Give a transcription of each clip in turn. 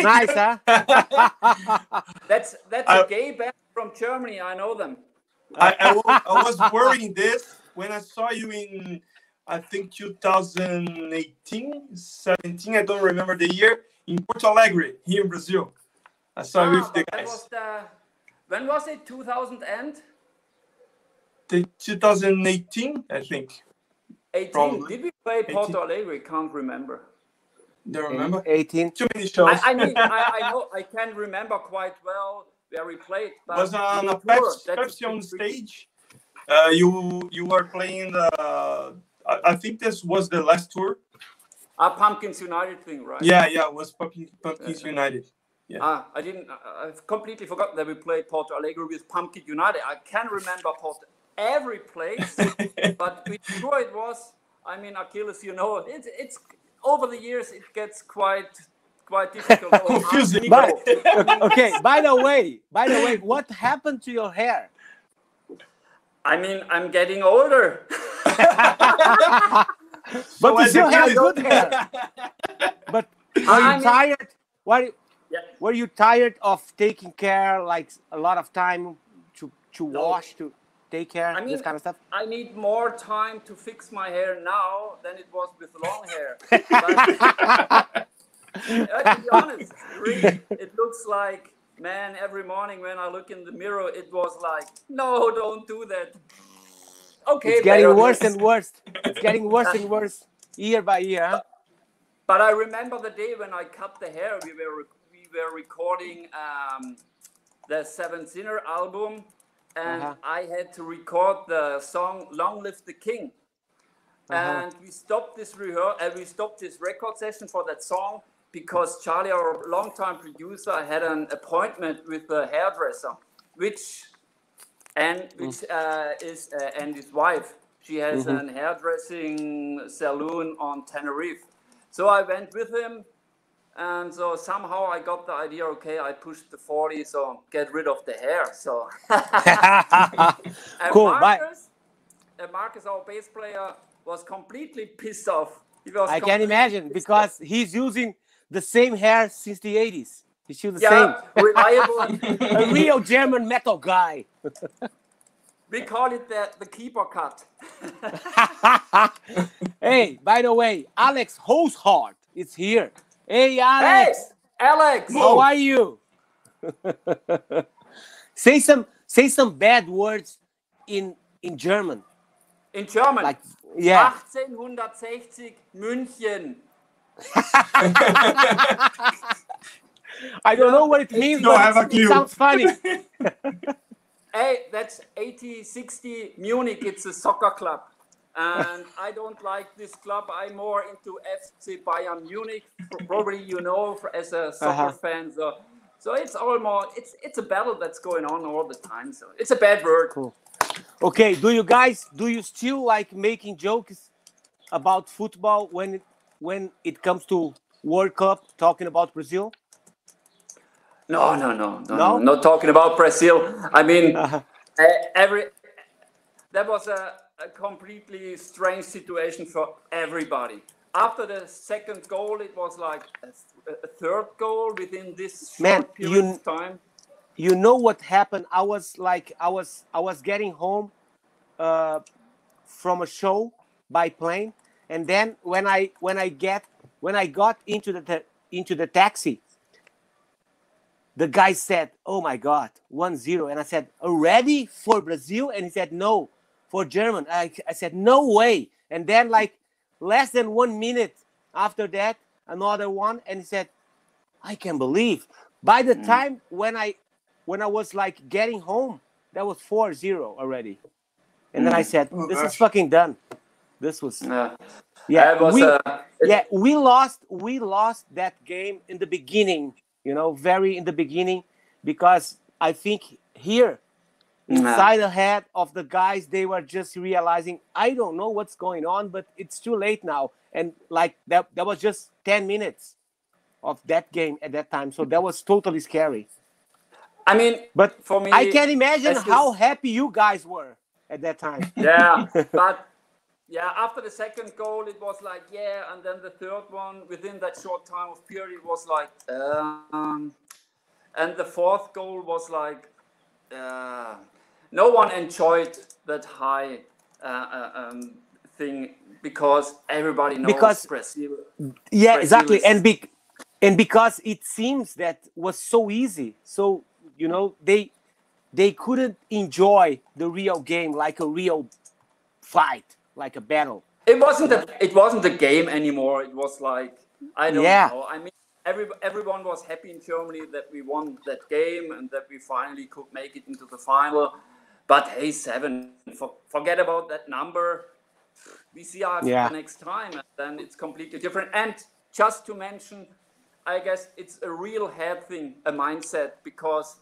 nice, huh? that's that's I, a gay band from Germany. I know them. I, I, I was wearing this when I saw you in I think 2018, 17. I don't remember the year in Porto Alegre here in Brazil. I saw ah, with the guys. Was the, when was it? 2000 and? The 2018, I think. 18. Probably. Did we play Porto 18. Alegre? Can't remember. Don't remember. 18. Too many shows. I, I mean, I, I, know I can remember quite well where we played. But was on a Pepsi, Pepsi on stage. Uh, you you were playing the. I, I think this was the last tour. A Pumpkins United thing, right? Yeah, yeah, it was Pumpkins, Pumpkins United. Yeah. Ah, I didn't. I've completely forgotten that we played Porto Alegre with Pumpkin United. I can remember Porto every place, but which sure it was. I mean, Achilles, you know, it's it's over the years it gets quite quite difficult. Oh, Confusing. By, okay. By the way, by the way, what happened to your hair? I mean, I'm getting older. but so you still have good hair. but are you mean, tired? What? Yeah. Were you tired of taking care, like a lot of time to to no. wash, to take care, I mean, this kind of stuff? I need more time to fix my hair now than it was with long hair. but, to be honest, really, it looks like man. Every morning when I look in the mirror, it was like, no, don't do that. Okay, it's getting worse and worse. It's getting worse and worse year by year. Huh? But I remember the day when I cut the hair. We were we were recording um, the Seven Sinner album, and uh-huh. I had to record the song "Long Live the King." Uh-huh. And we stopped this rehearsal, and we stopped this record session for that song because Charlie, our longtime producer, had an appointment with a hairdresser, which and which mm. uh, is uh, and his wife. She has mm-hmm. an hairdressing salon on Tenerife. So I went with him and so somehow I got the idea, okay, I pushed the 40, so get rid of the hair. So cool. Marcus, and Marcus, our bass player, was completely pissed off. I can imagine because he's using the same hair since the 80s. He's still the yeah, same. reliable. A real German metal guy. we call it the, the keeper cut. hey, by the way, Alex Hoshart is here. Hey, Alex. Hey, Alex. How are you? say some say some bad words in in German. In German. Like yeah. 1860 München. I don't know what it means, no, but it sounds funny. hey, that's 8060 Munich. It's a soccer club and I don't like this club. I'm more into FC Bayern Munich. Probably you know as a soccer uh-huh. fan. So, so it's almost it's it's a battle that's going on all the time. So it's a bad word. Cool. Okay, do you guys do you still like making jokes about football when it, when it comes to World Cup? Talking about Brazil? No, no, no, no, no. Not talking about Brazil. I mean, uh-huh. every that was a a completely strange situation for everybody. After the second goal, it was like a, a third goal within this Man, period you, of time. You know what happened? I was like, I was, I was getting home uh, from a show by plane, and then when I when I get when I got into the into the taxi, the guy said, "Oh my God, 1-0. and I said, "Already for Brazil?" And he said, "No, for German. I, I said, no way. And then like less than one minute after that, another one. And he said, I can believe. By the mm. time when I when I was like getting home, that was 4-0 already. And then I mm. said, oh, this is fucking done. This was yeah. Yeah, was, we, uh, yeah, we lost we lost that game in the beginning, you know, very in the beginning because I think here inside the head of the guys they were just realizing i don't know what's going on but it's too late now. And like that that was just 10 minutes of that game at that time. So that was totally scary. I mean but for me i can't imagine how happy you guys were at that time. Yeah but yeah, after the second goal, it was like, yeah, and then the third one, within that short time of period, was like, um, and the fourth goal was like, uh, no one enjoyed that high uh, uh, um, thing because everybody knows Because- Brazil. Yeah, Brazil exactly. is- And be, and because it seems that was so easy, so you know they they couldn't enjoy the real game like a real fight, like a battle. It wasn't a, it wasn't a game anymore. It was like I don't Yeah. know. I mean, every, everyone was happy in Germany that we won that game and that we finally could make it into the final. But hey, seven, for, forget about that number. We see our Yeah. next time, and then it's completely different. And just to mention, I guess it's a real head thing, a mindset, because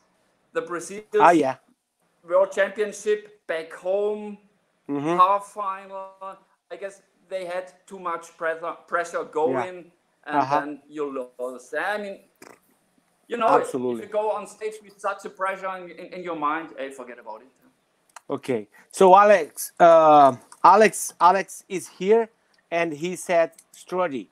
the Brazilians Ah, yeah. World Championship back home, Mhm. half final. I guess they had too much pressure, pressure going, and Uh-huh. then you lose. I mean, you know, Absolutely. if you go on stage with such a pressure in, in, in your mind, hey, forget about it. Okay. So Alex, uh, Alex, Alex is here, and he said Strody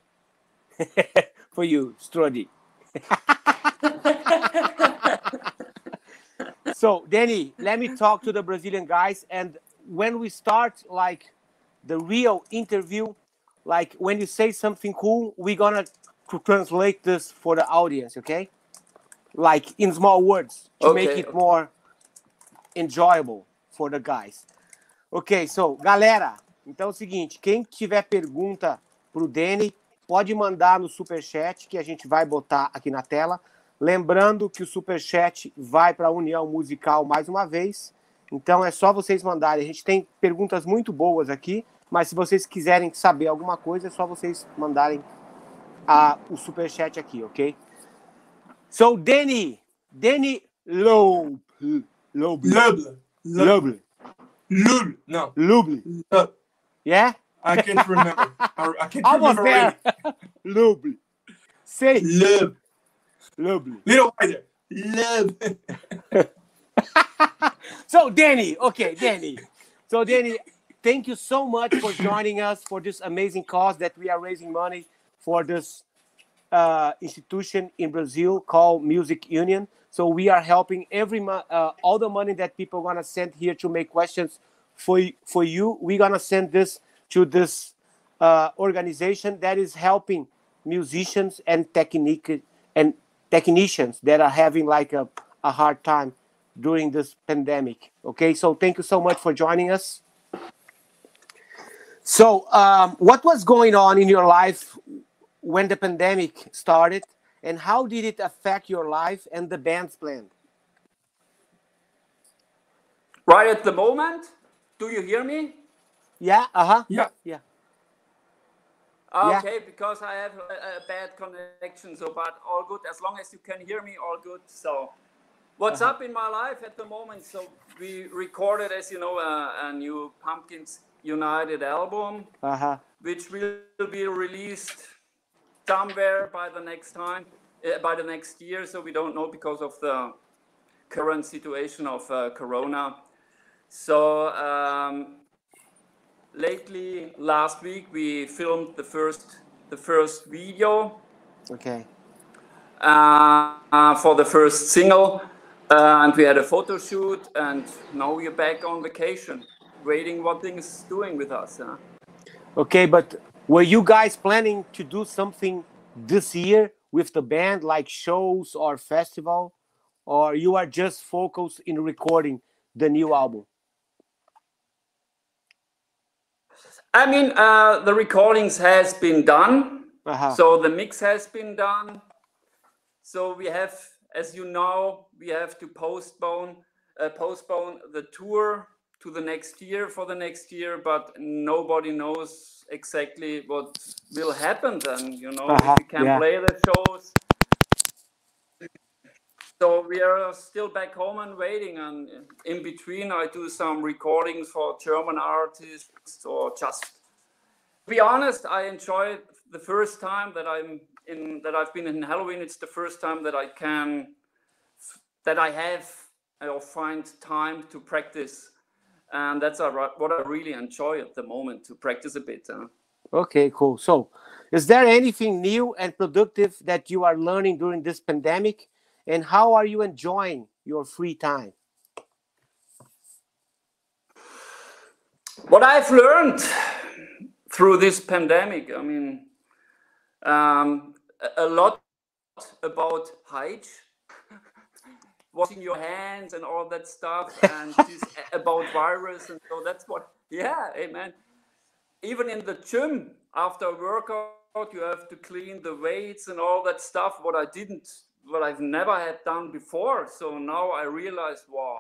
for you, Strodi. so Danny, let me talk to the Brazilian guys, and when we start like the real interview, like when you say something cool, we're gonna tr- translate this for the audience, okay? Like in small words to make it okay. more enjoyable for the guys. Ok, so, galera, então é o seguinte, quem tiver pergunta pro Danny, pode mandar no superchat que a gente vai botar aqui na tela. Lembrando que o superchat vai para a União Musical mais uma vez. Então é só vocês mandarem. A gente tem perguntas muito boas aqui, mas se vocês quiserem saber alguma coisa, é só vocês mandarem a, o superchat aqui, ok? So, Danny, Danny Loeb, Loeb. Lubl. Loeb, Lubl. No. Loeb, Lub. yeah? I can't remember. I, I can't Almost remember. there. Loeb. Say Love. Loeb. Little wider. Lub. So, Danny, okay, Danny. So, Danny, thank you so much for joining us for this amazing cause that we are raising money for this uh, institution in Brazil called Music Union. So we are helping every uh, all the money that people gonna send here to make questions for for you. We're gonna send this to this uh, organization that is helping musicians and technique and technicians that are having like a, a hard time during this pandemic. Okay, so thank you so much for joining us. So, um, what was going on in your life when the pandemic started, and how did it affect your life and the band's plan? Right at the moment, do you hear me? Yeah, uh huh. Yeah. Yeah. Yeah. Okay, because I have a, a bad connection. So, but all good. As long as you can hear me, all good. So, what's Uh-huh. up in my life at the moment? So, we recorded, as you know, a, a new Pumpkins United album, Uh huh. which will be released somewhere by the next time, uh, by the next year. So, we don't know because of the current situation of uh, Corona. So, um, lately last week we filmed the first the first video Okay. uh, uh, for the first single uh, and we had a photo shoot and now we're back on vacation waiting what things doing with us huh? Okay, but were you guys planning to do something this year with the band, like shows or festival, or you are just focused in recording the new album? i mean uh, the recordings has been done Uh-huh. so the mix has been done so we have as you know we have to postpone uh, postpone the tour to the next year for the next year but nobody knows exactly what will happen then you know Uh-huh, if we can yeah. play the shows so we are still back home and waiting and in between i do some recordings for german artists or just to be honest, I enjoyed the first time that I'm in that I've been in Helloween. It's the first time that I can that I have or find time to practice and that's what I really enjoy at the moment to practice a bit. Okay, cool. So, is there anything new and productive that you are learning during this pandemic, and how are you enjoying your free time? What I've learned through this pandemic, I mean, um, a lot about height washing your hands and all that stuff and about virus and so that's what yeah amen. Even in the gym after a workout you have to clean the weights and all that stuff what i didn't what i've never had done before. So now i realize wow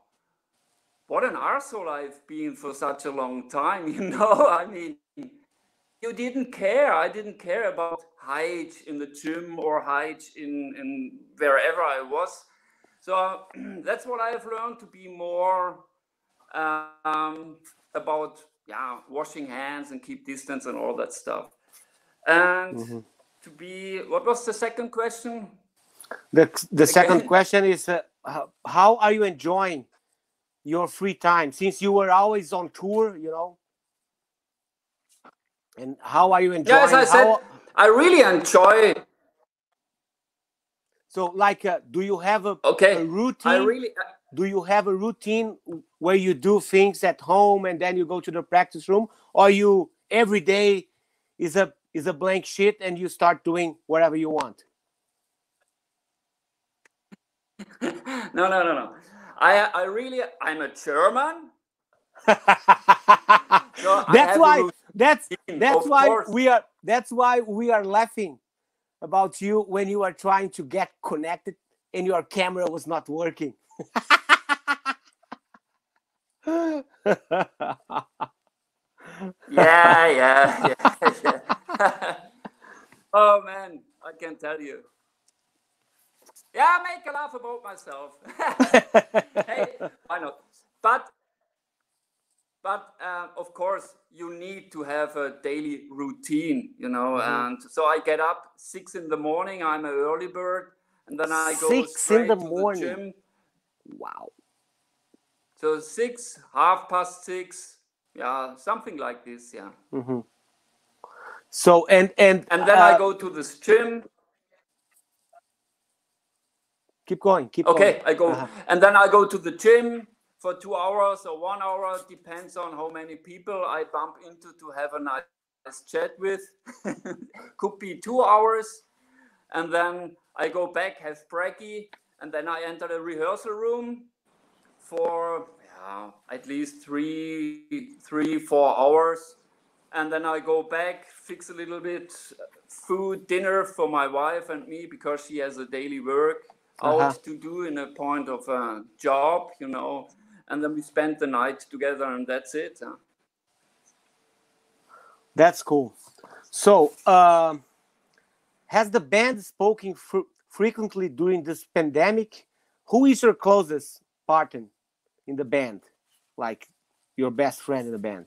what an arsehole i've been for such a long time you know i mean you didn't care. I didn't care about height in the gym or height in, in wherever i was so that's what I've learned to be more um, about yeah washing hands and keep distance and all that stuff. And mm-hmm. to be what was the second question? The the Again? second question is uh, how are you enjoying your free time since you were always on tour, you know? And how are you enjoying? Yes, I how... said I really enjoy so, like, uh, do you have a, okay. a routine? I really. do you have a routine where you do things at home and then you go to the practice room, or you every day is a is a blank sheet and you start doing whatever you want? no, no, no, no. I I really I'm a German. so that's why that's that's why course. we are that's why we are laughing about you when you were trying to get connected and your camera was not working. yeah, yeah, yeah, yeah. oh man, I can tell you. Yeah, I make a laugh about myself. hey, why not? But but uh, of course you need to have a daily routine you know mm-hmm. and so i get up six in the morning i'm an early bird and then i go six straight in the to morning the gym wow so six half past six yeah something like this yeah mm-hmm. so and and and then uh, i go to this gym keep going keep okay going. i go uh-huh. and then i go to the gym for two hours or one hour depends on how many people I bump into to have a nice chat with. Could be two hours, and then I go back, have brekkie, and then I enter the rehearsal room for yeah, at least three, three, four hours, and then I go back, fix a little bit food, dinner for my wife and me because she has a daily work uh-huh. out to do in a point of a job, you know and then we spent the night together, and that's it. That's cool. So, uh, has the band spoken fr frequently during this pandemic? Who is your closest partner in the band? Like your best friend in the band?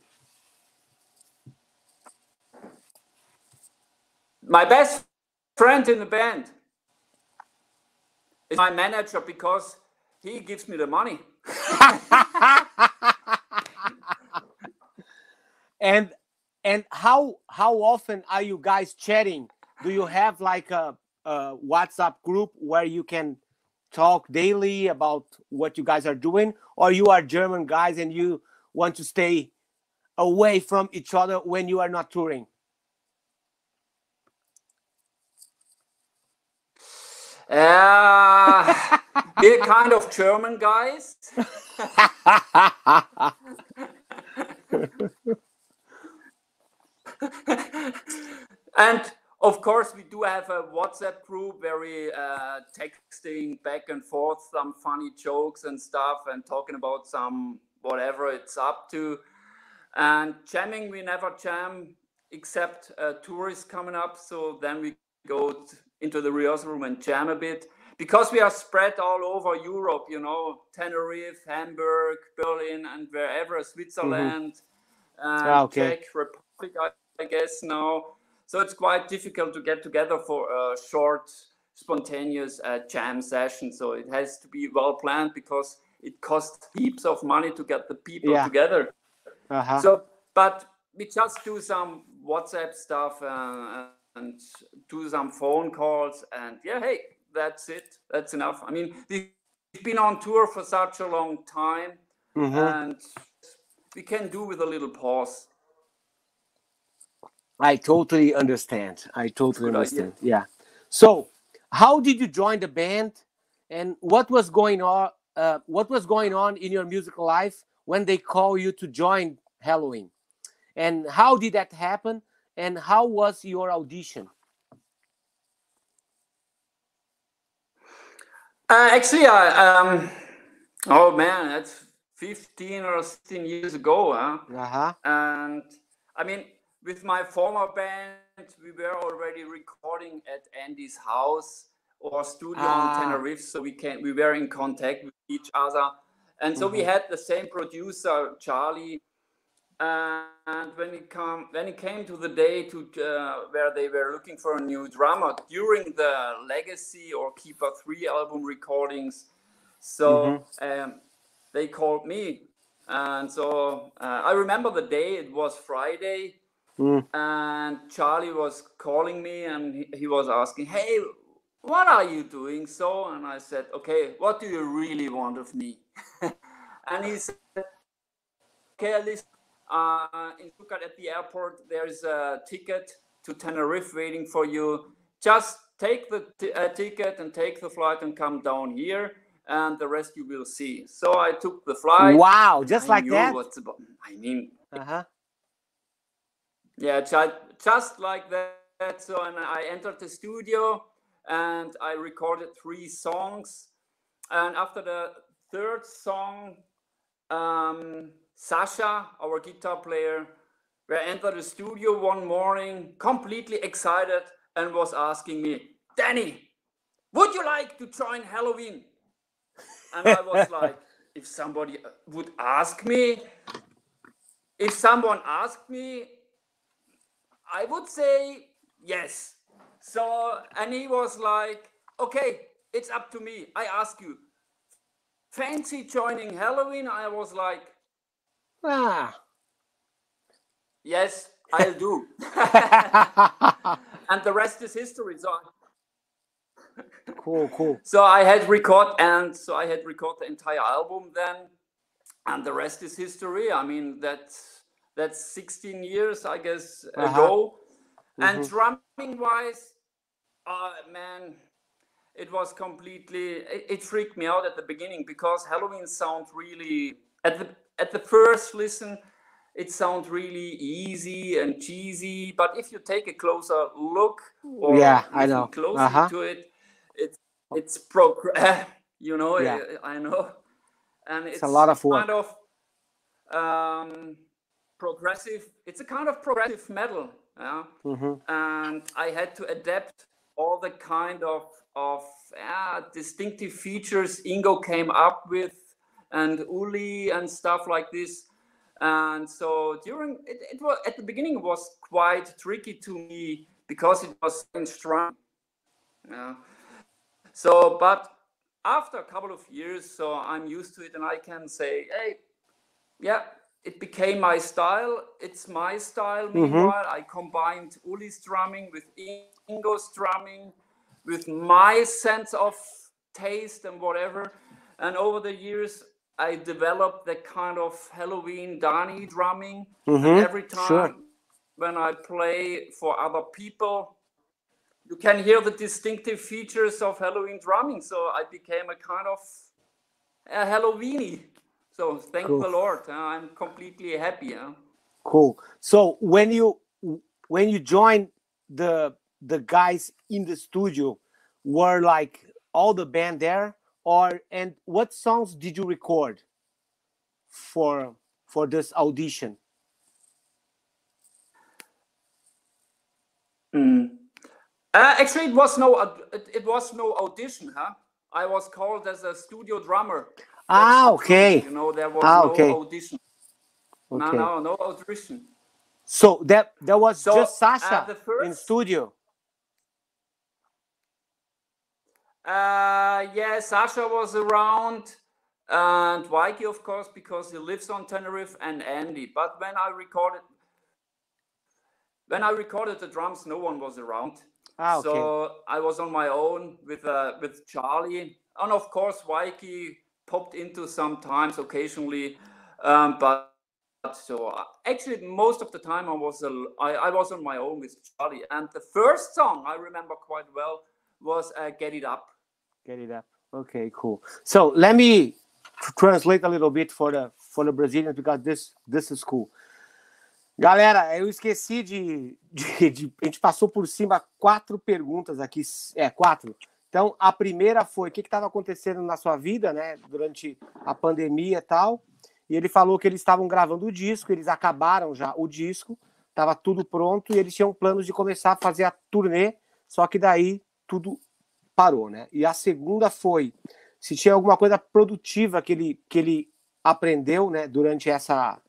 My best friend in the band is my manager because he gives me the money. and and how how often are you guys chatting? Do you have like a, a WhatsApp group where you can talk daily about what you guys are doing, or you are German guys and you want to stay away from each other when you are not touring? Uh, we're kind of German guys. and of course, we do have a WhatsApp group where we uh, texting back and forth some funny jokes and stuff and talking about some whatever it's up to. And jamming, we never jam except uh, tourists coming up. So then we go into the rehearsal room and jam a bit because we are spread all over Europe, you know, Tenerife, Hamburg, Berlin, and wherever, Switzerland, mm-hmm. ah, okay. Czech Republic, I, I guess now. So it's quite difficult to get together for a short, spontaneous uh, jam session. So it has to be well planned because it costs heaps of money to get the people yeah. together. Uh-huh. So, but we just do some WhatsApp stuff uh, and do some phone calls, and yeah, hey, that's it. That's enough. I mean, we've been on tour for such a long time, mm-hmm. and we can do with a little pause. I totally understand. I totally understand. Idea. Yeah. So, how did you join the band, and what was going on? Uh, what was going on in your musical life when they call you to join helloween and how did that happen? And how was your audition? Uh, actually, I um, oh man, that's 15 or 16 years ago, huh? Uh-huh. And I mean, with my former band, we were already recording at Andy's house or studio ah. on Tenerife, so we can we were in contact with each other, and so mm-hmm. we had the same producer, Charlie. And when it come when it came to the day to uh, where they were looking for a new drummer during the Legacy or Keeper Three album recordings, so mm-hmm. um, they called me, and so uh, I remember the day. It was Friday, mm. and Charlie was calling me, and he, he was asking, "Hey, what are you doing?" So, and I said, "Okay, what do you really want of me?" and he said, "Okay, at least uh, in Stuttgart at the airport, there is a ticket to Tenerife waiting for you. Just take the uh, ticket and take the flight and come down here, and the rest you will see. So I took the flight. Wow, just I like that. I mean, uh-huh. yeah, just, just like that. So and I entered the studio and I recorded three songs. And after the third song, um, Sasha, our guitar player, we entered the studio one morning, completely excited, and was asking me, Danny, would you like to join Helloween? And I was like, if somebody uh, would ask me, if someone asked me, I would say yes. So, and he was like, okay, it's up to me. I ask you, fancy joining Helloween? I was like, Ah. Yes, I'll do. and the rest is history. So cool, cool. So I had record and so I had record the entire album then, and the rest is history. I mean that's that's 16 years, I guess, uh-huh. ago. Mm-hmm. And drumming wise, uh, man, it was completely. It, it freaked me out at the beginning because Helloween sound really at the at the first listen, it sounds really easy and cheesy. But if you take a closer look, or yeah, I know, closer uh-huh. to it, it's it's progress. you know, yeah. I, I, know, and it's, it's, a lot of work. Kind of um, progressive. It's a kind of progressive metal, yeah. Mm-hmm. And I had to adapt all the kind of of uh, distinctive features Ingo came up with and Uli and stuff like this. And so during it, it was at the beginning it was quite tricky to me because it was strong. Yeah. So, but after a couple of years, so I'm used to it, and I can say, hey, yeah, it became my style. It's my style. Mm-hmm. Meanwhile, I combined Uli's drumming with Ingo's drumming, with my sense of taste and whatever. And over the years, I developed the kind of Helloween Dani drumming. Mm-hmm. every time sure. when I play for other people, you can hear the distinctive features of Helloween drumming. So I became a kind of a Halloweeny. So thank cool. the Lord. Uh, I'm completely happy. Huh? Cool. So when you when you joined the the guys in the studio, were like all the band there or and what songs did you record for for this audition? Mm. uh, actually it was no it, it, was no audition huh? I was called as a studio drummer. Ah okay. you know there was ah, no okay. audition. Okay. no no no audition. So that that was so, just sasha uh, first, in studio uh, yeah, Sasha was around. and Mikey, of course, because he lives on Tenerife, and Andy. But when I recorded, when I recorded the drums, no one was around. Ah, okay. So I was on my own with uh, with Charlie, and of course, Mikey popped into sometimes occasionally, um, but. So uh, actually, most of the time I was uh, I, I was on my own with Charlie, and the first song I remember quite well was uh, "Get It Up." Get it up. Okay, cool. So let me translate a little bit for the for the Brazilians because this this is cool. Galera, eu esqueci de, de, de, a gente passou por cima quatro perguntas aqui, é quatro. Então a primeira foi o que estava acontecendo na sua vida, né, durante a pandemia e tal. E ele falou que eles estavam gravando o disco, eles acabaram já o disco, estava tudo pronto e eles tinham planos de começar a fazer a turnê, só que daí tudo parou, né? E a segunda foi se tinha alguma coisa produtiva que ele, que ele aprendeu né, durante essa,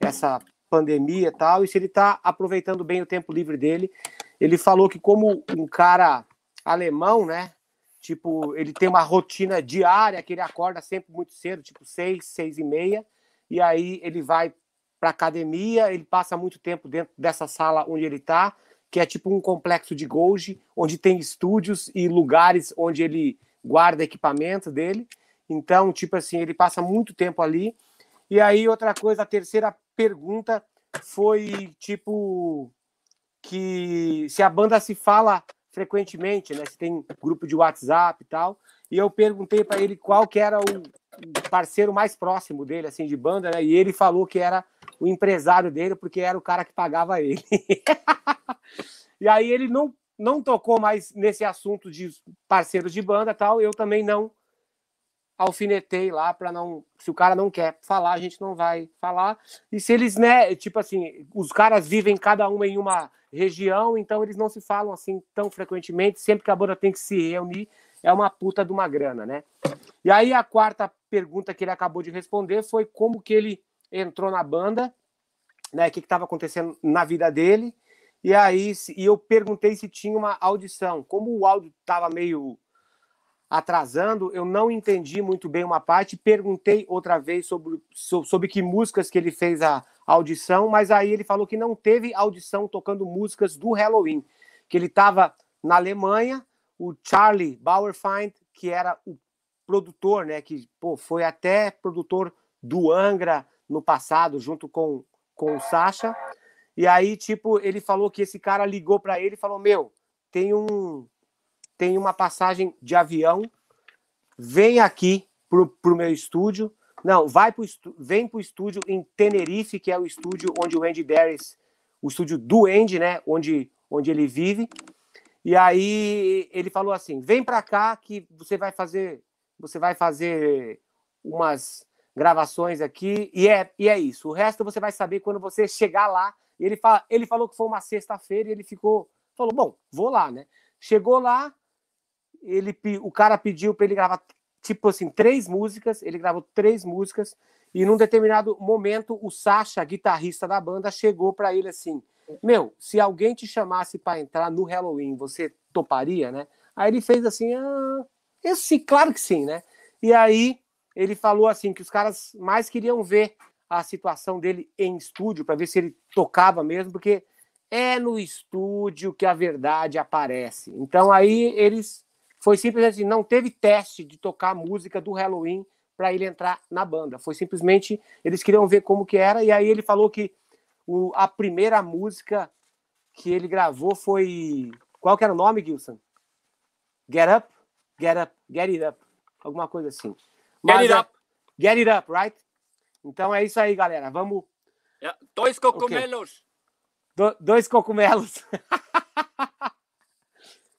essa pandemia e tal, e se ele está aproveitando bem o tempo livre dele. Ele falou que, como um cara alemão, né? Tipo, ele tem uma rotina diária que ele acorda sempre muito cedo, tipo seis, seis e meia, e aí ele vai para academia, ele passa muito tempo dentro dessa sala onde ele está, que é tipo um complexo de Golgi, onde tem estúdios e lugares onde ele guarda equipamento dele. Então, tipo assim, ele passa muito tempo ali. E aí, outra coisa, a terceira pergunta foi tipo que se a banda se fala frequentemente, né? Se tem grupo de WhatsApp e tal. E eu perguntei para ele qual que era o parceiro mais próximo dele, assim, de banda, né? E ele falou que era o empresário dele, porque era o cara que pagava ele. e aí ele não não tocou mais nesse assunto de parceiros de banda tal. Eu também não alfinetei lá para não. Se o cara não quer falar, a gente não vai falar. E se eles, né, tipo assim, os caras vivem cada um em uma região, então eles não se falam assim tão frequentemente. Sempre que a banda tem que se reunir, é uma puta de uma grana, né? E aí a quarta pergunta que ele acabou de responder foi como que ele entrou na banda, né? O que estava acontecendo na vida dele. E aí e eu perguntei se tinha uma audição. Como o áudio estava meio atrasando, eu não entendi muito bem uma parte. Perguntei outra vez sobre, sobre que músicas que ele fez a audição, mas aí ele falou que não teve audição tocando músicas do Halloween, que ele estava na Alemanha, o Charlie Bauerfeind, que era o produtor, né, que pô, foi até produtor do Angra no passado, junto com, com o Sasha, e aí, tipo, ele falou que esse cara ligou para ele e falou: Meu, tem um tem uma passagem de avião, vem aqui pro, pro meu estúdio. Não, vai pro vem pro estúdio em Tenerife, que é o estúdio onde o Andy Darius, o estúdio do Andy, né, onde onde ele vive. E aí ele falou assim: "Vem para cá que você vai fazer você vai fazer umas gravações aqui e é e é isso. O resto você vai saber quando você chegar lá ele, fala, ele falou que foi uma sexta-feira e ele ficou. Falou, bom, vou lá, né? Chegou lá, ele, o cara pediu para ele gravar, tipo assim, três músicas. Ele gravou três músicas. E num determinado momento, o Sasha, guitarrista da banda, chegou para ele assim: Meu, se alguém te chamasse para entrar no Halloween, você toparia, né? Aí ele fez assim: Ah, esse, claro que sim, né? E aí ele falou assim: que os caras mais queriam ver a situação dele em estúdio para ver se ele tocava mesmo, porque é no estúdio que a verdade aparece. Então aí eles foi simplesmente assim, não teve teste de tocar música do Halloween para ele entrar na banda. Foi simplesmente eles queriam ver como que era e aí ele falou que o, a primeira música que ele gravou foi qual que era o nome, Gilson? Get Up, Get Up, Get It Up, alguma coisa assim. Mas, get It Up. Get It Up, right? Então é isso aí, galera. Vamos. É, dois cogumelos. Do, dois cogumelos.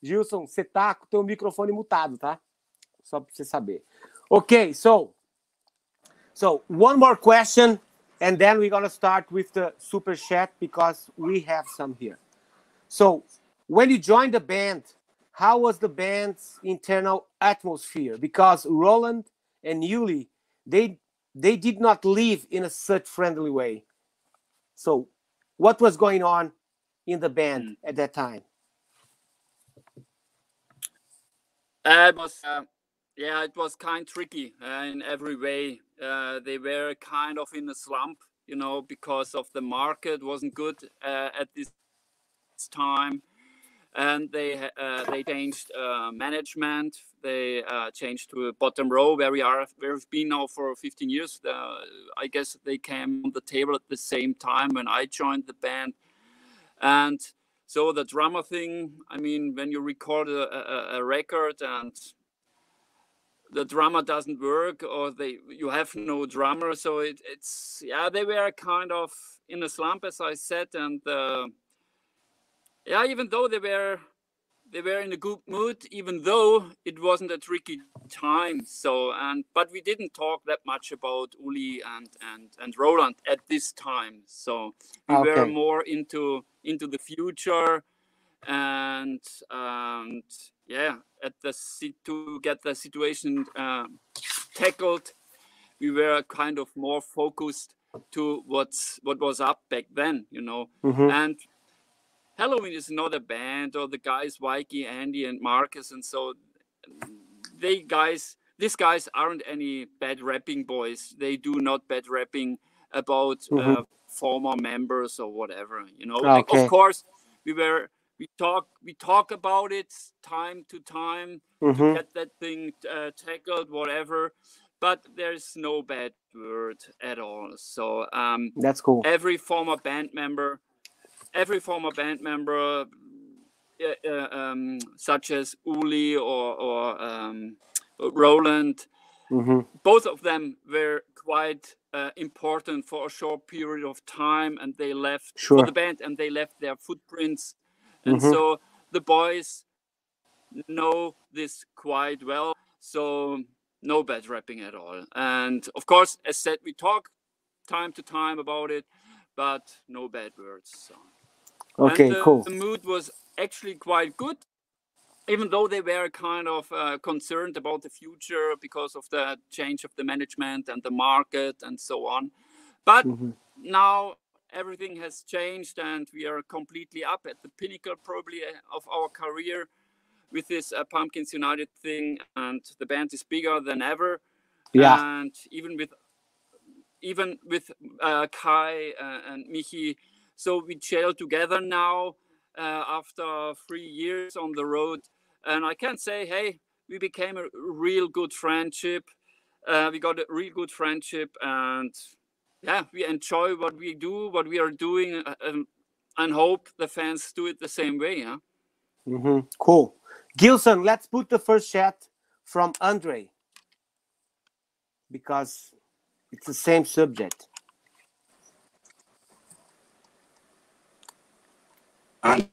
Gilson, você tá com o teu microfone mutado, tá? Só para você saber. Ok, so so one more question, and then we're gonna start with the super chat because we have some here. So when you joined the band, how was the band's internal atmosphere? Because Roland and Uli, they they did not live in a such friendly way. So, what was going on in the band mm. at that time? Uh, it was, uh, yeah, it was kind of tricky uh, in every way. Uh, they were kind of in a slump, you know, because of the market wasn't good uh, at this time, and they uh, they changed uh, management. They uh, changed to a bottom row where we are. Where we've been now for 15 years. I guess they came on the table at the same time when I joined the band, and so the drummer thing. I mean, when you record a, a, a record and the drummer doesn't work or they you have no drummer so it, it's yeah they were kind of in a slump as i said and uh, yeah even though they were they were in a good mood even though it wasn't a tricky time so and but we didn't talk that much about uli and and and roland at this time so we okay. were more into into the future and and yeah, at the to get the situation uh, tackled, we were kind of more focused to what's what was up back then, you know. Mm-hmm. And Helloween is another band, or the guys Weiki, Andy, and Marcus, and so they guys, these guys aren't any bad rapping boys. They do not bad rapping about mm-hmm. uh, former members or whatever, you know. Okay. Of course, we were we talk we talk about it time to time mm-hmm. to get that thing uh, tackled whatever but there's no bad word at all so um, that's cool every former band member every former band member uh, uh, um, such as uli or, or um, roland mm-hmm. both of them were quite uh, important for a short period of time and they left sure. for the band and they left their footprints and mm-hmm. so the boys know this quite well. So no bad rapping at all. And of course, as said, we talk time to time about it, but no bad words. So. Okay, the, cool. The mood was actually quite good, even though they were kind of uh, concerned about the future because of the change of the management and the market and so on. But mm-hmm. now everything has changed and we are completely up at the pinnacle probably uh, of our career with this uh, pumpkins united thing and the band is bigger than ever yeah and even with even with uh, kai uh, and michi so we gel together now uh, after three years on the road and i can say hey we became a real good friendship uh, we got a real good friendship and yeah, we enjoy what we do, what we are doing, uh, um, and hope the fans do it the same way. Yeah. Mm-hmm. Cool. Gilson, let's put the first chat from Andre because it's the same subject. Andre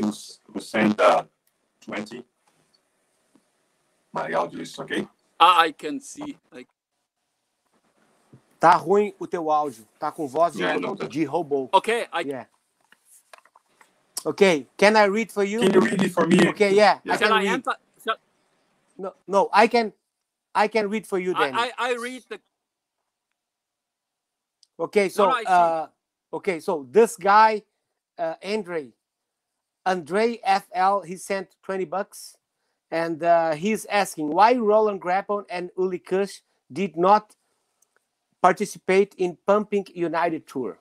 was, was saying uh, 20. My audio is okay. Ah, I can see. I Tá ruim o teu áudio. Tá com voz de, yeah, de robô. Okay, I... Yeah. Okay, can I read for you? Can you read it for me? Okay, yeah. yeah. I can I read. No, no, I can I can read for you then. I, I, I read the Okay, so no, uh okay, so this guy uh Andre Andre FL he sent 20 bucks and uh, he's asking why Roland Grapow and Uli Kusch did not participate in Pumpkins United Tour?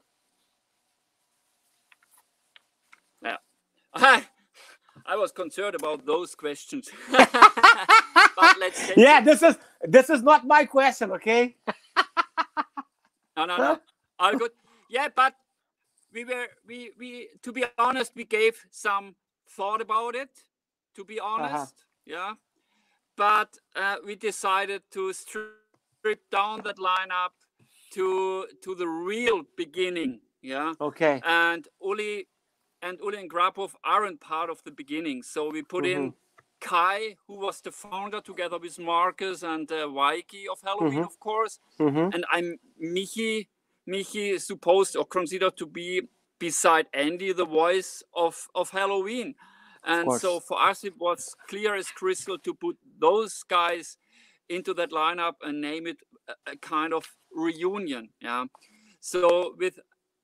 Yeah, I, I was concerned about those questions. but let's yeah, this is this is not my question, okay? no, no, no. All good. Yeah, but we were we we to be honest, we gave some thought about it. To be uh-huh. honest, uh-huh. yeah, but uh, we decided to strip down that lineup to to the real beginning. Yeah. Okay. And Uli and Uli and Grapow aren't part of the beginning, so we put mm-hmm. in Kai, who was the founder, together with Marcus and uh, Weiki of Helloween, mm-hmm. of course. Mm-hmm. And I'm Michi. Michi is supposed or considered to be beside Andy the voice of of Helloween. And so for us, it was clear as crystal to put those guys into that lineup and name it a, a kind of reunion. Yeah. So with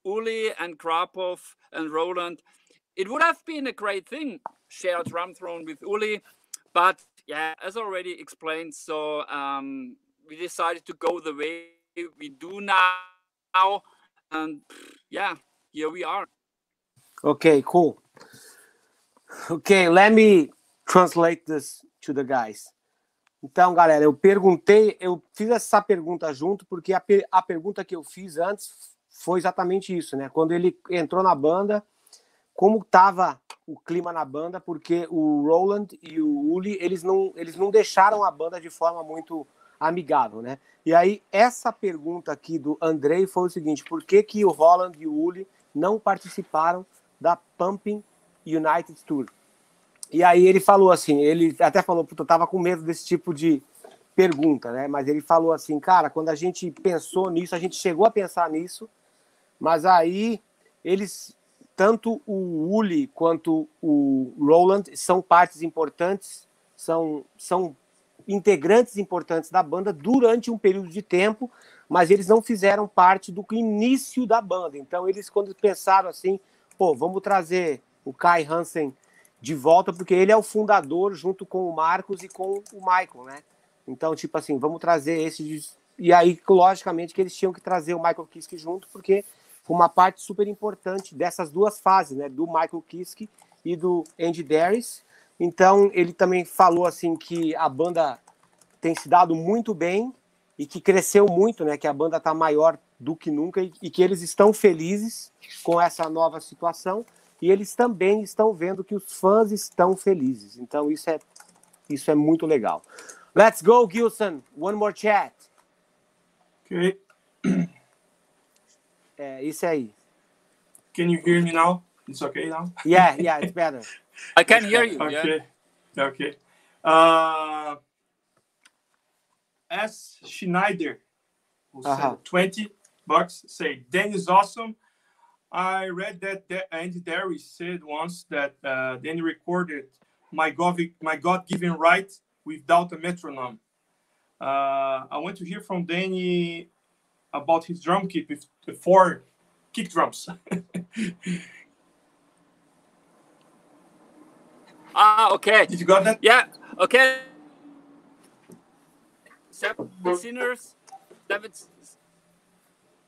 Uli and Grapow and Roland, it would have been a great thing, shared drum throne with Uli, but yeah, as already explained, so um, we decided to go the way we do now, and yeah, here we are. Okay, cool. Okay, let me translate this to the guys. Então, galera, eu perguntei, eu fiz essa pergunta junto porque a, a pergunta que eu fiz antes foi exatamente isso, né? Quando ele entrou na banda, como estava o clima na banda, porque o Roland e o Uli, eles não, eles não deixaram a banda de forma muito amigável, né? E aí, essa pergunta aqui do Andrei foi o seguinte, por que que o Roland e o Uli não participaram da Pumping United Tour? E aí ele falou assim, ele até falou, puta, eu tava com medo desse tipo de pergunta, né? Mas ele falou assim, cara, quando a gente pensou nisso, a gente chegou a pensar nisso, mas aí eles, tanto o Uli quanto o Roland são partes importantes, são, são integrantes importantes da banda durante um período de tempo, mas eles não fizeram parte do início da banda. Então eles, quando pensaram assim, pô, vamos trazer o Kai Hansen de volta, porque ele é o fundador junto com o Marcos e com o Michael, né? Então, tipo assim, vamos trazer esse. De... E aí, logicamente, que eles tinham que trazer o Michael Kiske junto, porque foi uma parte super importante dessas duas fases, né? Do Michael Kiske e do Andy Darius. Então, ele também falou assim que a banda tem se dado muito bem e que cresceu muito, né? Que a banda está maior do que nunca e, e que eles estão felizes com essa nova situação e eles também estão vendo que os fãs estão felizes. Então isso é isso é muito legal. Let's go, Gilson. One more chat. Okay. É isso aí. Can you hear me now? It's okay now. Yeah, yeah, it's better. I can hear you. Okay. Yeah. Okay. Uh, S. Schneider, who uh -huh. 20 bucks, say Dani's awesome. I read that, that Andy Deris said once that uh, Dani recorded my God, my God-given right without a metronome. Uh, I want to hear from Dani about his drum kit with the four kick drums. ah, okay. Did you got that? Yeah. Okay. Seven Sinners. Seven,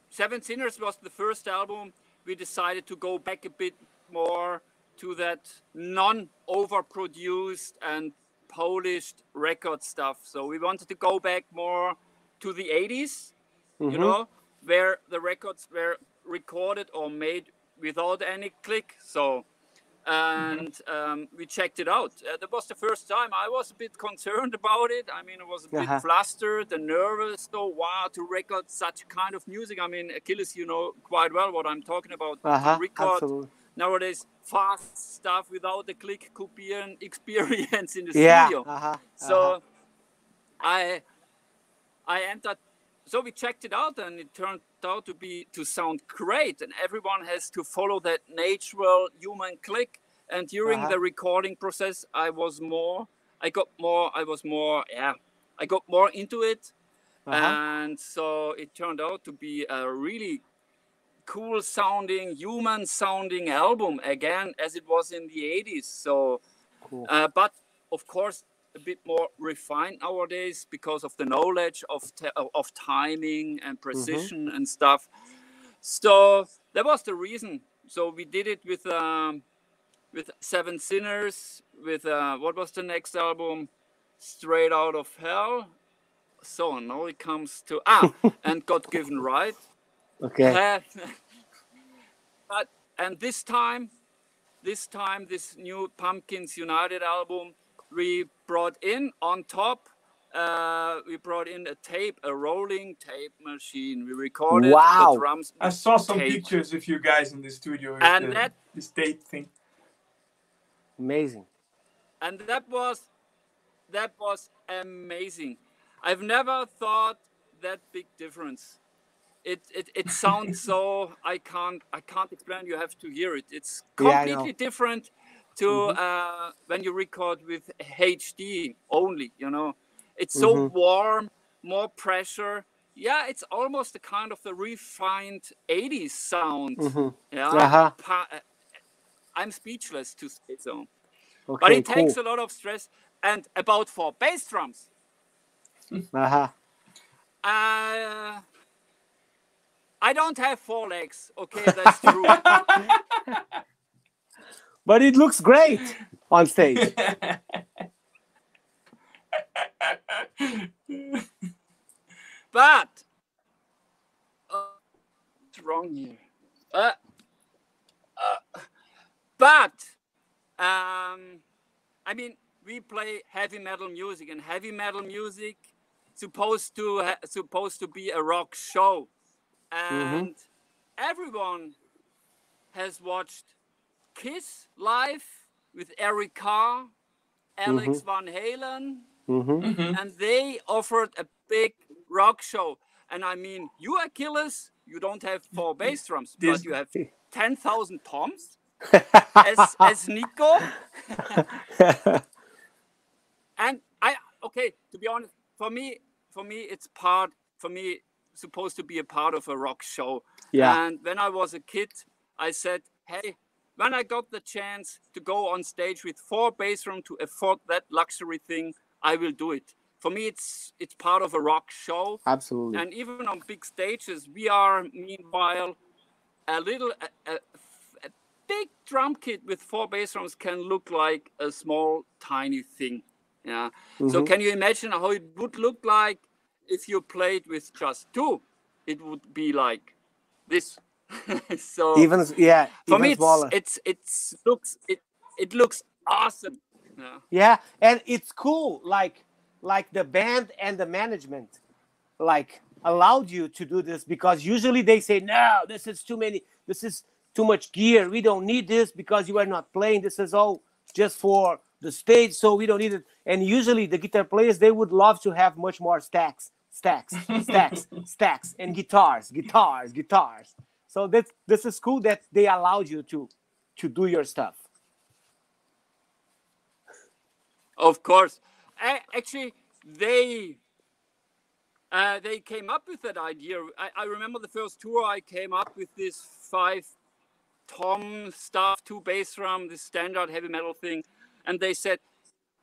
Seven Sinners was the first album we decided to go back a bit more to that non-overproduced and polished record stuff. So we wanted to go back more to the 80s, mm-hmm. you know, where the records were recorded or made without any click. So, and um, we checked it out. Uh, that was the first time I was a bit concerned about it. I mean, I was a bit uh-huh. flustered and nervous. So, wow, to record such kind of music. I mean, Achilles, you know quite well what I'm talking about. Uh-huh. record Absolutely. nowadays fast stuff without the click could be an experience in the yeah. studio. Uh-huh. So, I I entered so we checked it out and it turned out to be to sound great and everyone has to follow that natural human click and during uh-huh. the recording process i was more i got more i was more yeah i got more into it uh-huh. and so it turned out to be a really cool sounding human sounding album again as it was in the 80s so cool. uh, but of course a bit more refined nowadays because of the knowledge of of timing and mm-hmm. precision mm-hmm. and stuff. So that was the reason. So we did it with um, with Seven Sinners. With uh, what was the next album? Straight Out of Hell. So now it comes to ah and God Given Right. Okay. Uh, but and this time, this time this new Pumpkins United album we brought in on top uh, we brought in a tape, a rolling tape machine. We recorded wow. the drums. I saw some tape. pictures of you guys in the studio. And the, that this tape thing. Amazing. And that was that was amazing. I've never thought that big difference. It it, it sounds so I can't I can't explain. You have to hear it. It's completely yeah, different to mm-hmm. uh, when you record with HD only. You know, it's so mm-hmm. warm, more pressure. Yeah, it's almost a kind of the refined '80s sound. Mm-hmm. Yeah, uh-huh. pa- I'm speechless to say so. Okay, but it cool. takes a lot of stress. and about four bass drums. Uh-huh. Uh, I don't have four legs. Okay, that's true. But it looks great on stage. but uh, what's wrong here? Uh, uh, but um, I mean, we play heavy metal music, and heavy metal music supposed to ha- supposed to be a rock show, and everyone has watched Kiss live with Eric Carr, Alex Van Halen, hmm and they offered a big rock show. And I mean, you Achilles, you don't have four bass drums, This- but you have ten thousand toms as as Nicko. And I okay, to be honest, for me, for me, it's part for me supposed to be a part of a rock show. yeah. And when I was a kid, I said, hey, when I got the chance to go on stage with four bass drum to afford that luxury thing, I will do it. For me, it's it's part of a rock show. Absolutely. And even on big stages, we are meanwhile a little a, a, a big drum kit with four bass drums can look like a small tiny thing. Yeah. So Mhm. can you imagine how it would look like if you played with just two? It would be like this. so even yeah, for even me, it's, smaller. it's it's looks it it looks awesome. Yeah. Yeah, and it's cool. Like like the band and the management like allowed you to do this because usually they say no, this is too many. This is too much gear. We don't need this because you are not playing. This is all just for the stage, so we don't need it. And usually the guitar players they would love to have much more stacks, stacks, stacks, stacks, and guitars, guitars, guitars. So that this is cool that they allowed you to to do your stuff. Of course. A- Actually, they uh, they came up with that idea. I, I remember the first tour I came up with this five tom stuff, two bass drum, this standard heavy metal thing, and they said,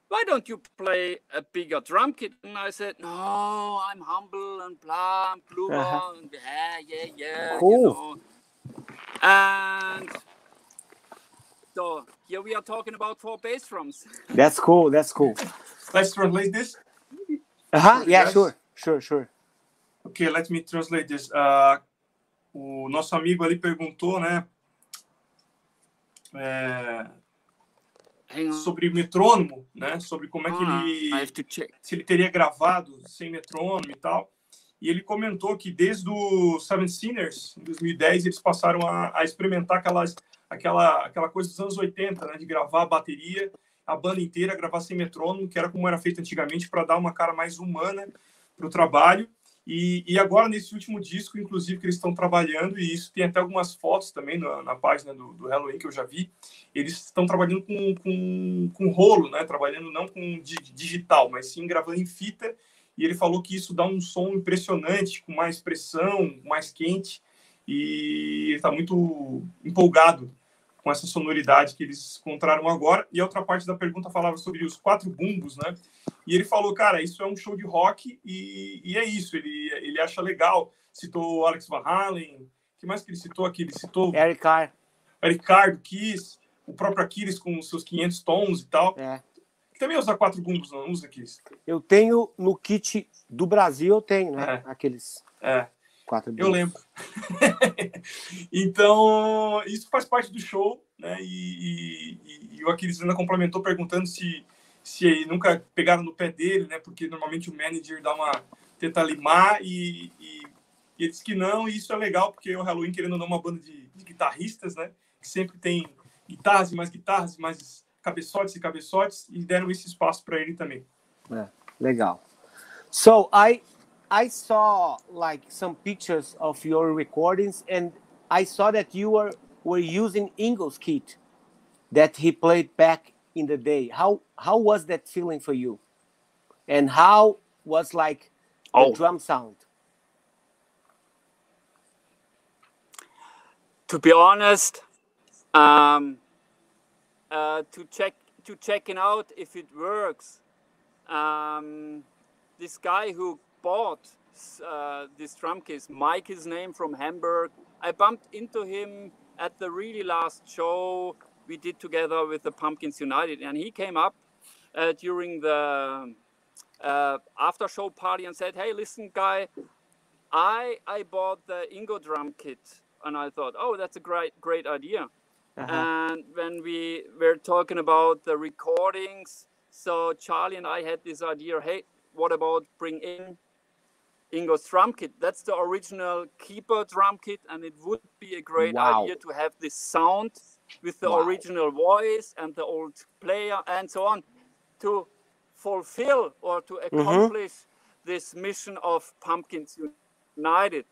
"Why don't you play a bigger drum kit?" And I said, "No, I'm humble and blah, and blah, Uh-huh. and yeah, yeah, yeah." Cool. You know. And so here we are talking about four bass drums. That's cool. That's cool. Let's translate this. Uh-huh. Yeah, Yes. sure. Sure, sure. Ok, let me translate this. Uh, o nosso amigo ali perguntou, né? é, Hang on. Sobre metrônomo, né? Sobre como é que Ah, ele se ele teria gravado sem metrônomo e tal. E ele comentou que desde o Seven Sinners, em 2010, eles passaram a, a experimentar aquelas, aquela, aquela coisa dos anos 80, né? De gravar a bateria, a banda inteira, gravar sem metrônomo, que era como era feito antigamente, para dar uma cara mais humana para o trabalho. E, e agora, nesse último disco, inclusive, que eles estão trabalhando, e isso tem até algumas fotos também na, na página do, do Halloween que eu já vi, eles estão trabalhando com, com, com rolo, né? Trabalhando não com di- digital, mas sim gravando em fita. E ele falou que isso dá um som impressionante, com mais pressão, mais quente. E ele está muito empolgado com essa sonoridade que eles encontraram agora. E a outra parte da pergunta falava sobre os quatro bumbos, né? E ele falou, cara, isso é um show de rock e, e é isso. Ele, ele acha legal. Citou Alex Van Halen. Que mais que ele citou aqui? Ele citou Eric Carr. Ricardo Kiss, o próprio Aquiles com os seus 500 tons e tal. É. Também usa quatro bumbos, não usa, Aquiles? Eu tenho no kit do Brasil, eu tenho, né? Aqueles É, quatro eu bits. lembro. então, isso faz parte do show, né? E, e- e o Aquiles ainda complementou perguntando se, se nunca pegaram no pé dele, né? Porque normalmente o manager dá uma tenta limar e, e, e ele disse que não, e isso é legal, porque o Halloween, querendo ou não, é uma banda de, de guitarristas, né? Que sempre tem guitarras e mais guitarras, e mais cabeçotes e cabeçotes, e deram esse espaço para ele também. Legal. So I I saw like some pictures of your recordings and I saw that you were were using Ingo's kit that he played back in the day. How how was that feeling for you? And how was like the Oh. drum sound? to be honest, um, uh, to check to checking out if it works, um, this guy who bought uh, this drum case, Mike, his name from Hamburg. I bumped into him at the really last show we did together with the Pumpkins United, and he came up uh, during the uh, after show party and said, "Hey, listen, guy, I I bought the Ingo drum kit." And I thought, oh, that's a great, great idea. Uh-huh. And when we were talking about the recordings, so Charlie and I had this idea hey, what about bring in Ingo's drum kit? That's the original Keeper drum kit, and it would be a great wow. idea to have this sound with the wow. original voice and the old player and so on to fulfill or to mm-hmm. accomplish mm-hmm. this mission of Pumpkins United.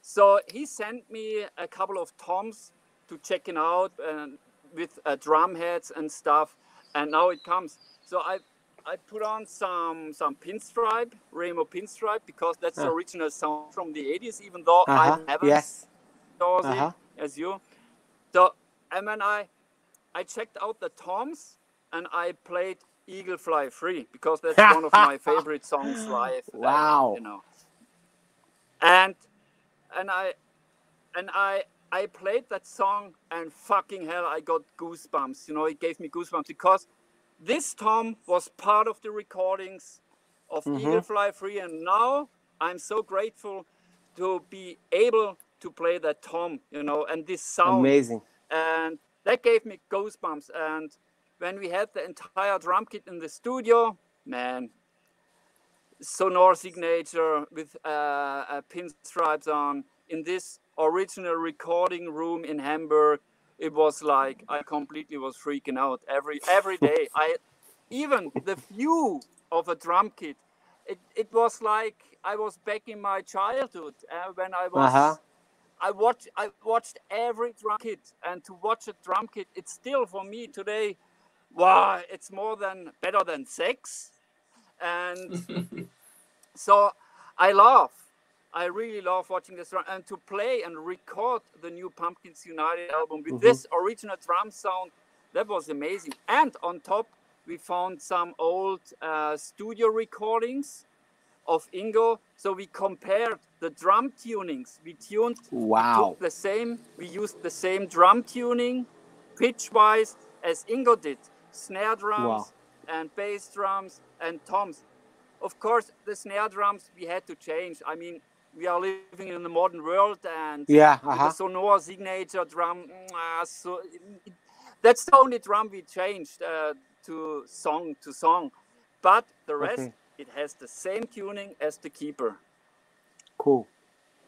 So he sent me a couple of toms to check it out and with uh, drum heads and stuff, and now it comes. So I I put on some some pinstripe, Remo pinstripe, because that's the original sound from the 80s, even though uh-huh. I haven't yes. uh-huh. as you. So and when I I checked out the toms and I played Eagle Fly Free because that's one of my favorite songs live. Wow. you know. And and I and I I played that song and fucking hell I got goosebumps. You know, it gave me goosebumps because this Tom was part of the recordings of mm-hmm. Eagle Fly Free and now I'm so grateful to be able to play that Tom, you know, and this sound. Amazing. And that gave me goosebumps. And when we had the entire drum kit in the studio, man, Sonor signature with uh, uh, pinstripes on in this original recording room in Hamburg. It was like I completely was freaking out every every day. I even the view of a drum kit, it, it was like I was back in my childhood uh, when I was. Uh-huh. I watched I watched every drum kit, and to watch a drum kit, it's still for me today. Wow, it's more than better than sex, and so I love. I really love watching this drum and to play and record the new Pumpkins United album with mm-hmm. this original drum sound. That was amazing. And on top, we found some old uh, studio recordings of Ingo. So we compared the drum tunings. We tuned wow. the same. We used the same drum tuning, pitch wise, as Ingo did. Snare drums wow. and bass drums and toms of course, the snare drums we had to change. I mean, we are living in the modern world, and yeah, uh-huh. the Sonor signature drum. Uh, so it, that's the only drum we changed uh, to song to song, but the rest okay. it has the same tuning as the keeper. Cool,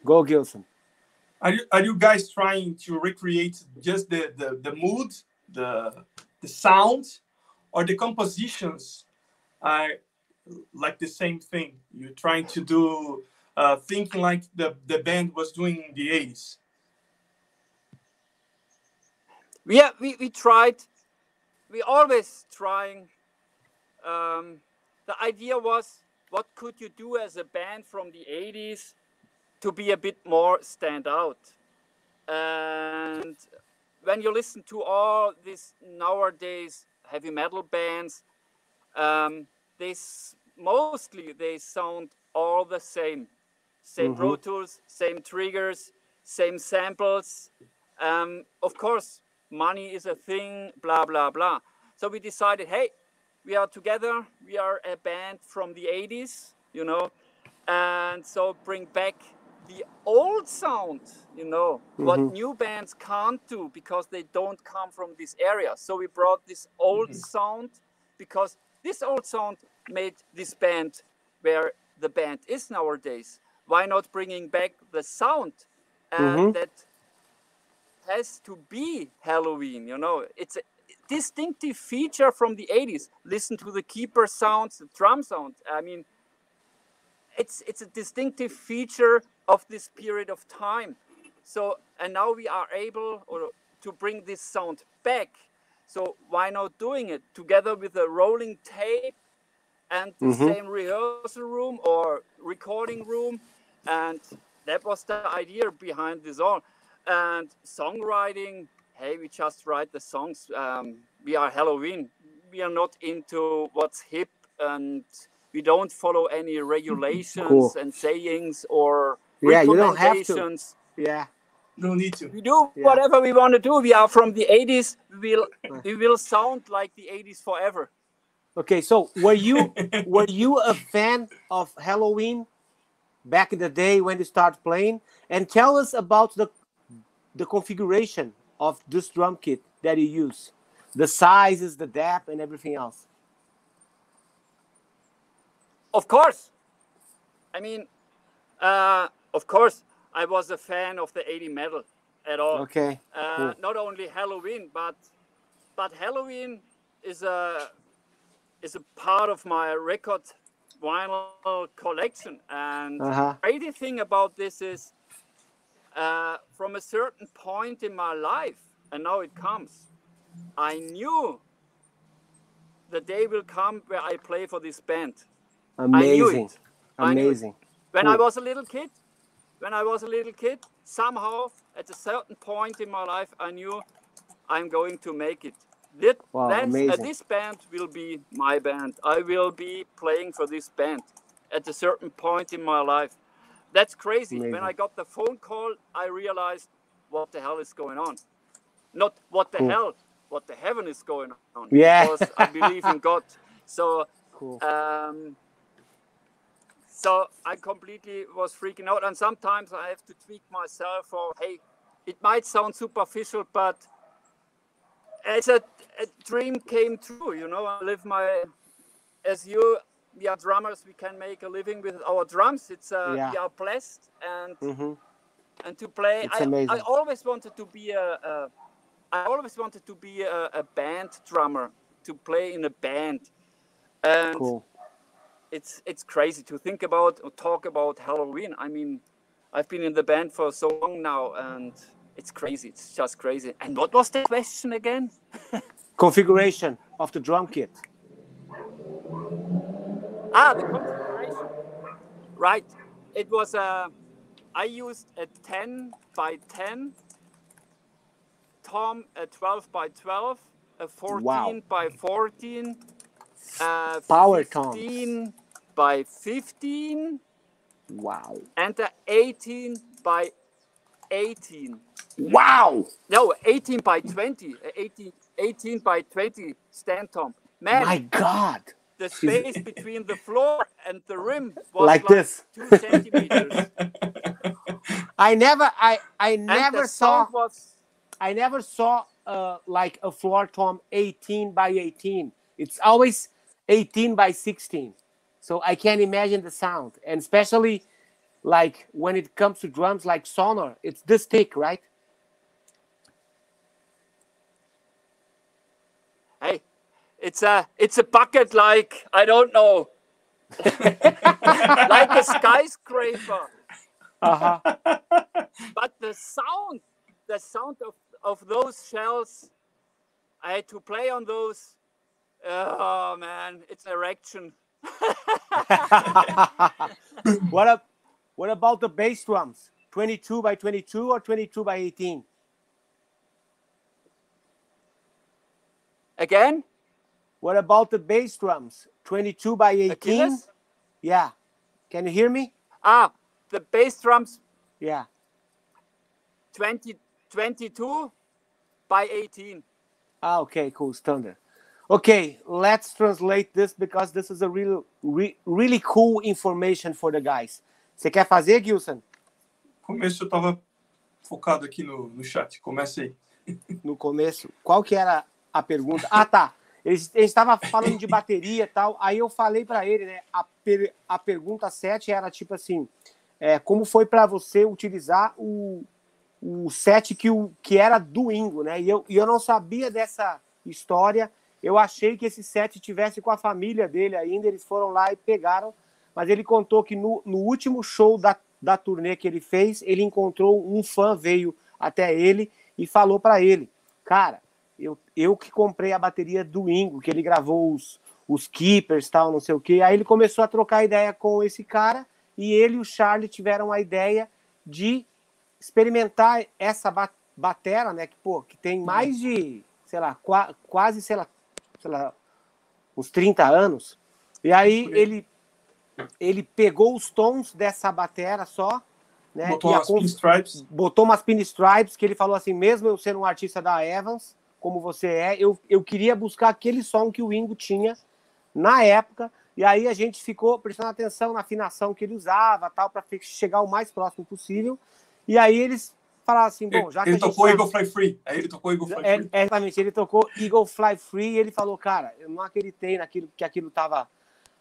go Gilson. Are you, are you guys trying to recreate just the, the, the mood, the the sound, or the compositions? I like the same thing. You're trying to do uh, thinking like the, the band was doing in the 80s. Yeah, we, we tried. We always trying. Um, the idea was what could you do as a band from the 80s to be a bit more stand out? And when you listen to all these nowadays heavy metal bands, um, they mostly they sound all the same same mm-hmm. pro tools same triggers same samples um, of course money is a thing blah blah blah so we decided hey we are together we are a band from the 80s you know and so bring back the old sound you know mm-hmm. what new bands can't do because they don't come from this area so we brought this old mm-hmm. sound because this old sound made this band where the band is nowadays. Why not bringing back the sound uh, mm-hmm. that has to be Helloween? You know, it's a distinctive feature from the 80s. Listen to the keeper sounds, the drum sound. I mean, it's it's a distinctive feature of this period of time. So, and now we are able or to bring this sound back so why not doing it together with a rolling tape and the mm-hmm. same rehearsal room or recording room? And that was the idea behind this all. And songwriting, hey, we just write the songs. Um, we are Helloween. We are not into what's hip and we don't follow any regulations Cool. and sayings or Yeah, you don't have to. recommendations. Yeah. No need to. We do Yeah. whatever we want to do. We are from the 80s. We will we will sound like the 80s forever. Okay, so were you were you a fan of Helloween back in the day when you start playing? And tell us about the the configuration of this drum kit that you use, the sizes, the depth, and everything else. Of course. I mean, uh, of course, I was a fan of the 80 metal at all. Okay. Uh, cool. Not only Helloween, but but Helloween is a is a part of my record vinyl collection. And Uh-huh. the crazy thing about this is, uh, from a certain point in my life, and now it comes, I knew the day will come where I play for this band. Amazing. I knew it. Amazing. When I was a little kid, when I was a little kid, somehow at a certain point in my life, I knew I'm going to make it. That, Wow, that's- uh, this band will be my band. I will be playing for this band at a certain point in my life. That's crazy. When I got the phone call, I realized what the hell is going on. Not what the Cool. hell, what the heaven is going on. Yeah. Because I believe in God. So Cool. um, so I completely was freaking out, and sometimes I have to tweak myself. Or hey, it might sound superficial, but as a, a dream came true. You know, I live my as you. We are drummers. We can make a living with our drums. It's uh, Yeah. we are blessed, and hmm and to play. It's I, amazing. I always wanted to be a, a I always wanted to be a, a band drummer to play in a band, and Cool. it's it's crazy to think about or talk about Helloween. I mean, I've been in the band for so long now, and it's crazy. It's just crazy. And what was the question again? Configuration of the drum kit. Ah, the configuration. Right. It was a. I used a 10 by 10 tom, a 12 by 12, a 14 Wow. by 14, a Power toms. 15 by 15, Wow. and a 18 by 18. Wow. No, 18 by 20. uh, 18, 18 by 20 stand tom. Man, My God. the space between the floor and the rim was Like this. two centimeters. I never I I never saw was I never saw uh, like a floor tom 18 by 18. It's always 18 by 16. So I can't imagine the sound. And especially like when it comes to drums like Sonor, it's this thick, right? hey, it's a it's a bucket like I don't know, like a skyscraper. Uh-huh. But the sound, the sound of of those shells, I had to play on those. Oh man, it's an erection. what up what about the bass drums? 22 by 22 or 22 by 18? Again, What about the bass drums? 22 by 18? Achilles? Yeah. Can you hear me? Ah, the bass drums Yeah. 20, 22 by 18. Ah, okay, cool, standard. Okay, let's translate this because this is a real, re, really cool information for the guys. Você quer fazer, Gilson? Começo eu tava focado aqui no, no chat. Comece aí. No começo, qual que era a pergunta? Ah, tá. Eles eles estavam falando de bateria e tal. Aí eu falei para ele, né? A, per, a pergunta 7 era tipo assim: é, como foi para você utilizar o, o set que, o, que era do Ingo, né? E eu, e eu não sabia dessa história. Eu achei que esse set tivesse com a família dele ainda. Eles foram lá e pegaram. Mas ele contou que no, no último show da, da turnê que ele fez, ele encontrou um fã, veio até ele e falou para ele: Cara, eu, eu que comprei a bateria do Ingo, que ele gravou os, os Keepers tal, não sei o quê. Aí ele começou a trocar ideia com esse cara e ele e o Charlie tiveram a ideia de experimentar essa ba batera, né? Que, pô, que tem mais de, sei lá, qua quase, sei lá, sei lá, uns 30 anos. E aí ele, ele pegou os tons dessa batera só, né? Botou umas conf- pinstripes. botou umas pinstripes que ele falou assim, mesmo eu sendo um artista da Evans, como você é, eu, eu queria buscar aquele som que o Ingo tinha na época, e aí a gente ficou prestando atenção na afinação que ele usava, tal, para chegar o mais próximo possível. E aí eles falaram assim, bom, já que ele a gente tocou tá- Eagle Fly Free. Aí ele tocou Eagle Fly é, Free. é, exatamente, ele tocou Eagle Fly Free e ele falou, cara, eu não acreditei naquilo que aquilo estava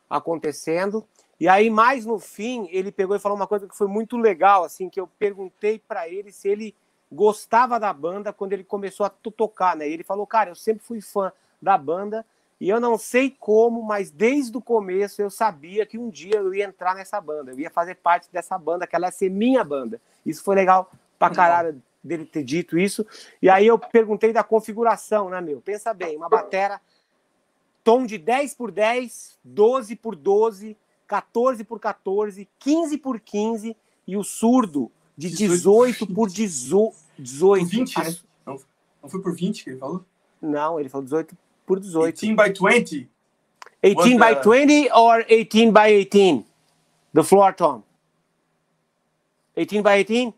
acontecendo. E aí, mais no fim, ele pegou e falou uma coisa que foi muito legal, assim, que eu perguntei para ele se ele gostava da banda quando ele começou a to- tocar, né? E ele falou, cara, eu sempre fui fã da banda e eu não sei como, mas desde o começo eu sabia que um dia eu ia entrar nessa banda, eu ia fazer parte dessa banda, que ela ia ser minha banda. Isso foi legal pra caralho dele ter dito isso. E aí eu perguntei da configuração, né, meu? Pensa bem, uma batera tom de 10 por 10, 12 por 12, 14 por 14, 15 por 15 e o surdo de 18 por 18. Por 20, né? Não, não foi por 20 que ele falou? Não, ele falou 18 por 18. 18 by 20. 18 by the- 20 or 18 by 18? The floor tom. 18 by 18?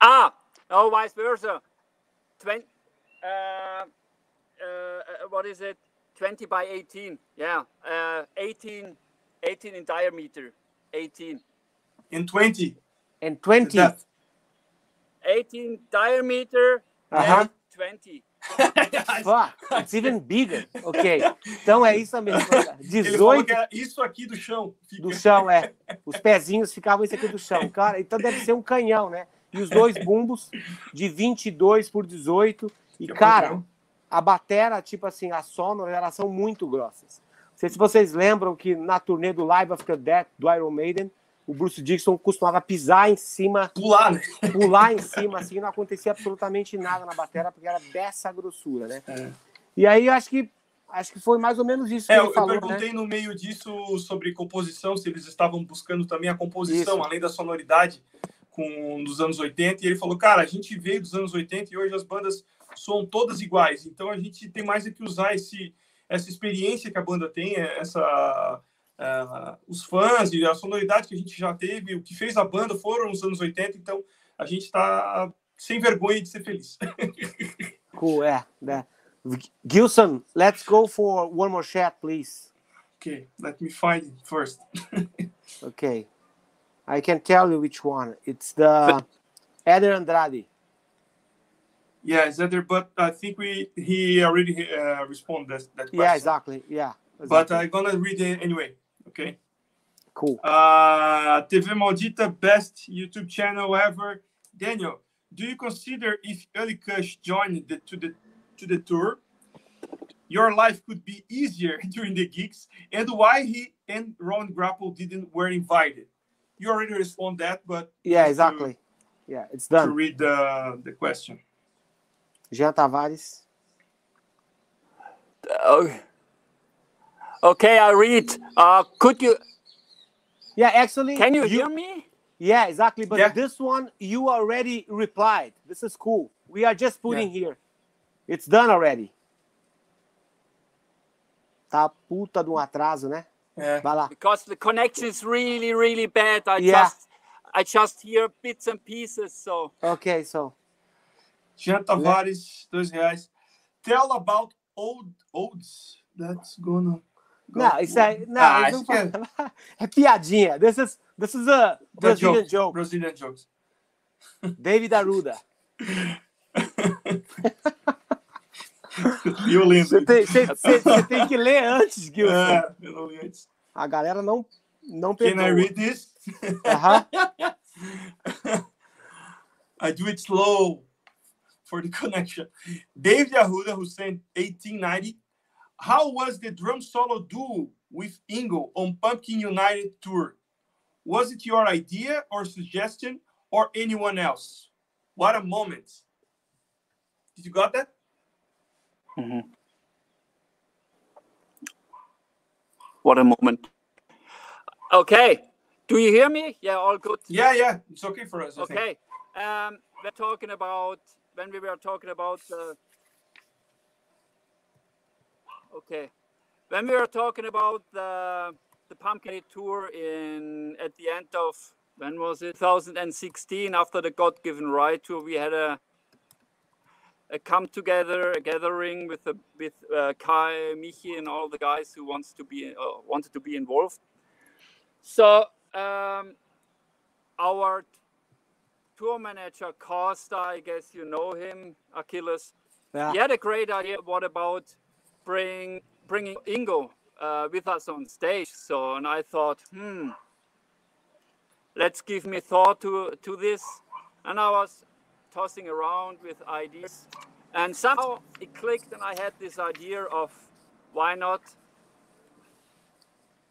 Ah, oh, vice versa. 20, uh, uh, uh, what is it? 20 by 18. Yeah, uh, 18, 18 in diameter. 18. And 20. And the 20. depth. 18 diameter Aham. and 20. Fuck, it's even bigger. Ok. Então é isso mesmo. cara. Ele falou 18 que era isso aqui do chão. Fica- do chão, é. Os pezinhos ficavam isso aqui do chão. Cara, então deve ser um canhão, né? E os dois bumbos de 22 por 18. E, cara. A batera, tipo assim, a sono, elas são muito grossas. Não sei se vocês lembram que na turnê do Live the Death, do Iron Maiden, o Bruce Dixon costumava pisar em cima, Pular, né? pular em cima, assim, não acontecia absolutamente nada na batera, porque era dessa grossura, né? É. E aí, eu acho que acho que foi mais ou menos isso que É, ele eu, né? perguntei no meio disso sobre composição, se eles estavam buscando também a composição, Isso. além da sonoridade com dos anos 80, e ele falou, cara, a gente veio dos anos 80 e hoje as bandas soam todas iguais, então a gente tem mais é que usar esse, essa experiência que a banda tem, é, essa ah, os fãs e a sonoridade que a gente já teve, o que fez a banda foram os anos 80, então a gente está sem vergonha de ser feliz. Cool, é. né? Gilson, let's go for one more chat, please. ok, let me find it first. Okay. I can tell you which one. It's the Eder Andrade. Yeah, is that there? But I think we he already uh, responded that, that question. Yeah, exactly. Yeah. But. I'm gonna read it anyway. Okay. cool. Uh, TV Maldita, best YouTube channel ever. Daniel, do you consider if Uli Kusch joined the, to the to the tour, your life could be easier during the gigs, and why he and Ron Grapow didn't were invited? You already respond that, but Yeah, to- exactly. Yeah, it's done. To, read the the question. Jean Tavares. Oh. Okay, I read. Uh, could you? Yeah, actually. Can you hear me? Yeah, exactly. But Yeah. this one you already replied. This is cool. We are just putting here. It's done already. Tá puta de um atraso, né? Yeah. Vai lá. Because the connection is really, really bad. I Yeah. just, I just hear bits and pieces. So Ok, so. Jean Tavares, dois reais. Tell about old olds. That's gonna. go- Não, isso aí. Não, Ah, não é- é piadinha. This is, this is a Brazilian joke. joke. Brazilian jokes. David Arruda. Eu lembro. Você tem, você- tem que ler antes, Gilson. É, eu não li antes. A galera não, não Can I read this? Aham. I do it slow for the connection. Dave Yahuda, who sent 1890. How was the drum solo duo with Ingo on Pumpkin United tour? Was it your idea or suggestion or anyone else? What a moment. Did you got that? what a moment. Okay, do you hear me? Yeah, all good. Yeah, yeah. It's okay for us. Okay, um, we're talking about when we were talking about. Uh, okay, when we were talking about the the Pumpkin tour in at the end of when was it 2016 after the God Given Right tour, we had a a come together, a gathering with the, with uh, Kai, Michi, and all the guys who wants to be uh, wanted to be involved. So um, our tour manager Kosta, I guess you know him, Achilles. Yeah. He had a great idea. What about bring bringing Ingo uh, with us on stage? So, and I thought, hmm, let's give me thought to to this. And I was tossing around with ideas, and somehow it clicked, and I had this idea of why not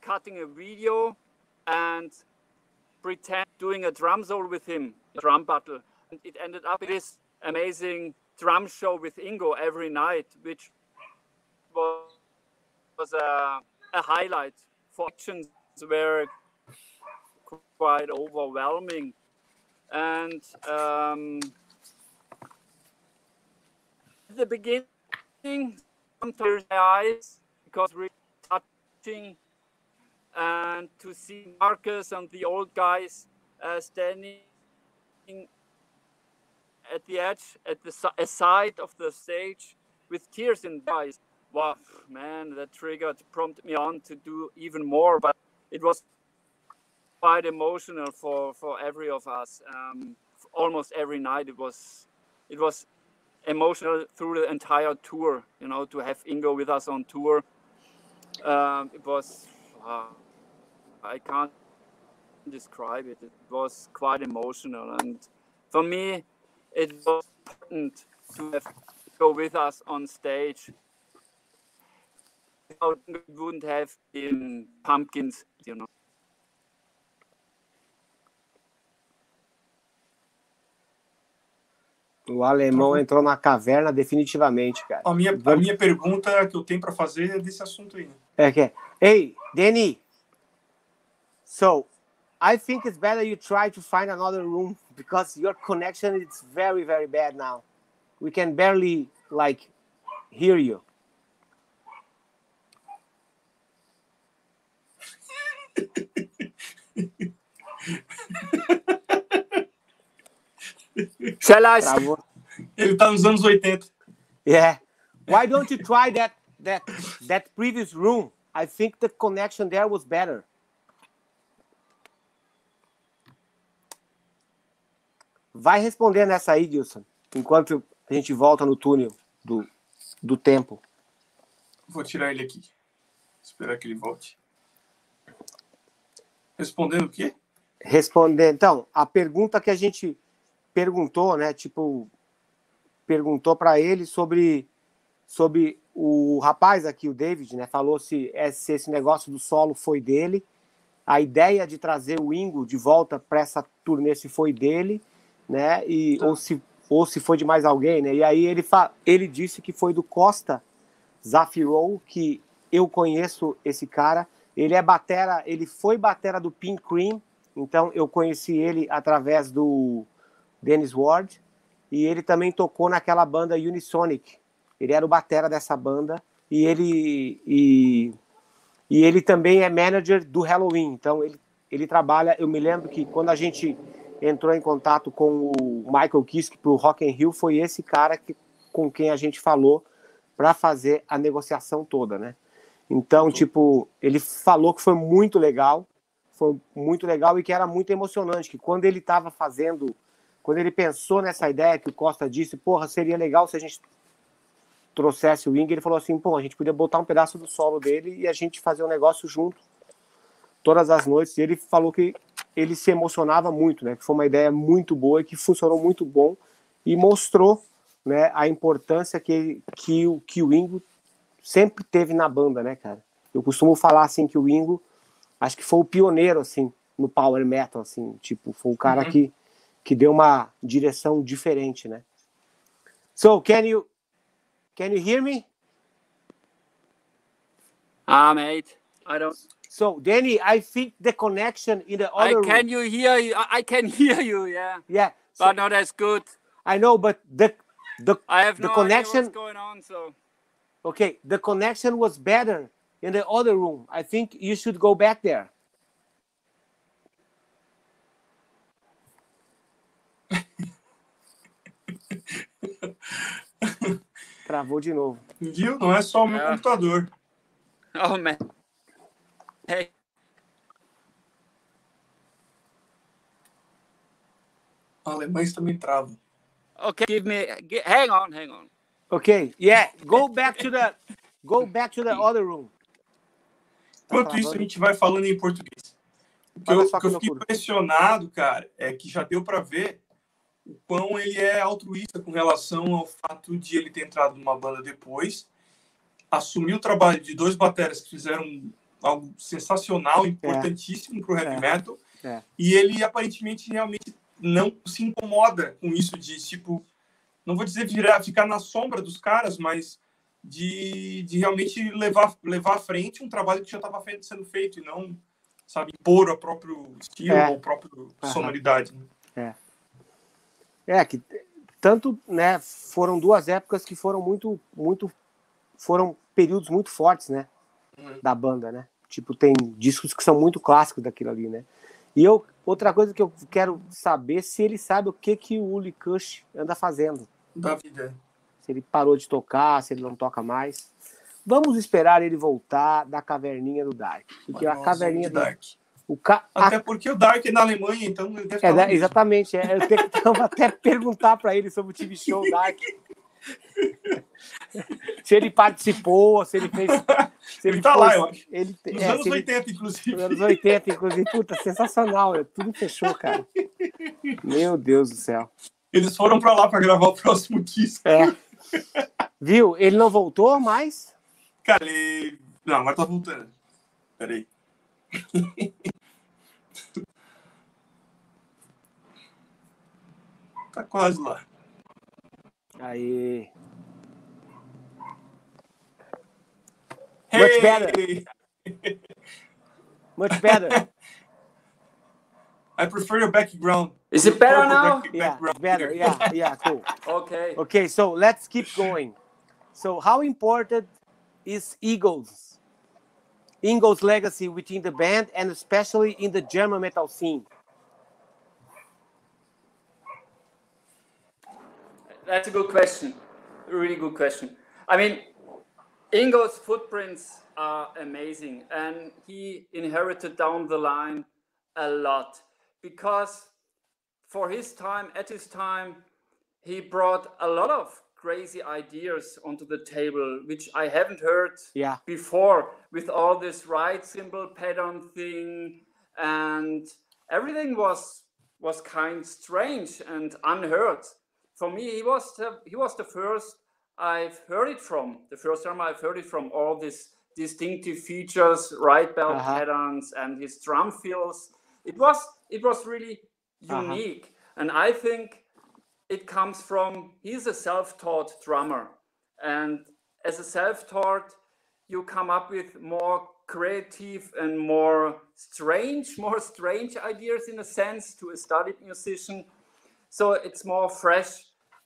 cutting a video and pretend doing a drum solo with him, drum battle. And it ended up with this amazing drum show with Ingo every night, which was, was a, a highlight for actions were quite overwhelming. And um, at the beginning, sometimes my eyes because we're touching and to see Marcus and the old guys uh, standing at the edge, at the side of the stage with tears in their eyes. Wow, man, that triggered, prompted me on to do even more, but it was quite emotional for, for every of us. Um, almost every night it was, it was emotional through the entire tour, you know, to have Ingo with us on tour. Um, it was, wow, I can't describe it. It was quite emotional, and for me, it was important to have go with us on stage. It wouldn't have been pumpkins, you know. O alemão entrou na caverna definitivamente, cara. A minha, a minha pergunta que eu tenho para fazer é desse assunto aí. né? É que é. Hey, Danny. So, I think it's better you try to find another room because your connection is very, very bad now. We can barely like hear you. Shall I? Travou. Ele tá nos anos 80. Yeah. Why don't you try that that that previous room? I think the connection there was better. Vai responder nessa aí, Gilson, enquanto a gente volta no túnel do, do tempo. Vou tirar ele aqui. Esperar que ele volte. Respondendo o quê? Responder. Então, a pergunta que a gente perguntou, né? Tipo, perguntou para ele sobre sobre o rapaz aqui, o David, né? Falou se, se esse negócio do solo foi dele, a ideia de trazer o Ingo de volta para essa turnê se foi dele, né? E ou se ou se foi de mais alguém, né? E aí ele fa ele disse que foi do Costa Zafirou, que eu conheço esse cara. Ele é batera, ele foi batera do Pink Cream, então eu conheci ele através do Dennis Ward e ele também tocou naquela banda Unisonic. Ele era o batera dessa banda e ele e, e ele também é manager do Halloween. Então ele ele trabalha. Eu me lembro que quando a gente entrou em contato com o Michael Kiske para o Rock in Rio foi esse cara que, com quem a gente falou para fazer a negociação toda, né? Então, tipo, ele falou que foi muito legal, foi muito legal e que era muito emocionante, que quando ele estava fazendo, quando ele pensou nessa ideia que o Costa disse, porra, seria legal se a gente trouxesse o Wing, ele falou assim, pô, a gente podia botar um pedaço do solo dele e a gente fazer um negócio junto todas as noites. E ele falou que ele se emocionava muito, né? Que foi uma ideia muito boa e que funcionou muito bom e mostrou, né, a importância que que o que o Ingo sempre teve na banda, né, cara? Eu costumo falar assim que o Ingo acho que foi o pioneiro assim no power metal assim, tipo, foi o cara Uhum. que que deu uma direção diferente, né? So, can you can you hear me? Ah, mate. I don't. So, Dani, I think the connection in the other. I can room, you hear you? I I can hear you. Yeah, yeah, so, but not as good. I know, but the the I have The no connection- idea what's going on. So okay, the connection was better in the other room. I think you should go back there. Travou de novo. Viu? Não é só o meu É. computador. Oh man. Hey, Alemães também travam. okay, give me. hang on, hang on. Okay, yeah, go back to the go back to the other room. Enquanto Tá isso, a gente vai falando em português. O que eu, o que eu que fiquei impressionado, cara, é que já deu para ver o quão ele é altruísta com relação ao fato de ele ter entrado numa banda depois, assumir o trabalho de dois bateras que fizeram algo sensacional, importantíssimo para o heavy É. metal, É. e ele aparentemente realmente não se incomoda com isso de tipo, não vou dizer virar, ficar na sombra dos caras, mas de, de realmente levar levar à frente um trabalho que já estava sendo feito e não sabe impor o próprio estilo É. ou a própria Aham. sonoridade. né? É que tanto, né, foram duas épocas que foram muito muito foram períodos muito fortes, né, Uhum. da banda, né? Tipo, tem discos que são muito clássicos daquilo ali, né? E eu outra coisa que eu quero saber se ele sabe o que que o Uli Kush anda fazendo. Da vida. Se ele parou de tocar, se ele não toca mais. Vamos esperar ele voltar da caverninha do Dark. Porque a Mas caverninha de do Dark. o ca... a Até porque o Dark é na Alemanha, então ele deve É, né, exatamente. É, eu tenho que então, até perguntar para ele sobre o TV Show Dark. se ele participou, se ele fez. Se Ele tá lá, eu acho. Ele, Nos é, anos ele- 80, inclusive. nos anos 80, inclusive. Puta, sensacional. é, Tudo fechou, cara. Meu Deus do céu. Eles foram para lá para gravar o próximo disco. É. Viu? Ele não voltou mais? Cara, ele. Não, agora tá voltando. Peraí. tá quase lá. Aí. Much better. Much better. I prefer your background. Is it better now? back- Yeah, background better. Yeah, yeah, cool. Okay. Okay, so let's keep going. So, how important is Ingo's? Ingo's legacy within the band and especially in the German metal scene? That's a good question. A really good question. I mean, Ingo's footprints are amazing, and he inherited down the line a lot because for his time, at his time, he brought a lot of crazy ideas onto the table, which I haven't heard Yeah. before with all this ride cymbal pattern thing and everything was was kind strange and unheard for me he was the, he was the first i've heard it from. The first time i've heard it from all these distinctive features ride bell Uh-huh. patterns and his drum fills it was it was really Uh-huh. unique. And i think it comes from he's a self-taught drummer. And as a self-taught you come up with more creative and more strange more strange ideas in a sense to a studied musician. So it's more fresh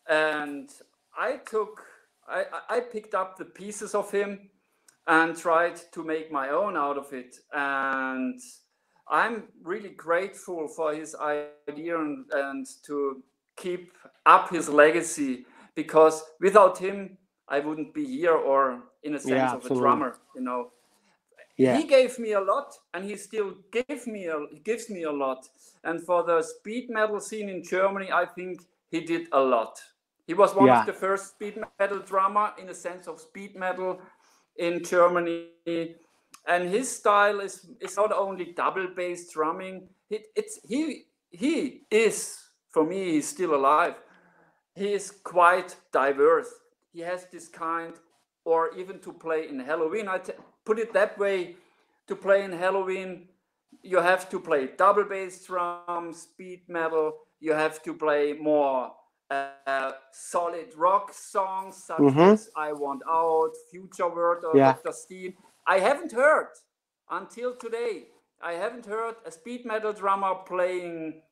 and i took i i picked up the pieces of him and tried to make my own out of it. And i'm really grateful for his idea and, and to keep up his legacy because without him i wouldn't be here or in a sense Yeah, of a drummer you know. Yeah. he gave me a lot and he still gave me a, gives me a lot. And for the speed metal scene in germany i think he did a lot he was one Yeah. of the first speed metal drummer in a sense of speed metal in germany and his style is is not only double bass drumming it, it's he he is for me he's still alive he is quite diverse. He has this kind, or even to play in Helloween. I t- put it that way: to play in Helloween, you have to play double bass drum, speed metal. You have to play more uh, solid rock songs such Mhm. as "I Want Out," "Future World," or Yeah. "Dr. Stein." I haven't heard until today. I haven't heard a speed metal drummer playing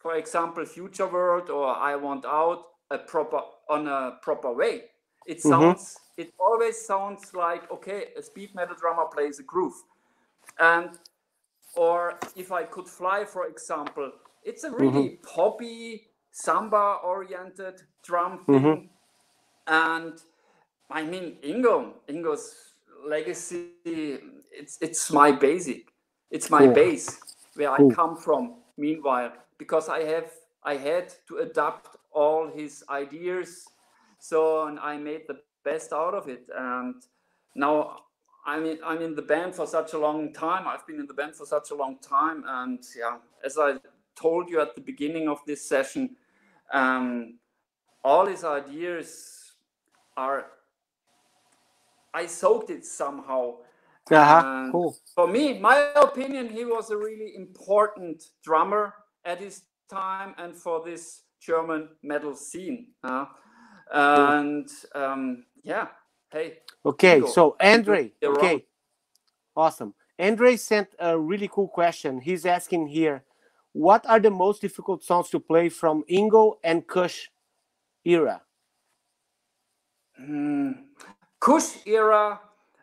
for example, Future World or I Want Out a proper on a proper way. It Mhm. sounds it always sounds like okay, a speed metal drummer plays a groove, and or if I could fly, for example, it's a really mm-hmm. poppy, samba-oriented drum thing, mm-hmm. and I mean Ingo, Ingo's legacy, it's it's my basic, it's my base where. I come from. Meanwhile, because I have I had to adapt all his ideas, so and I made the best out of it, and now I'm in, I'm in the band for such a long time. I've been in the band for such a long time, and yeah, as I told you at the beginning of this session, um, all his ideas are. I soaked it somehow. Uh-huh. Cool. For me, my opinion, he was a really important drummer at his time and for this German metal scene. Uh, and um, yeah, Hey. Okay, so Andre, okay, awesome. Andre sent a really cool question. He's asking here, what are the most difficult songs to play from Ingo and Kusch era? Mm, Kusch era,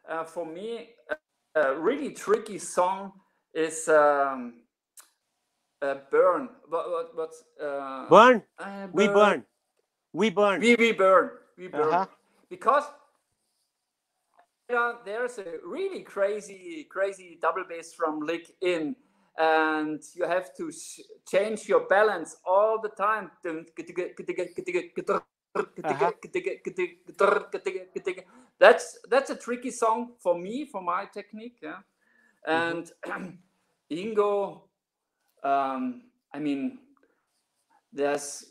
uh, for me, a, really tricky song is um, uh, Burn. What, what, what's, uh, burn? burn? We burn. We burn. We, we burn. We burn. -huh. Because there's a really crazy, crazy double bass from lick in, and you have to change your balance all the time. That's that's a tricky song for me, for my technique. Yeah, and Ingo, um, I mean, there's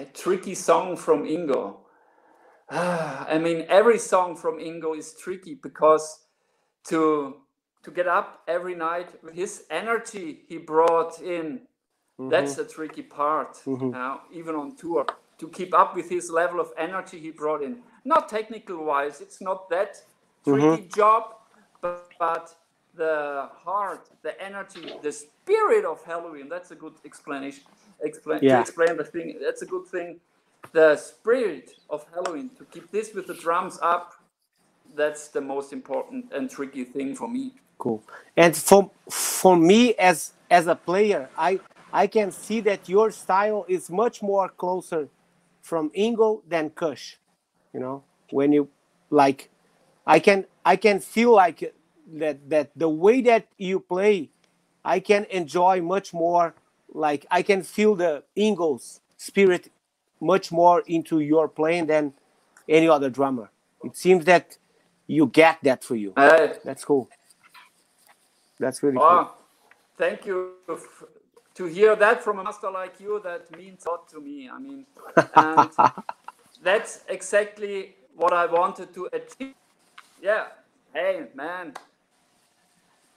a tricky song from Ingo I mean, every song from Ingo is tricky because to to get up every night with his energy he brought in, mm-hmm. that's the tricky part. Mm-hmm. Now, even on tour, to keep up with his level of energy he brought in. Not technical wise, it's not that tricky mm-hmm. job, but, but the heart, the energy, the spirit of Helloween. That's a good explanation. Explain yeah. to explain the thing. That's a good thing the spirit of Helloween to keep this with the drums up, that's the most important and tricky thing for me. Cool. And for for me as as a player, I I can see that your style is much more closer from Ingo than Kusch. You know, when you like, I can I can feel like that that the way that you play, I can enjoy much more. Like I can feel the Ingo's spirit much more into your playing than any other drummer. It seems that you get that for you. Uh, That's cool. That's really cool. Thank you to hear that from a master like you. That means a lot to me. I mean, and that's exactly what I wanted to achieve. Yeah. Hey, man.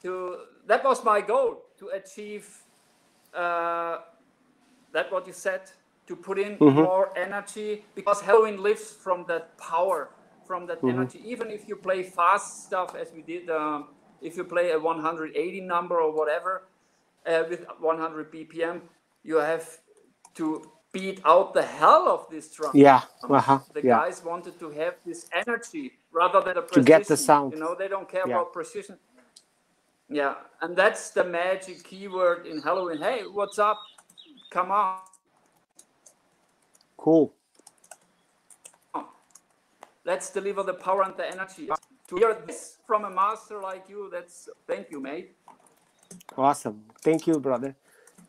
To that was my goal to achieve. Uh, that what you said to put in mm-hmm. more energy because Helloween lives from that power, from that mm-hmm. energy. Even if you play fast stuff as we did, um, if you play a 180 number or whatever uh, with 100 BPM, you have to beat out the hell of this drum. Yeah, uh-huh. the yeah. guys wanted to have this energy rather than a precision. To get the sound. You know, they don't care yeah. about precision. Yeah, and that's the magic keyword in Helloween. Hey, what's up? Come on. Cool. Let's deliver the power and the energy. To hear this from a master like you, that's thank you, mate. Awesome. Thank you, brother.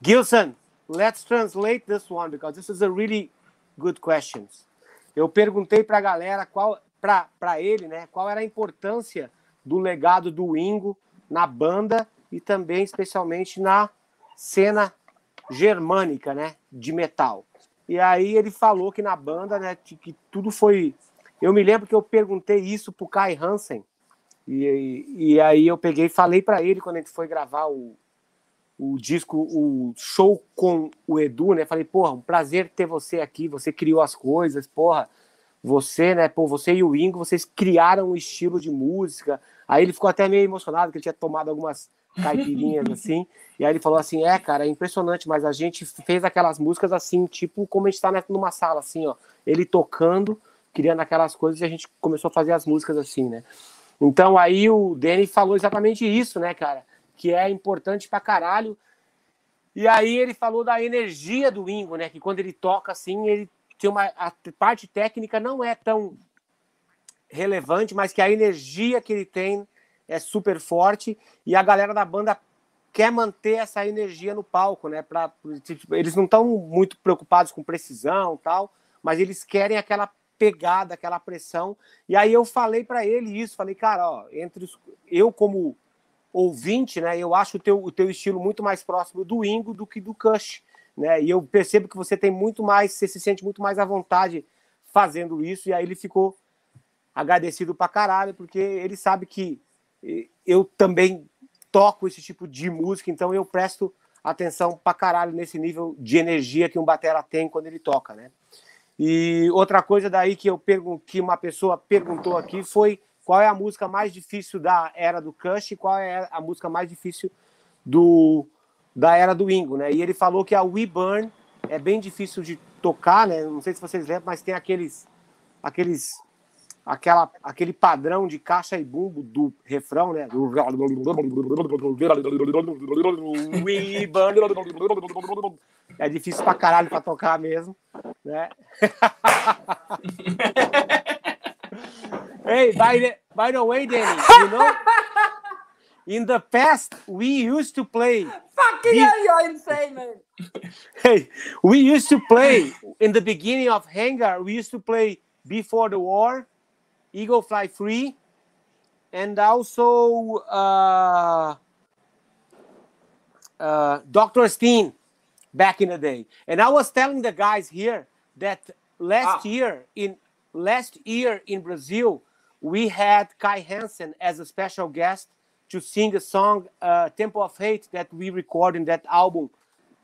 Gilson, let's translate this one because this is a really good question. Eu perguntei para a galera qual para ele, né, qual era a importância do legado do Ingo na banda e também especialmente na cena germânica, né, de metal. E aí ele falou que na banda, né, que tudo foi. Eu me lembro que eu perguntei isso pro Kai Hansen. E, e aí eu peguei e falei para ele quando a gente foi gravar o, o disco, o show com o Edu, né? Falei, porra, um prazer ter você aqui, você criou as coisas, porra. Você, né, pô, você e o Ingo, vocês criaram um estilo de música. Aí ele ficou até meio emocionado, que ele tinha tomado algumas caipirinhas assim. E aí ele falou assim: é, cara, é impressionante, mas a gente fez aquelas músicas assim, tipo como a gente tá numa sala, assim, ó. Ele tocando, criando aquelas coisas e a gente começou a fazer as músicas assim, né? Então aí o Danny falou exatamente isso, né, cara? Que é importante pra caralho. E aí ele falou da energia do Ingo, né? Que quando ele toca assim, ele tem uma. A parte técnica não é tão relevante, mas que a energia que ele tem é super forte e a galera da banda quer manter essa energia no palco, né? Pra, tipo, eles não estão muito preocupados com precisão tal, mas eles querem aquela pegada, aquela pressão. E aí eu falei para ele isso, falei, cara, ó, entre os, eu como ouvinte, né, eu acho o teu, o teu estilo muito mais próximo do Ingo do que do Kush, né? E eu percebo que você tem muito mais, você se sente muito mais à vontade fazendo isso. E aí ele ficou agradecido pra caralho, porque ele sabe que eu também toco esse tipo de música, então eu presto atenção pra caralho nesse nível de energia que um batera tem quando ele toca, né? E outra coisa daí que eu que uma pessoa perguntou aqui foi qual é a música mais difícil da era do Kush e qual é a música mais difícil do da era do Ingo, né? E ele falou que a We Burn é bem difícil de tocar, né? Não sei se vocês lembram, mas tem aqueles aqueles aquela, aquele padrão de caixa e bumbo do refrão, né? É difícil pra caralho pra tocar mesmo, né? hey, by the, by the way, Danny, you know, in the past we used to play. Fucking hell, you're insane, man. Hey, we used to play in the beginning of Hangar. We used to play before the war Eagle Fly Free, and also uh, uh, Dr. Stein back in the day. And I was telling the guys here that last Ah. year in last year in Brazil, we had Kai Hansen as a special guest to sing a song, uh, Temple of Hate, that we record in that album,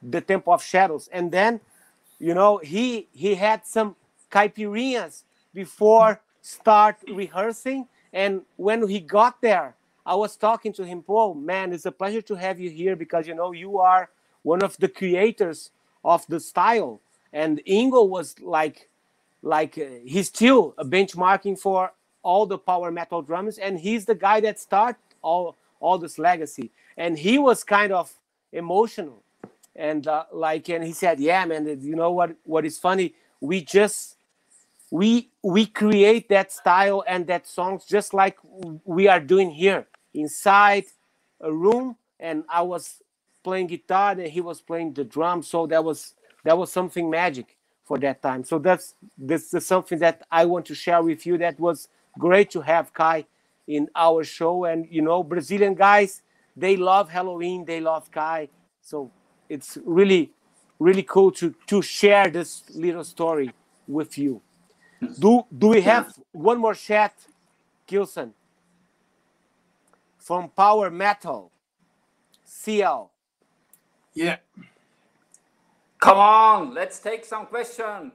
The Temple of Shadows. And then, you know, he he had some caipirinhas before start rehearsing. And when he got there, I was talking to him, Paul, man, it's a pleasure to have you here because you know you are one of the creators of the style. And Ingo was like, like uh, he's still a benchmarking for all the power metal drums, and he's the guy that start all all this legacy. And he was kind of emotional, and uh, like, and he said, "Yeah, man, you know what? What is funny? We just we we create that style and that songs just like we are doing here. Inside a room and i was playing guitar and he was playing the drums so that was that was something magic for that time. So that's this is something that i want to share with you that was great to have kai in our show. And you know brazilian guys they love helloween they love kai. So it's really really cool to to share this little story with you do do we have one more chat, Gilson? From Power Metal, CL. Yeah. Come on, let's take some question.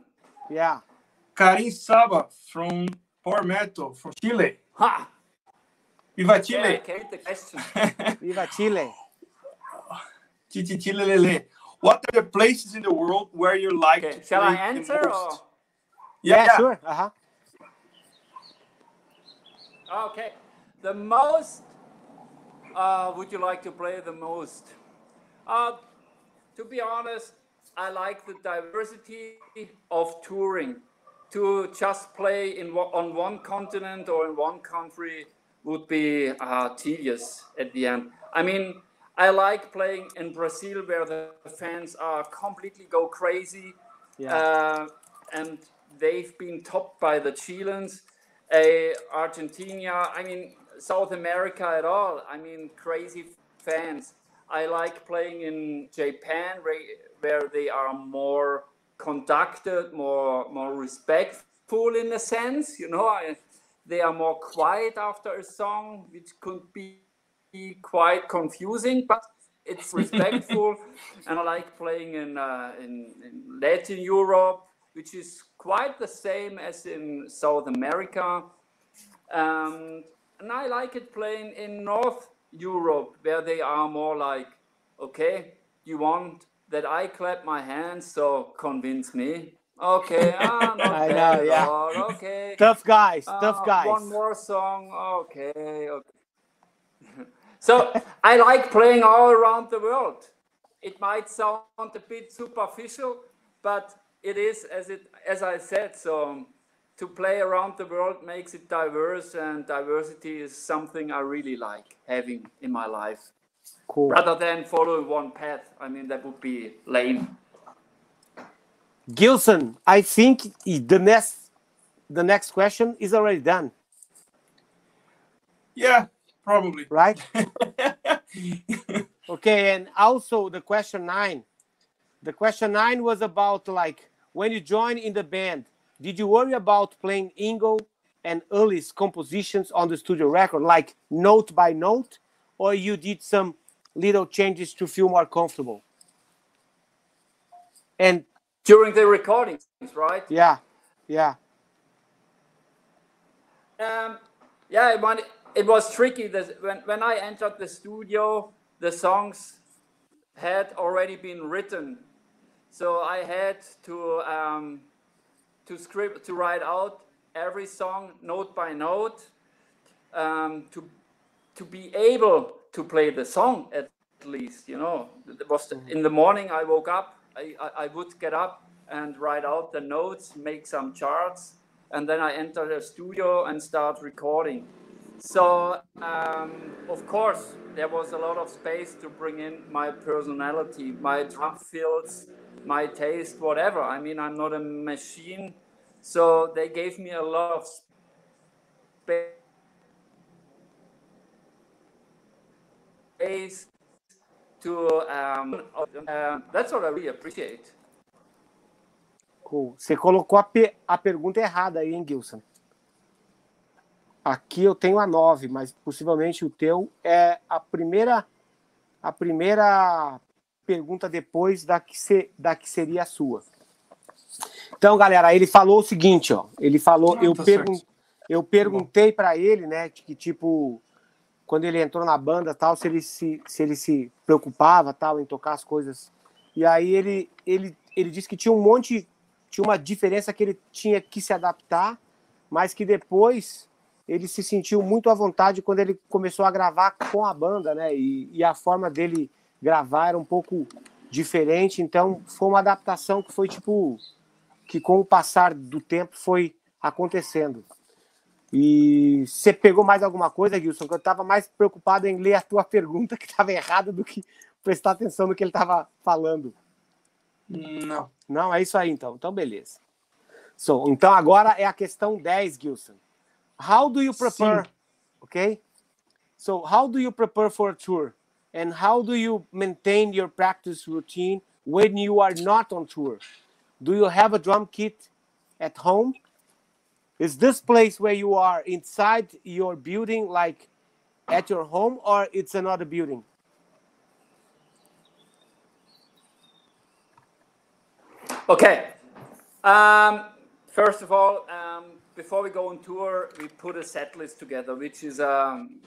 Yeah. Karim Saba from Power Metal from Chile. Ha! Viva Chile. can read the question. Viva Chile. Chichi Chile Lele. What are the places in the world where you like Okay, to shall I play the answer most? or? Yeah, yeah. sure. Uh-huh. Okay. The most uh, would you like to play the most? Uh, to be honest, I like the diversity of touring. To just play in on one continent or in one country would be uh, tedious at the end. I mean, I like playing in Brazil where the fans are completely go crazy Yeah. uh, and they've been topped by the Chileans. Uh, Argentina, I mean, South America at all. I mean, crazy fans. I like playing in Japan where, where they are more conducted, more more respectful in a sense. You know, I, they are more quiet after a song, which could be quite confusing, but it's respectful. and I like playing in, uh, in in Latin Europe, which is quite the same as in South America. Um, and I like it playing in North Europe, where they are more like, okay, you want that I clap my hands, so convince me. Okay, ah, I know, yeah. all. Okay. Tough guys, tough Uh, guys. One more song. Okay. okay. so I like playing all around the world. It might sound a bit superficial, but it is as it as I said. So um, to play around the world makes it diverse, and diversity is something I really like having in my life, Cool. rather than following one path. I mean that would be lame. Gilson, I think the next the next question is already done, Yeah, probably. right? Okay, and also the question nine. The question nine was about like when you joined in the band, did you worry about playing Ingo and Uli's compositions on the studio record, like note by note, or you did some little changes to feel more comfortable? And During the recordings, right? yeah, yeah, Um, yeah, it, it was tricky. This, when, when I entered the studio, the songs had already been written. So I had to, um, to script, to write out every song note by note um, to, to be able to play the song at least, you know. It was in the morning I woke up, I, I, I would get up and write out the notes, make some charts, and then I enter the studio and start recording. So, um, of course, there was a lot of space to bring in my personality, my drum fills, my taste, whatever. I mean, I'm not a machine. So, they gave me a lot of space to. Um, uh, that's what I really appreciate. cool. Você colocou a, pe- a pergunta errada aí, hein, Gilson? Aqui eu tenho a 9, mas possivelmente o teu é a primeira a primeira pergunta depois da que, se, da que seria a sua. Então, galera, ele falou o seguinte, ó. Ele falou, Ah, eu, tá pergun certo. eu perguntei para ele, né, que tipo quando ele entrou na banda, tal, se ele se, se ele se preocupava, tal, em tocar as coisas. E aí ele ele ele disse que tinha um monte tinha uma diferença que ele tinha que se adaptar, mas que depois ele se sentiu muito à vontade quando ele começou a gravar com a banda, né? E, e a forma dele gravar era um pouco diferente, então foi uma adaptação que foi tipo que com o passar do tempo foi acontecendo. E você pegou mais alguma coisa, Gilson? Que eu estava mais preocupado em ler a tua pergunta que estava errada do que prestar atenção no que ele estava falando. Não. Não, é isso aí então. Então, beleza. So, então, agora é a questão 10, Gilson. How do you prepare? Sim. Okay? So, how do you prepare for a tour? And how do you maintain your practice routine when you are not on tour? Do you have a drum kit at home? Is this place where you are inside your building, like at your home, or it's another building? Okay. Um, first of all, um, before we go on tour, we put a set list together, which is um,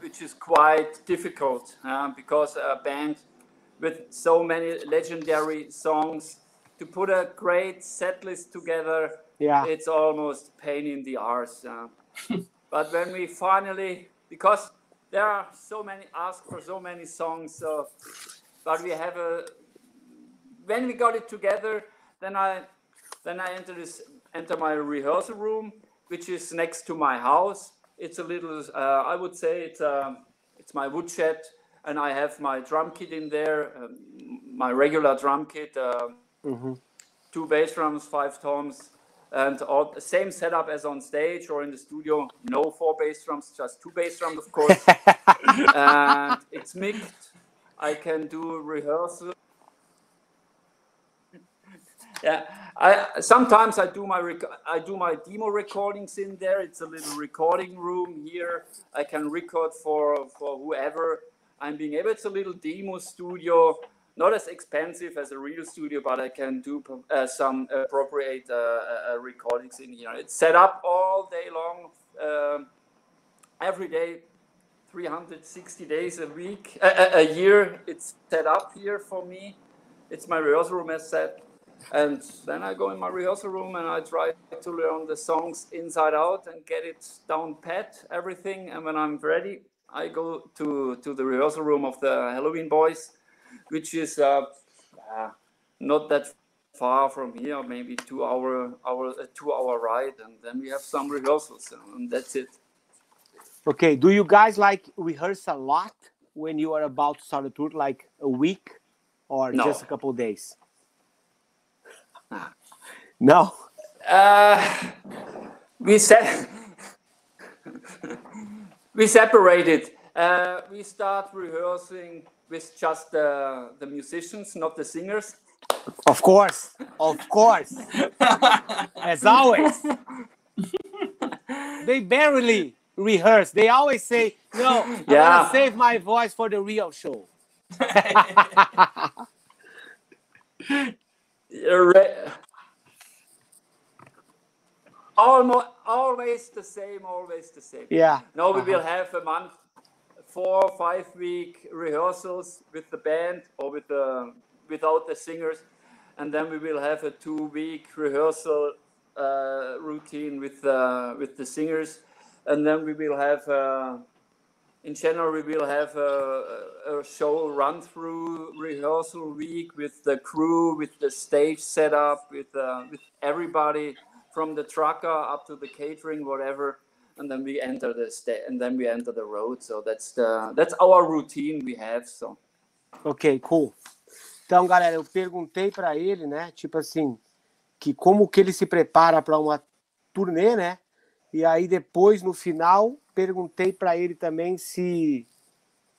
which is quite difficult uh, because a band with so many legendary songs to put a great set list together, Yeah. it's almost pain in the arse. Uh, but when we finally, because there are so many ask for so many songs, so but we have a when we got it together, then I then I enter this enter my rehearsal room, which is next to my house. It's a little uh, I would say it's um, it's my woodshed, and I have my drum kit in there, um, my regular drum kit, uh, two bass drums, five toms, and all the same setup as on stage or in the studio. No four bass drums, just two bass drums, of course, and it's mixed. I can do rehearsal yeah. I sometimes i do my rec- i do my demo recordings in there. It's a little recording room here. I can record for for whoever. I'm being able it's a little demo studio not as expensive as a real studio but i can do uh, some appropriate uh, uh, recordings in here. It's set up all day long um, every day 360 days a week a, year. It's set up here for me. It's my rehearsal room as said and then I go in my rehearsal room and I try to learn the songs inside out and get it down pat, everything. And when I'm ready, I go to, to the rehearsal room of the Helloween Boys, which is uh, uh, not that far from here, maybe two hour hour a two hour ride, and then we have some rehearsals, and that's it. Okay. Do you guys like rehearse a lot when you are about to start a tour, like a week, or No. just a couple of days? No. Uh, we said we separated. Uh, we start rehearsing with just the, the musicians, not the singers. Of course. Of course. As always. they barely rehearse. They always say, "No, I'm Yeah. gonna save my voice for the real show." Almost, always the same, always the same. Yeah. No, we Uh-huh. will have a month, four, five week rehearsals with the band or with the without the singers, and then we will have a two week rehearsal uh, routine with uh, with the singers, and then we will have. Uh, in general, we will have a, a show run through rehearsal week with the crew, with the stage setup, with uh, with everybody from the trucker up to the catering, whatever, and then we enter the sta- and then we enter the road. So that's the that's our routine we have. So Ok, cool. Então, galera, eu perguntei para ele, né? Tipo assim, que como que ele se prepara para uma turnê, né? E aí depois no final perguntei para ele também se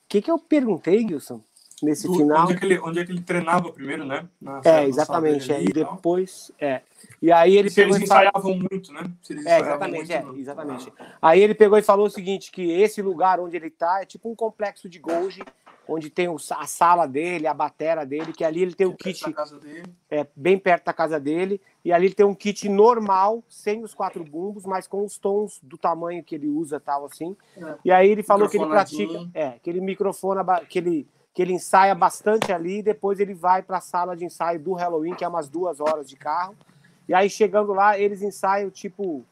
o que que eu perguntei, Gilson? Nesse Do- final. Onde é, que ele, onde é que ele treinava primeiro, né? Na- É, exatamente. É, e depois, é. E aí ele Se eles pegou e falou, ensaiavam muito, né? É, ensaiavam exatamente, muito é, exatamente. Aí ele pegou e falou o seguinte, que esse lugar onde ele tá é tipo um complexo de Golgi, onde tem a sala dele, a batera dele, que ali ele tem o perto da kit casa dele. é, bem perto da casa dele, e ali ele tem um kit normal, sem os quatro bumbos, mas com os tons do tamanho que ele usa, tal assim. É. E aí ele falou que ele pratica, é, que ele microfona, que ele, que ele ensaia bastante ali, e depois ele vai para a sala de ensaio do Halloween, que é umas duas horas de carro. E aí chegando lá, eles ensaiam tipo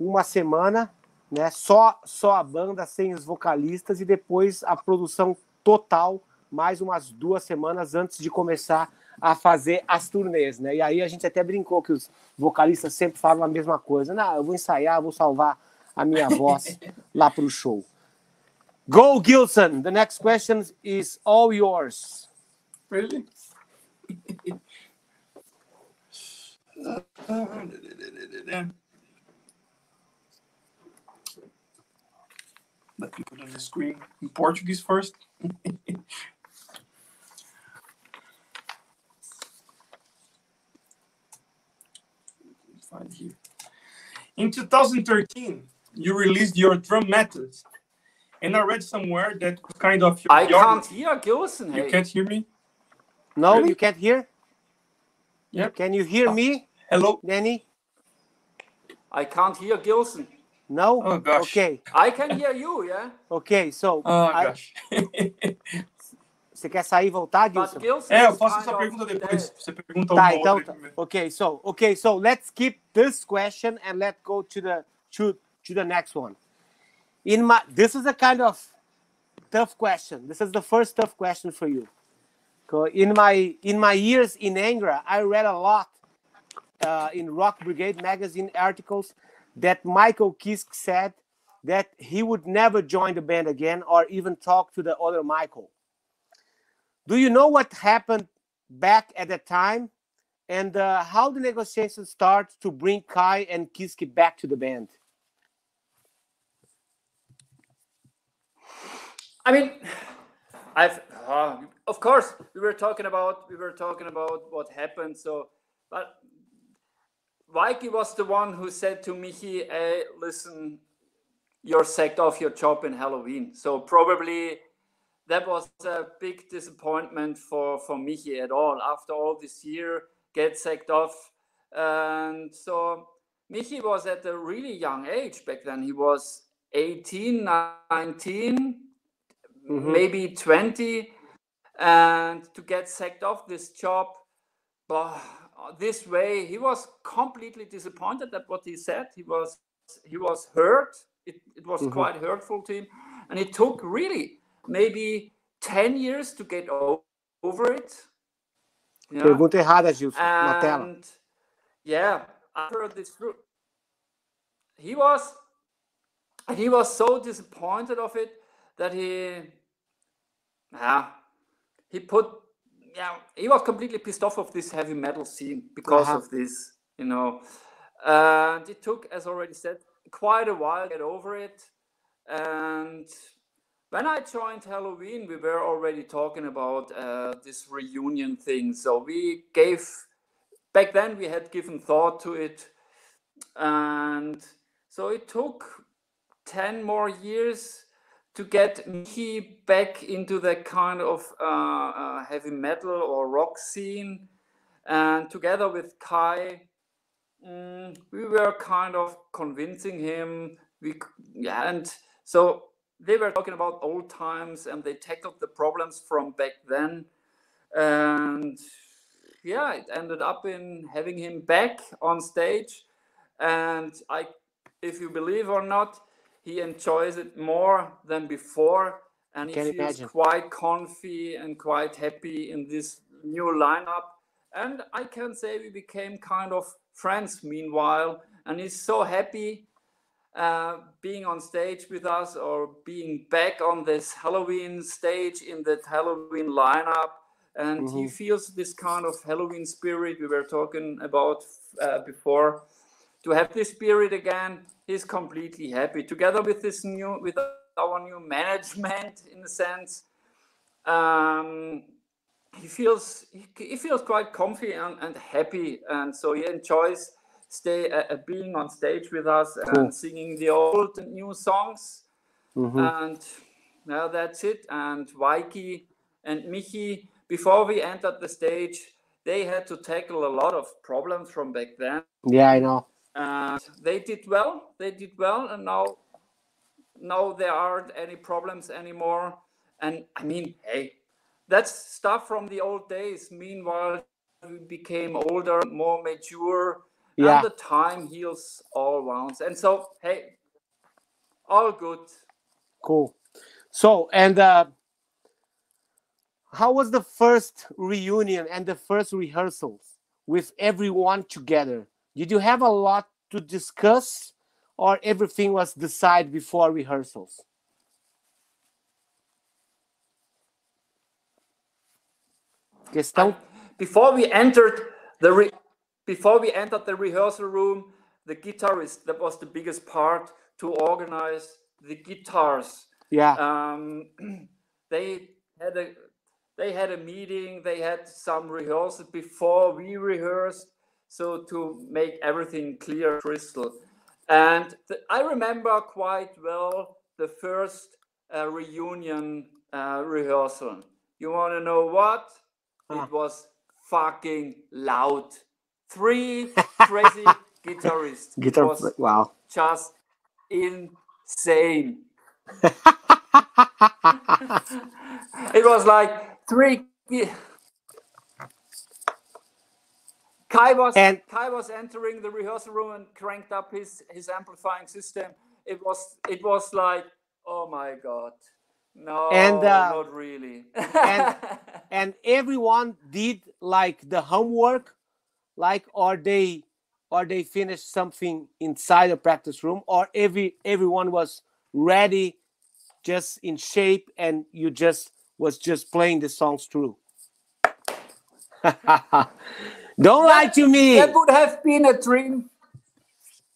uma semana, né? Só só a banda sem os vocalistas e depois a produção total mais umas duas semanas antes de começar a fazer as turnês, né? E aí a gente até brincou que os vocalistas sempre falam a mesma coisa. Não, eu vou ensaiar, vou salvar a minha voz lá pro show. Go, Gilson. The next question is all yours. Really? Let me put on the screen in Portuguese first. Find here. In 2013, you released your drum methods, and I read somewhere that kind of I can't hear Gilson. You Hey. can't hear me. No, Really? you can't hear? Yep. Can you hear me, Hello. Dani? I can't hear Gilson. No? Oh, gosh. Ok, I can hear you, yeah. ok. So, Oh I- gosh. você quer sair e voltar, But Gilson? Gilson É, eu faço kind essa of pergunta depois. Você pergunta Tá, uma então, outra. tá. okay, so, okay, so let's keep this question and let's go to the to, to the next one. In my, this is a kind of tough question. This is the first tough question for you. In my in my years in Angra, I read a lot uh, in Rock Brigade magazine articles that Michael Kiske said that he would never join the band again or even talk to the other Michael. Do you know what happened back at that time and uh, how the negotiations start to bring Kai and Kiske back to the band? I mean, I've uh, of course we were talking about we were talking about what happened. So, but Mikey was the one who said to Michi, "Hey, listen, you're sacked off your job in Helloween." So probably that was a big disappointment for for Michi at all. After all this year, get sacked off, and so Michi was at a really young age back then. He was 18, 19 Mhm. maybe 20 and to get sacked off this job bah, this way. He was completely disappointed at what he said. He was he was hurt. It, it was mm-hmm. quite hurtful to him, and it took really maybe ten years to get over it. Yeah. Pergunta errada, Gilson, na tela. Yeah, I heard this. He was he was so disappointed of it that he yeah he put yeah he was completely pissed off of this heavy metal scene because uh-huh. of this you know and it took as already said quite a while to get over it and when I joined helloween we were already talking about uh, this reunion thing. So we gave, back then we had given thought to it. And so it took 10 more years to get me back into that kind of uh, uh, heavy metal or rock scene. And together with Kai, mm, we were kind of convincing him. We yeah, and so they were talking about old times and they tackled the problems from back then. And yeah, it ended up in having him back on stage. And I, if you believe or not, he enjoys it more than before. And he feels imagine. quite comfy and quite happy in this new lineup. And I can say we became kind of friends meanwhile. And he's so happy uh, being on stage with us or being back on this helloween stage in that helloween lineup. And mm-hmm. he feels this kind of helloween spirit we were talking about uh, before. To have this spirit again, he's completely happy. Together with this new, with our new management, in a sense, um, he feels he, he, feels quite comfy and, and happy, and so he enjoys stay uh, uh, being on stage with us cool. and singing the old and new songs. Mm-hmm. And now that's it. And Weiki and Michi, before we entered the stage, they had to tackle a lot of problems from back then. Yeah, I know. And they did well. They did well, and now, now there aren't any problems anymore. And I mean, hey, that's stuff from the old days. Meanwhile, we became older, more mature, yeah. and the time heals all wounds. And so, hey, all good. Cool. So, and uh, how was the first reunion and the first rehearsals with everyone together? Did you have a lot to discuss, or everything was decided before rehearsals? Questão. Before we entered the re before we entered the rehearsal room, the guitarist, that was the biggest part to organize the guitars. Yeah. Um, they had a they had a meeting, they had some rehearsal before we rehearsed, so to make everything clear crystal. And the, I remember quite well the first uh, reunion uh, rehearsal. You want to know what? Huh. It was fucking loud three crazy guitarists. Guitar, wow. Just insane. it was like three. Kai was and, Kai was entering the rehearsal room and cranked up his his amplifying system. It was it was like oh my god. No, and uh, not really. and, and everyone did like the homework like or they or they finished something inside the practice room or every everyone was ready just in shape and you just was just playing the songs through don't that, lie to me that would have been a dream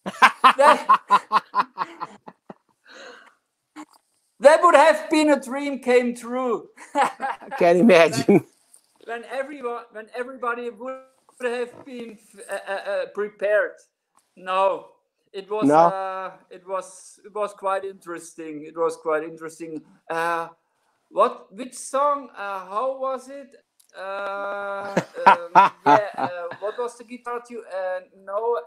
that, that would have been a dream came true I can't imagine when, when everyone when everybody would have been uh, uh, uh, prepared. No, it was no. Uh, it was it was quite interesting. It was quite interesting. Uh, what which song? Uh, how was it? Uh, um, yeah, what was the guitar? To uh, no.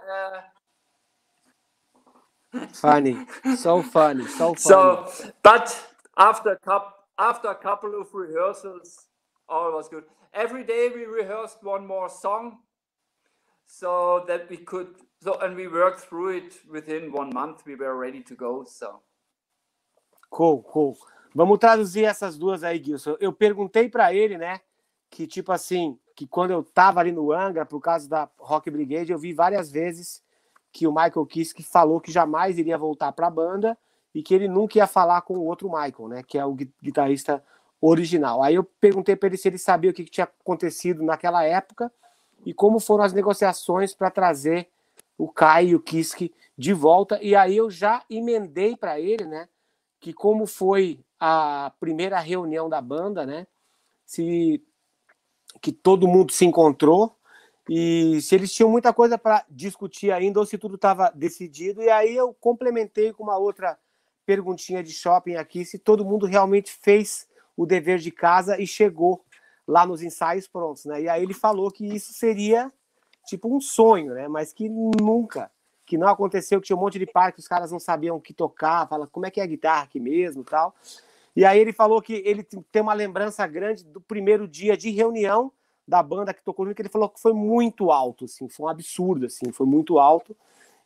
Funny, so funny, so funny. So, but after a couple after a couple of rehearsals, all was good. Every day we rehearsed one more song so that we could so and we worked through it within one month we were ready to go so cool cool vamos traduzir essas duas aí Gilson eu perguntei para ele né que tipo assim que quando eu tava ali no Angra por causa da Rock Brigade eu vi várias vezes que o Michael Kiske falou que jamais iria voltar para a banda e que ele nunca ia falar com o outro Michael né que é o guitarrista original aí eu perguntei para ele se ele sabia o que tinha acontecido naquela época e como foram as negociações para trazer o Kai e o Kiske de volta. E aí eu já emendei para ele, né, que como foi a primeira reunião da banda, né, se que todo mundo se encontrou e se eles tinham muita coisa para discutir ainda ou se tudo estava decidido. E aí eu complementei com uma outra perguntinha de shopping aqui, se todo mundo realmente fez o dever de casa e chegou lá nos ensaios prontos, né? E aí ele falou que isso seria tipo um sonho, né? Mas que nunca, que não aconteceu, que tinha um monte de parque, os caras não sabiam o que tocar, fala como é que é a guitarra aqui mesmo, tal. E aí ele falou que ele tem uma lembrança grande do primeiro dia de reunião da banda que tocou que ele falou que foi muito alto, assim, foi um absurdo, assim, foi muito alto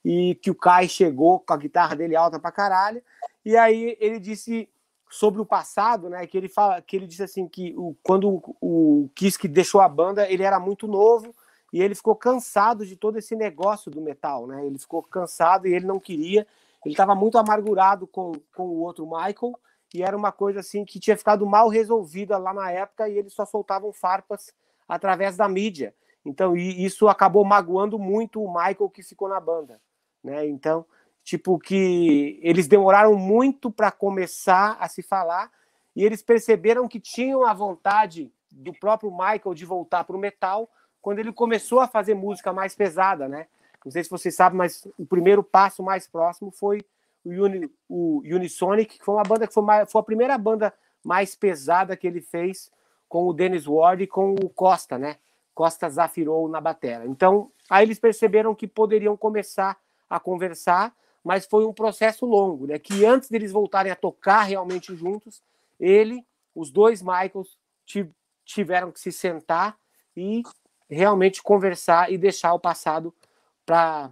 e que o Kai chegou com a guitarra dele alta pra caralho. E aí ele disse sobre o passado, né? Que ele fala, que ele disse assim que o, quando o, que deixou a banda, ele era muito novo e ele ficou cansado de todo esse negócio do metal, né? Ele ficou cansado e ele não queria. Ele estava muito amargurado com, com o outro Michael e era uma coisa assim que tinha ficado mal resolvida lá na época e eles só soltavam farpas através da mídia. Então isso acabou magoando muito o Michael que ficou na banda, né? Então tipo que eles demoraram muito para começar a se falar e eles perceberam que tinham a vontade do próprio Michael de voltar para o metal quando ele começou a fazer música mais pesada, né? Não sei se vocês sabem, mas o primeiro passo mais próximo foi o, Uni, o Unisonic, que foi uma banda que foi, mais, foi a primeira banda mais pesada que ele fez com o Dennis Ward e com o Costa, né? Costa Zafirou na batera. Então, aí eles perceberam que poderiam começar a conversar mas foi um processo longo, né? Que antes deles voltarem a tocar realmente juntos, ele, os dois Michaels tiveram que se sentar e realmente conversar e deixar o passado para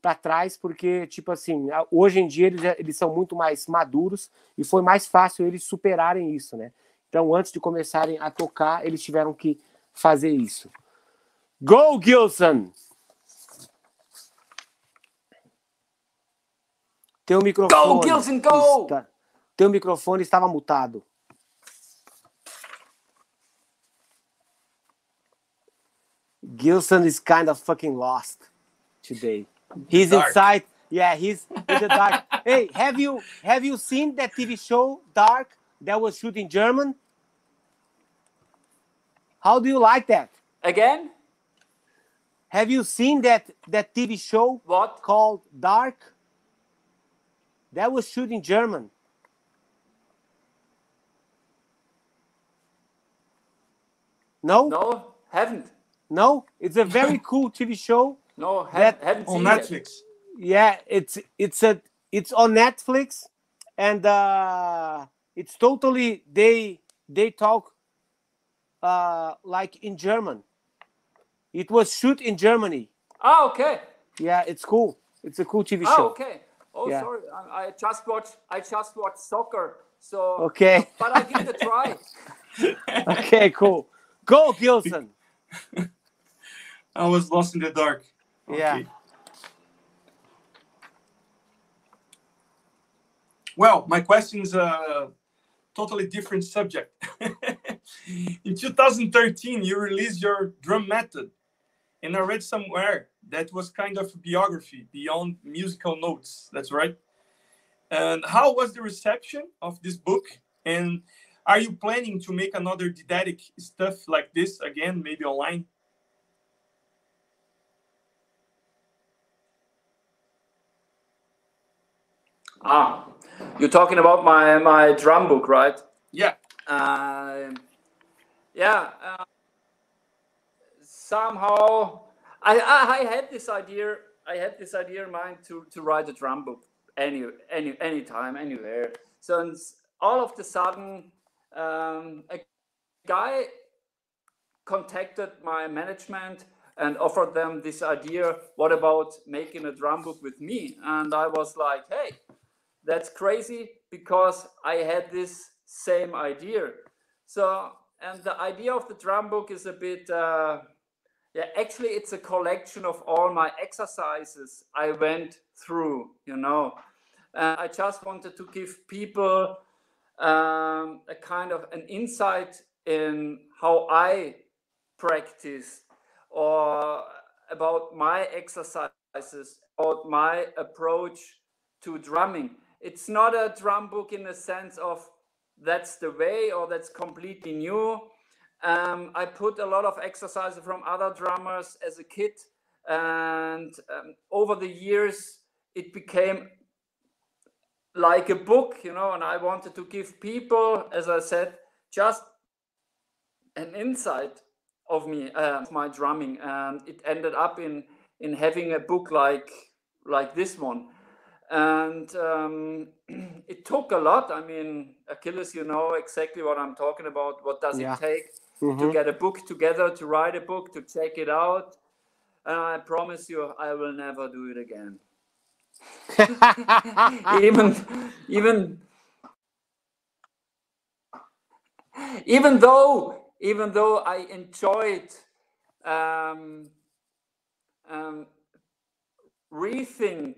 para trás, porque, tipo assim, hoje em dia eles, eles são muito mais maduros e foi mais fácil eles superarem isso, né? Então, antes de começarem a tocar, eles tiveram que fazer isso. Go, Gilson! Teu microfone. Go, Gilson, go! Está, teu microfone estava mutado. Gilson is kind of fucking lost today. He's inside. Yeah, he's in the dark. hey, have you have you seen that TV show Dark that was shot in German? How do you like that? Again? Have you seen that that TV show? What called Dark? That was shot in German. No? No, haven't. No? It's a very cool TV show. No, that, haven't on Netflix. It. Yeah, it's it's a it's on Netflix and uh it's totally they they talk uh like in German. It was shoot in Germany. Oh, okay. Yeah, it's cool. It's a cool TV show. Oh, show. okay. Oh, Yeah. sorry. I, I just watched. I just watched soccer. So. Okay. But I give it a try. Okay, cool. Go, Gilson. I was lost in the dark. Yeah. Well, my question is a totally different subject. in 2013, you released your drum method, and I read somewhere that was kind of a biography beyond musical notes. That's right. And how was the reception of this book? And are you planning to make another didactic stuff like this again, maybe online? Ah, you're talking about my my drum book, right? Yeah. Um, yeah. Uh, somehow, I, I I had this idea. I had this idea in mind to to write a drum book any any anytime anywhere. So all of the sudden, um, a guy contacted my management and offered them this idea what about making a drum book with me and i was like hey that's crazy because i had this same idea so and the idea of the drum book is a bit uh, yeah actually it's a collection of all my exercises i went through you know uh, i just wanted to give people um, a kind of an insight in how i practice or about my exercises, about my approach to drumming. It's not a drum book in the sense of that's the way or that's completely new. Um, I put a lot of exercises from other drummers as a kid, and um, over the years, it became like a book, you know. And I wanted to give people, as I said, just an insight of me, uh, my drumming, and it ended up in in having a book like like this one, and um, it took a lot. I mean, Achilles, you know exactly what I'm talking about. What does yeah. it take mm-hmm. to get a book together, to write a book, to check it out? And I promise you, I will never do it again. even even even though even though I enjoyed um, um, rethink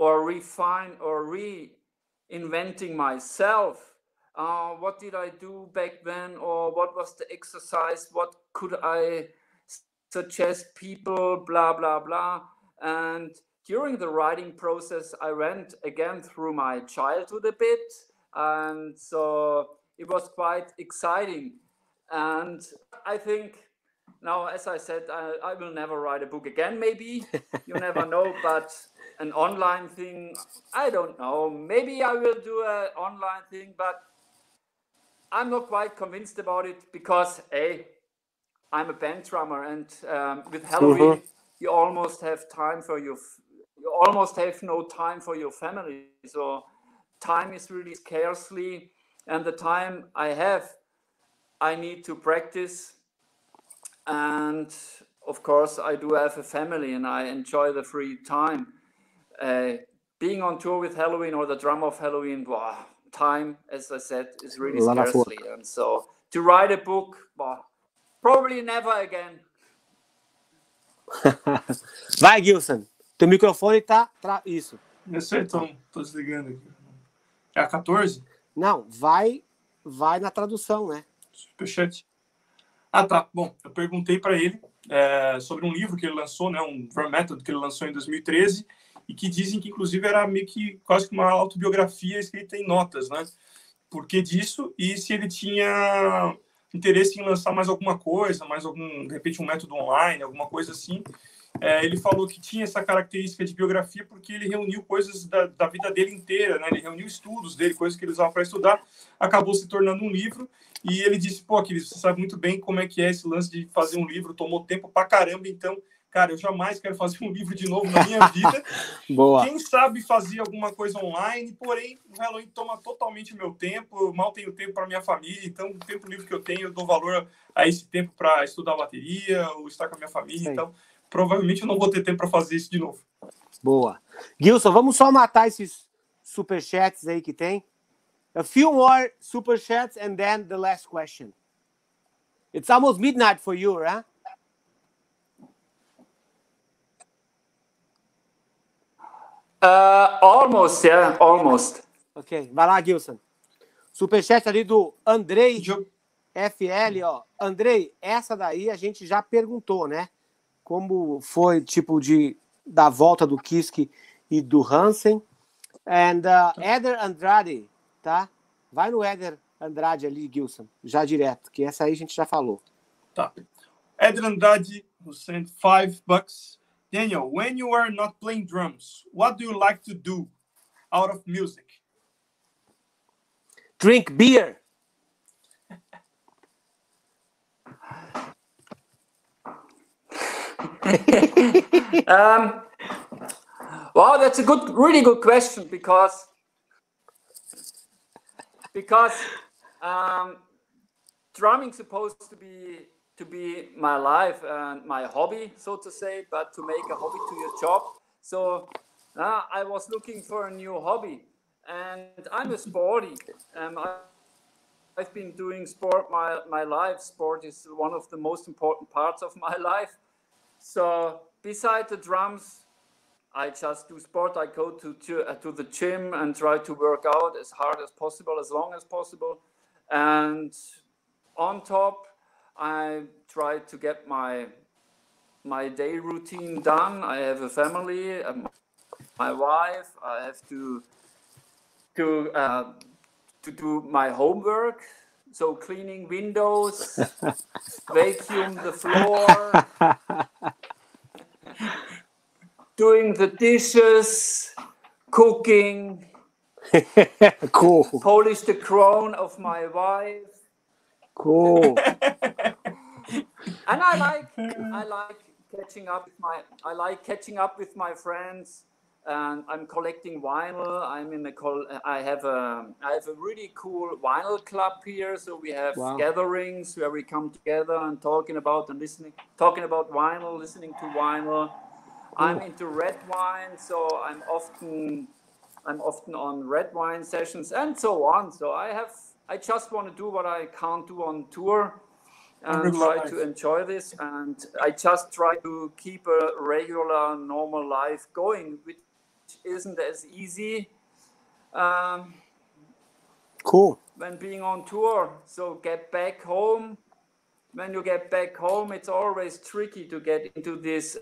or refine or reinventing myself. Uh, what did I do back then, or what was the exercise? What could I suggest people? Blah blah blah. And during the writing process, I went again through my childhood a bit, and so it was quite exciting and I think now, as I said, I, I will never write a book again, maybe. You never know, but an online thing, I don't know. Maybe I will do an online thing, but I'm not quite convinced about it because, A, I'm a band drummer, and um, with Helloween, mm-hmm. you almost have time for your, you almost have no time for your family. So time is really scarcely, and the time I have I need to practice. And of course, I do have a family and I enjoy the free time. Uh, being on tour with Helloween or the drum of Helloween, wow, time, as I said, is really scarcely. And so to write a book, well, probably never again. Vai, Gilson. Teu microfone tá. Tra... Isso. Eu sei, então, tô desligando aqui. É a 14? Não, vai, vai na tradução, né? Superchat. Ah, tá. Bom, eu perguntei para ele é, sobre um livro que ele lançou, né, um Drum Method que ele lançou em 2013 e que dizem que inclusive era meio que quase que uma autobiografia escrita em notas, né? Por que disso e se ele tinha interesse em lançar mais alguma coisa, mais algum, de repente um método online, alguma coisa assim. É, ele falou que tinha essa característica de biografia porque ele reuniu coisas da, da vida dele inteira, né? Ele reuniu estudos dele, coisas que ele usava para estudar, acabou se tornando um livro e ele disse, pô, Aquiles, você sabe muito bem como é que é esse lance de fazer um livro, tomou tempo pra caramba, então, cara, eu jamais quero fazer um livro de novo na minha vida. Boa. Quem sabe fazer alguma coisa online, porém, o Halloween toma totalmente meu tempo, eu mal tenho tempo para minha família, então, o tempo livre que eu tenho, eu dou valor a esse tempo para estudar bateria, ou estar com a minha família, Sim. então, provavelmente eu não vou ter tempo para fazer isso de novo. Boa. Gilson, vamos só matar esses superchats aí que tem. a few more super chats and then the last question. It's almost midnight for you, right? Uh, almost, yeah, almost. Ok, vai lá, Gilson. Superchat ali do Andrei FL, ó. Andrei, essa daí a gente já perguntou, né? Como foi, tipo, de da volta do Kiske e do Hansen. And uh, Eder Andrade, tá? Vai no Éder Andrade ali, Gilson, já direto, que essa aí a gente já falou. Tá. Éder Andrade, who sent five bucks. Daniel, when you are not playing drums, what do you like to do out of music? Drink beer. um, well, that's a good, really good question because because um, drumming supposed to be to be my life and my hobby, so to say, but to make a hobby to your job. So uh, I was looking for a new hobby, and I'm a sporty. Um, I, I've been doing sport my, my life. Sport is one of the most important parts of my life. So beside the drums, I just do sport. I go to to, uh, to the gym and try to work out as hard as possible, as long as possible. And on top, I try to get my my day routine done. I have a family, um, my wife. I have to to uh, to do my homework. So cleaning windows, vacuum the floor, doing the dishes, cooking, cool. polish the crown of my wife. Cool. and I like I like catching up with my I like catching up with my friends. And I'm collecting vinyl. I'm in a col- I have a I have a really cool vinyl club here. So we have Wow. gatherings where we come together and talking about and listening, talking about vinyl, listening to vinyl. I'm into red wine, so I'm often I'm often on red wine sessions and so on. So I have I just want to do what I can't do on tour and try life. to enjoy this. And I just try to keep a regular, normal life going, which isn't as easy um, Cool. when being on tour. So get back home. When you get back home, it's always tricky to get into this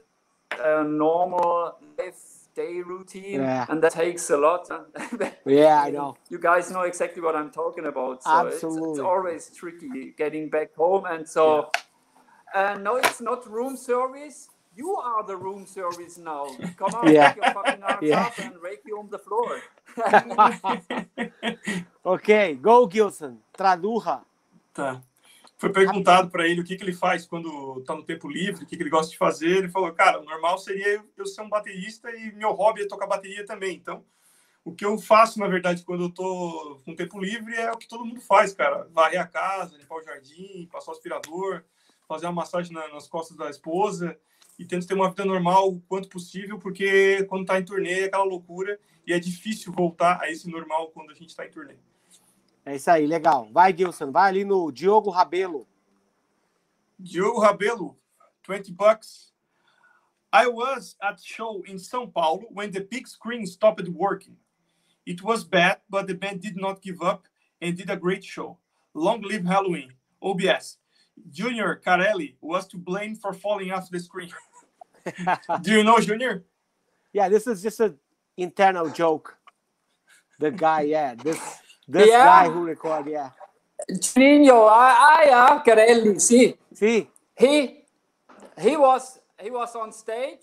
uh, normal life day routine, Yeah. and that takes a lot. Yeah, I know. You guys know exactly what I'm talking about. So it's, it's always tricky getting back home, and so. And uh, no, it's not room service. You are the room service now. Come on, Yeah. take your fucking arms Yeah. up and vacuum the floor. Ok, go Gilson. Traduja. Tá. Foi perguntado para ele o que, que ele faz quando tá no tempo livre, o que, que ele gosta de fazer. Ele falou, cara, o normal seria eu ser um baterista e meu hobby é tocar bateria também. Então, o que eu faço, na verdade, quando eu tô com tempo livre é o que todo mundo faz, cara. Varrer a casa, limpar o jardim, passar o aspirador, fazer uma massagem na- nas costas da esposa e tento ter uma vida normal o quanto possível, porque quando tá em turnê é aquela loucura e é difícil voltar a esse normal quando a gente tá em turnê. É isso aí, legal. Vai, Gilson. Vai ali no Diogo Rabelo. Diogo Rabelo, 20 bucks. I was at show in São Paulo when the big screen stopped working. It was bad, but the band did not give up and did a great show. Long live Helloween. OBS. Junior Carelli was to blame for falling off the screen. Do you know Junior? Yeah, this is just an internal joke. The guy, yeah, this this Yeah. guy who recorded, yeah. Juninho, I, I uh, Carelli, see, See, he he was he was on stage.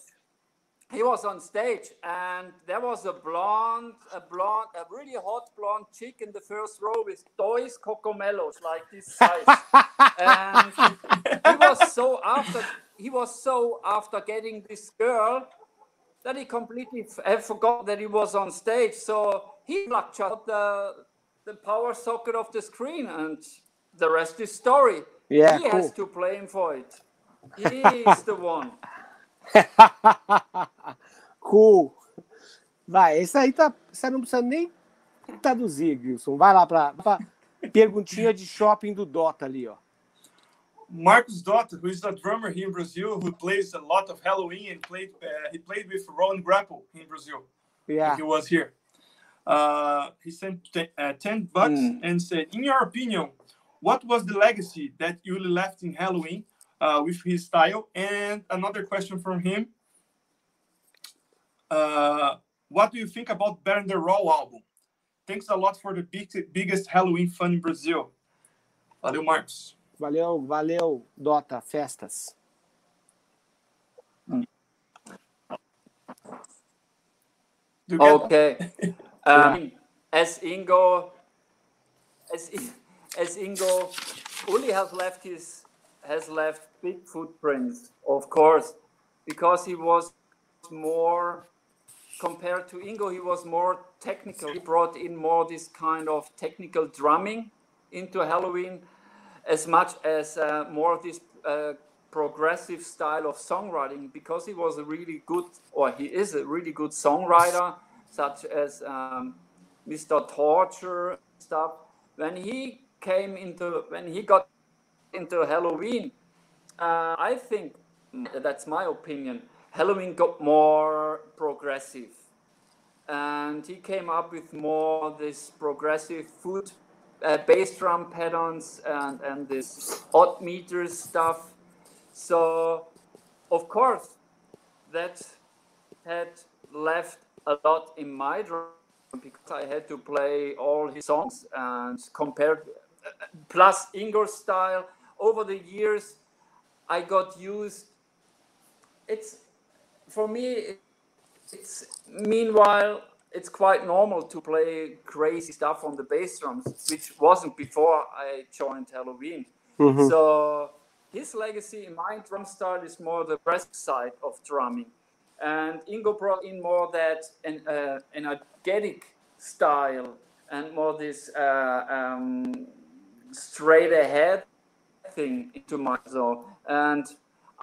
He was on stage, and there was a blonde, a blonde, a really hot blonde chick in the first row with toys cocomellos like this size. and he was so after he was so after getting this girl that he completely f- forgot that he was on stage. So he plucked out the the power socket of the screen, and the rest is story. Yeah, he has cool. to blame for it. He's the one. cool. Vai, esse aí tá. Você não precisa nem traduzir, Gilson. Vai lá pra perguntinha de shopping do Dota ali, ó. Marcus Dota, who is a drummer here in Brazil, who plays a lot of Halloween and played uh, he played with Ron Grapple in Brazil. Yeah. he was here. Uh, he sent t- uh, 10 bucks Mm. and said, In your opinion, what was the legacy that Uli left in Helloween uh, with his style? And another question from him uh, What do you think about Better Than Raw album? Thanks a lot for the big, biggest Helloween fun in Brazil. Valeu, Marcos. Valeu, valeu, Dota, festas. Do Okay. Um, as Ingo, as, as Ingo, Uli has left his has left big footprints, of course, because he was more compared to Ingo. He was more technical. He brought in more this kind of technical drumming into Helloween, as much as uh, more of this uh, progressive style of songwriting because he was a really good, or he is a really good songwriter, such as um, Mr. Torture stuff. When he came into, when he got into Helloween, uh, I think that's my opinion. Helloween got more progressive, and he came up with more this progressive food uh, bass drum patterns and and this odd meter stuff. So, of course, that had left a lot in my drum because I had to play all his songs and compared plus Ingo's style over the years I got used it's for me it's meanwhile it's quite normal to play crazy stuff on the bass drums which wasn't before I joined Helloween. mm-hmm. so his legacy in my drum style is more the press side of drumming and Ingo brought in more that an, uh, energetic style and more this uh, um, straight ahead thing into my zone. And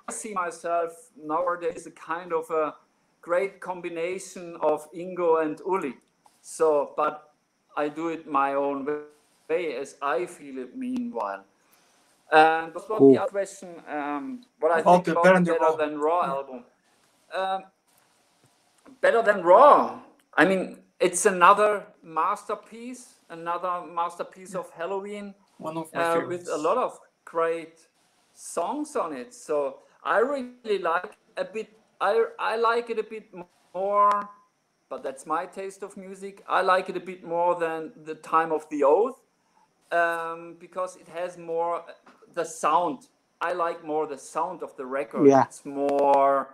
I see myself nowadays a kind of a great combination of Ingo and Uli. So, but I do it my own way as I feel it meanwhile. And what cool. the other question? Um, what I think about Better Raw. Than Raw album. Um, better Than Raw. I mean, it's another masterpiece, another masterpiece of Helloween. One of my uh, favorites. With a lot of great songs on it. So I really like a bit. I I like it a bit more, but that's my taste of music. I like it a bit more than the Time of the Oath um, because it has more the sound. I like more the sound of the record. Yeah. It's more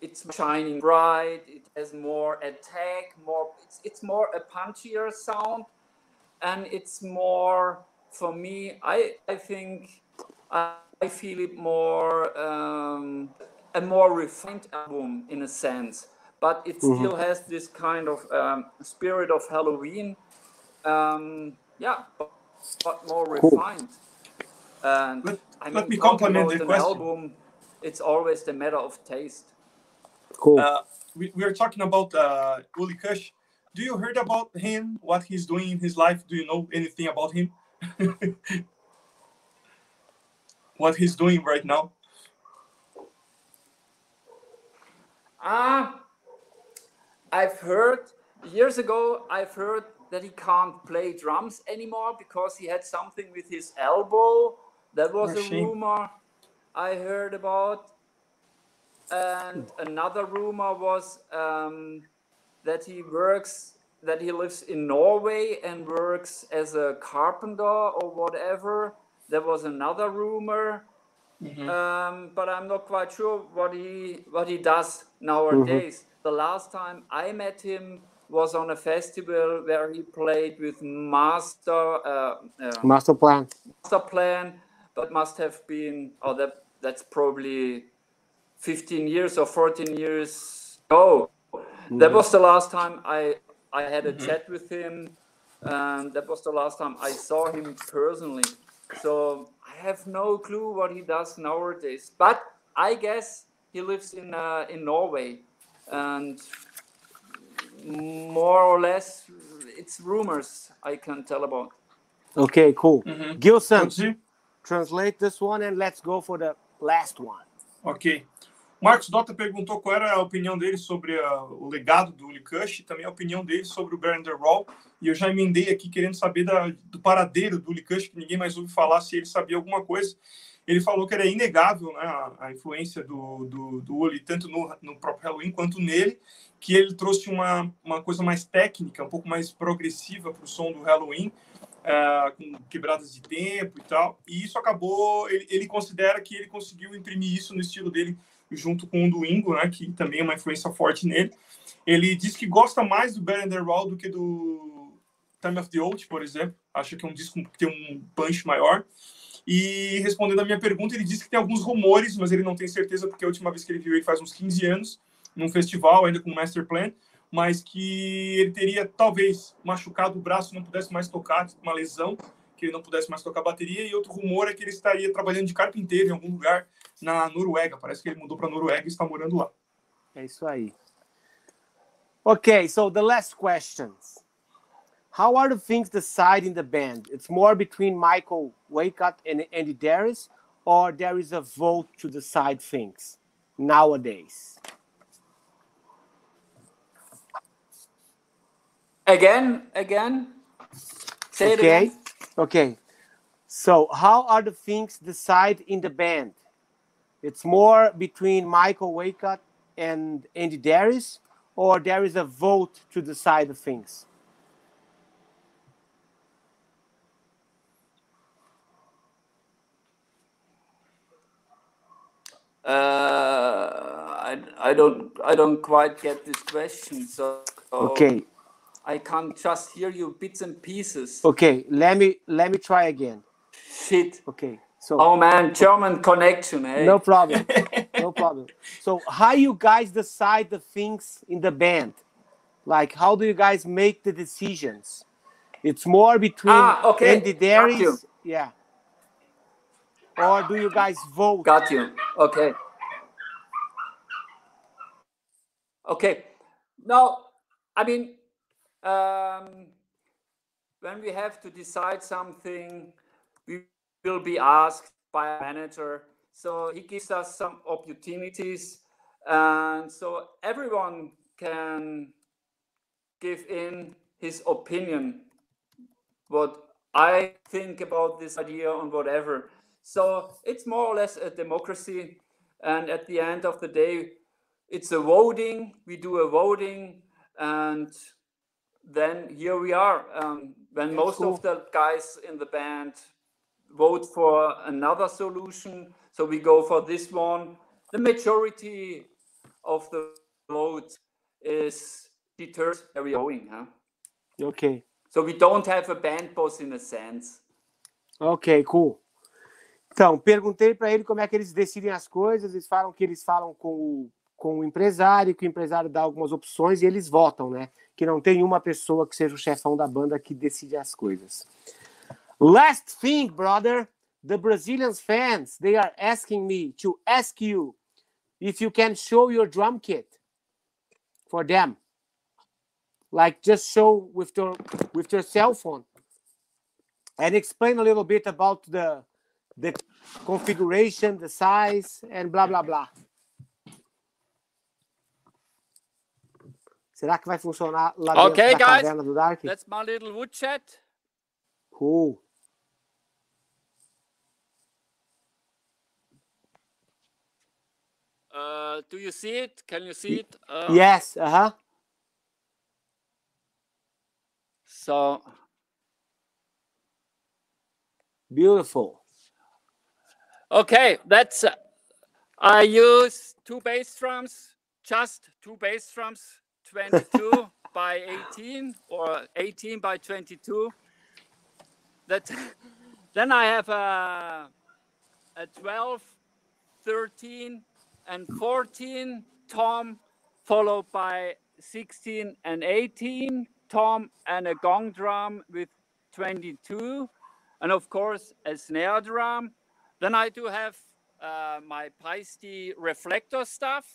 it's shining bright it has more attack more it's, it's more a punchier sound and it's more for me i i think i, I feel it more um, a more refined album in a sense but it mm-hmm. still has this kind of um, spirit of Helloween. um, yeah but, but more refined and let, I mean, let me compliment the question. album it's always a matter of taste Cool. Uh, we, we are talking about uh, Uli Kusch. Do you heard about him? What he's doing in his life? Do you know anything about him? what he's doing right now? Ah, uh, I've heard years ago. I've heard that he can't play drums anymore because he had something with his elbow. That was a rumor I heard about. And another rumor was um, that he works, that he lives in Norway and works as a carpenter or whatever. There was another rumor, mm-hmm. um, but I'm not quite sure what he what he does nowadays. Mm-hmm. The last time I met him was on a festival where he played with Master uh, uh, Masterplan. Master Plan, but must have been oh that that's probably 15 years or 14 years ago. Mm-hmm. That was the last time I, I had a mm-hmm. chat with him. And that was the last time I saw him personally. So I have no clue what he does nowadays. But I guess he lives in, uh, in Norway. And more or less, it's rumors I can tell about. Okay, cool. Mm-hmm. Gilson, translate this one and let's go for the last one. Ok. Marcos Dota perguntou qual era a opinião dele sobre a, o legado do Uli Kush e também a opinião dele sobre o Bernder Roll. E eu já emendei aqui querendo saber da, do paradeiro do Uli Kush, que ninguém mais ouve falar se ele sabia alguma coisa. Ele falou que era inegável né, a, a influência do, do, do Uli, tanto no, no próprio Halloween quanto nele, que ele trouxe uma, uma coisa mais técnica, um pouco mais progressiva para o som do Halloween, uh, com quebradas de tempo e tal. E isso acabou, ele, ele considera que ele conseguiu imprimir isso no estilo dele junto com o do Ingo, né, que também é uma influência forte nele. Ele diz que gosta mais do Better Than Raw do que do Time of the Old, por exemplo. Acha que é um disco que tem um punch maior. E respondendo a minha pergunta, ele disse que tem alguns rumores, mas ele não tem certeza porque a última vez que ele viu ele faz uns 15 anos, num festival ainda com Master Plan, mas que ele teria talvez machucado o braço, não pudesse mais tocar, uma lesão, que ele não pudesse mais tocar bateria. E outro rumor é que ele estaria trabalhando de carpinteiro em algum lugar na Noruega. Parece que ele mudou para Noruega e está morando lá. É isso aí. Okay, so the last questions. How are the things decided in the band? It's more between Michael Weikath and Andy Deris, or there is a vote to decide things nowadays? Again, again. Say it okay, again. okay. So, how are the things decided in the band? It's more between Michael Weikath and Andy Deris, or there is a vote to decide the things? Uh, I, I don't I don't quite get this question. So Okay, I can't just hear you bits and pieces. okay. Let me let me try again. Shit. Okay, so Oh man, German connection, eh? no problem, no problem. So, how you guys decide the things in the band? Like, how do you guys make the decisions? It's more between Ah, okay. Andy. Deris, yeah, or do you guys vote? Got you. Okay. Okay. Now, I mean, um, when we have to decide something, will be asked by a manager. So he gives us some opportunities, and so everyone can give in his opinion, what I think about this idea on whatever. So it's more or less a democracy. And at the end of the day, it's a voting. We do a voting. And then here we are. Um, when That's most cool. of the guys in the band vote for another solution, so we go for this one. The majority of the vote is deters where we're going. Huh? Okay, So we don't have a band boss in a sense. ok, cool. Então, perguntei para ele como é que eles decidem as coisas. Eles falam que eles falam com o, com o empresário, que o empresário dá algumas opções e eles votam, né? Que não tem uma pessoa que seja o chefão da banda que decide as coisas. Last thing, brother. The Brazilians fans, they are asking me to ask you if you can show your drum kit for them. Like just show with your with your cell phone and explain a little bit about the the configuration, the size, and blah blah blah. Será que vai funcionar lá dentro Okay, da guys. caverna do Dark? That's my little woodshed. Cool. Uh, do you see it? Can you see it? Uh, Yes, uh-huh. So Beautiful. okay, that's. Uh, I use two bass drums, just two bass drums, 22 by 18 or 18 by 22. That then I have a a 12, 13, and 14 tom, followed by 16 and 18 tom, and a gong drum with 22, and of course a snare drum. Then I do have uh, my Paiste reflector stuff.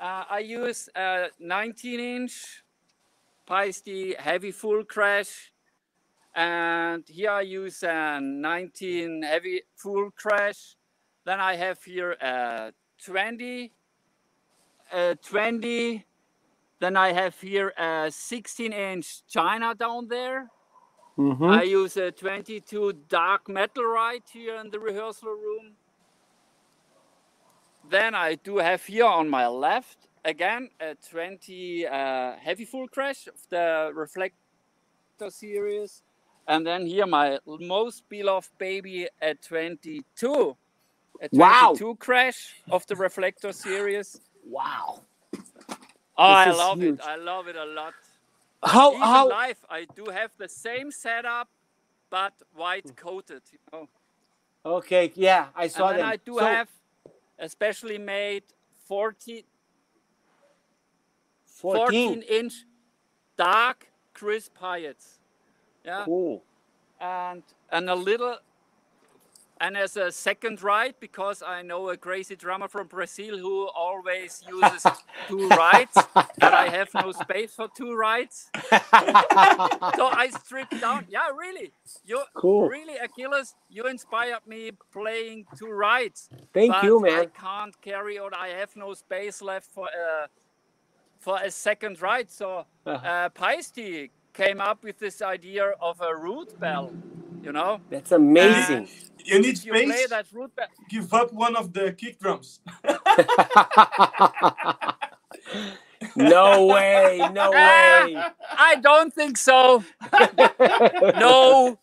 Uh, I use a 19 inch Paiste heavy full crash. And here I use a 19 heavy full crash. Then I have here a 20, a 20. Then I have here a 16 inch China down there. Mhm. I use a 22 dark metal right here in the rehearsal room. Then I do have here on my left again a 20 uh, heavy full crash of the reflector series. And then here my most beloved baby at 22. A 22 Wow. crash of the reflector series. Wow. Oh, I love huge. it. I love it a lot. How Even how live, I do have the same setup, but white coated. You know? Okay, yeah, I saw and them. I do So- have especially made 40, 14. 14 inch dark crisp hi-hats. Yeah, Cool. and and a little and as a second ride, because I know a crazy drummer from Brazil who always uses two rides, but I have no space for two rides. so I stripped down. Yeah, really. You Cool. really Achilles, you inspired me playing two rides. Thank but you, I can't carry on. I have no space left for a for a second ride. So Uh-huh. uh, Paiste came up with this idea of a root bell. You know, That's amazing. You need you play space. that root bell. Give up one of the kick drums. no way, no way. I don't think so. No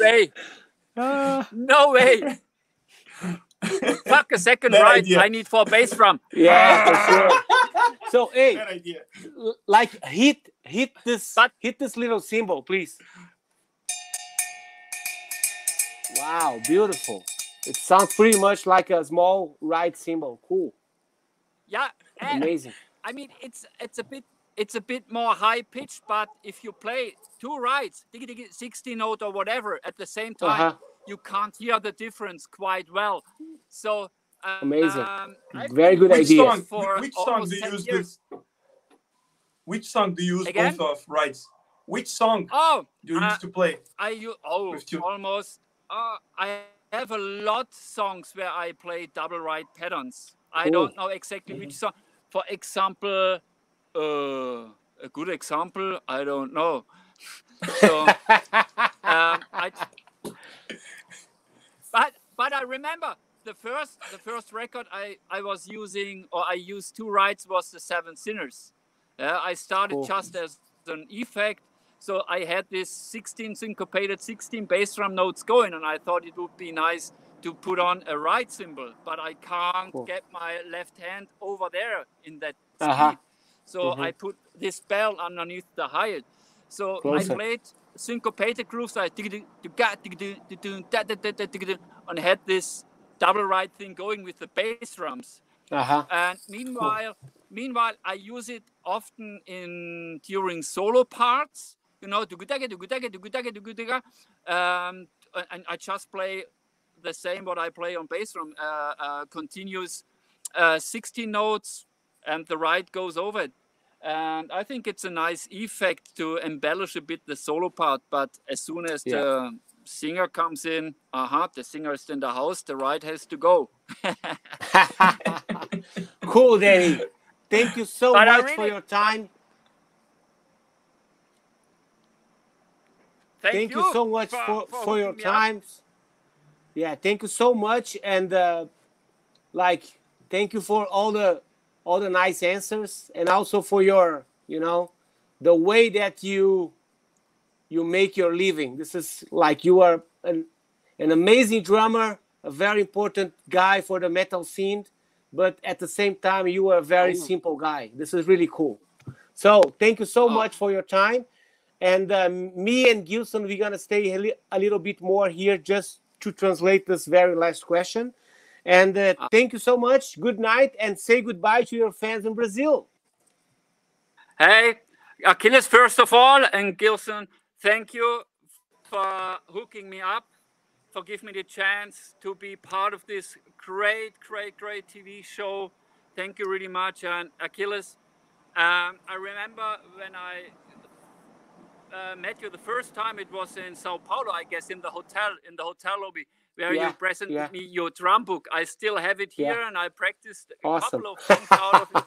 way. Ah, No way. Fuck a second Bad ride. idea. I need four bass drum. yeah, for sure. So hey, Bad idea. like hit hit this But- hit this little cymbal, please. Wow, beautiful. It sounds pretty much like a small ride cymbal. Cool. Yeah. Amazing. I mean, it's it's a bit it's a bit more high pitched, but if you play two rides, diggy diggy, 60 note or whatever at the same time, Uh-huh. you can't hear the difference quite well. So uh, Amazing. um, Very been good Which idea. song? For Which song do you use years. this? Which song do you use Again? both of rides? Which song Oh, do you uh, used to play? I use oh you. almost. Uh, I have a lot songs where I play double ride patterns. I don't know exactly which song. For example, uh, a good example, I don't know. So, um, I, but but I remember the first the first record I I was using or I used two rides was the Seven Sinners. Yeah, I started Cool. just as an effect. So I had this 16 syncopated 16 bass drum notes going, and I thought it would be nice to put on a ride cymbal, but I can't Cool. get my left hand over there in that Uh-huh. speed. So Mhm. I put this bell underneath the hi-hat. So Closer. I played syncopated grooves like and had this double right thing going with the bass drums. Uh-huh. And meanwhile, meanwhile, I use it often in during solo parts. You know, um, and I just play the same what I play on bass drum, uh, uh, continuous uh, 16 notes, and the ride goes over it. And I think it's a nice effect to embellish a bit the solo part. But as soon as the singer comes in, uh-huh, the singer is in the house, the ride has to go. cool, Dani. Thank you so But much for your time. Thank, thank you, so much for, for, your hooking me up. time. Yeah, thank you so much, and uh, like thank you for all the all the nice answers, and also for your you know the way that you you make your living. This is like you are an an amazing drummer, a very important guy for the metal scene, but at the same time you are a very Oh. simple guy. This is really cool. So thank you so Oh. much for your time. And um, me and Gilson, we're gonna stay a, li- a little bit more here just to translate this very last question. And uh, Ah. thank you so much. Good night, and say goodbye to your fans in Brazil. Hey, Achilles, first of all, and Gilson, thank you for hooking me up, for giving me the chance to be part of this great, great, great TV show. Thank you really much. And Achilles, um, I remember when I uh, met you the first time, it was in Sao Paulo, I guess, in the hotel, in the hotel lobby, where Yeah, you presented yeah. me your drum book. I still have it Yeah. here, and I practiced a Awesome. couple of things out of it.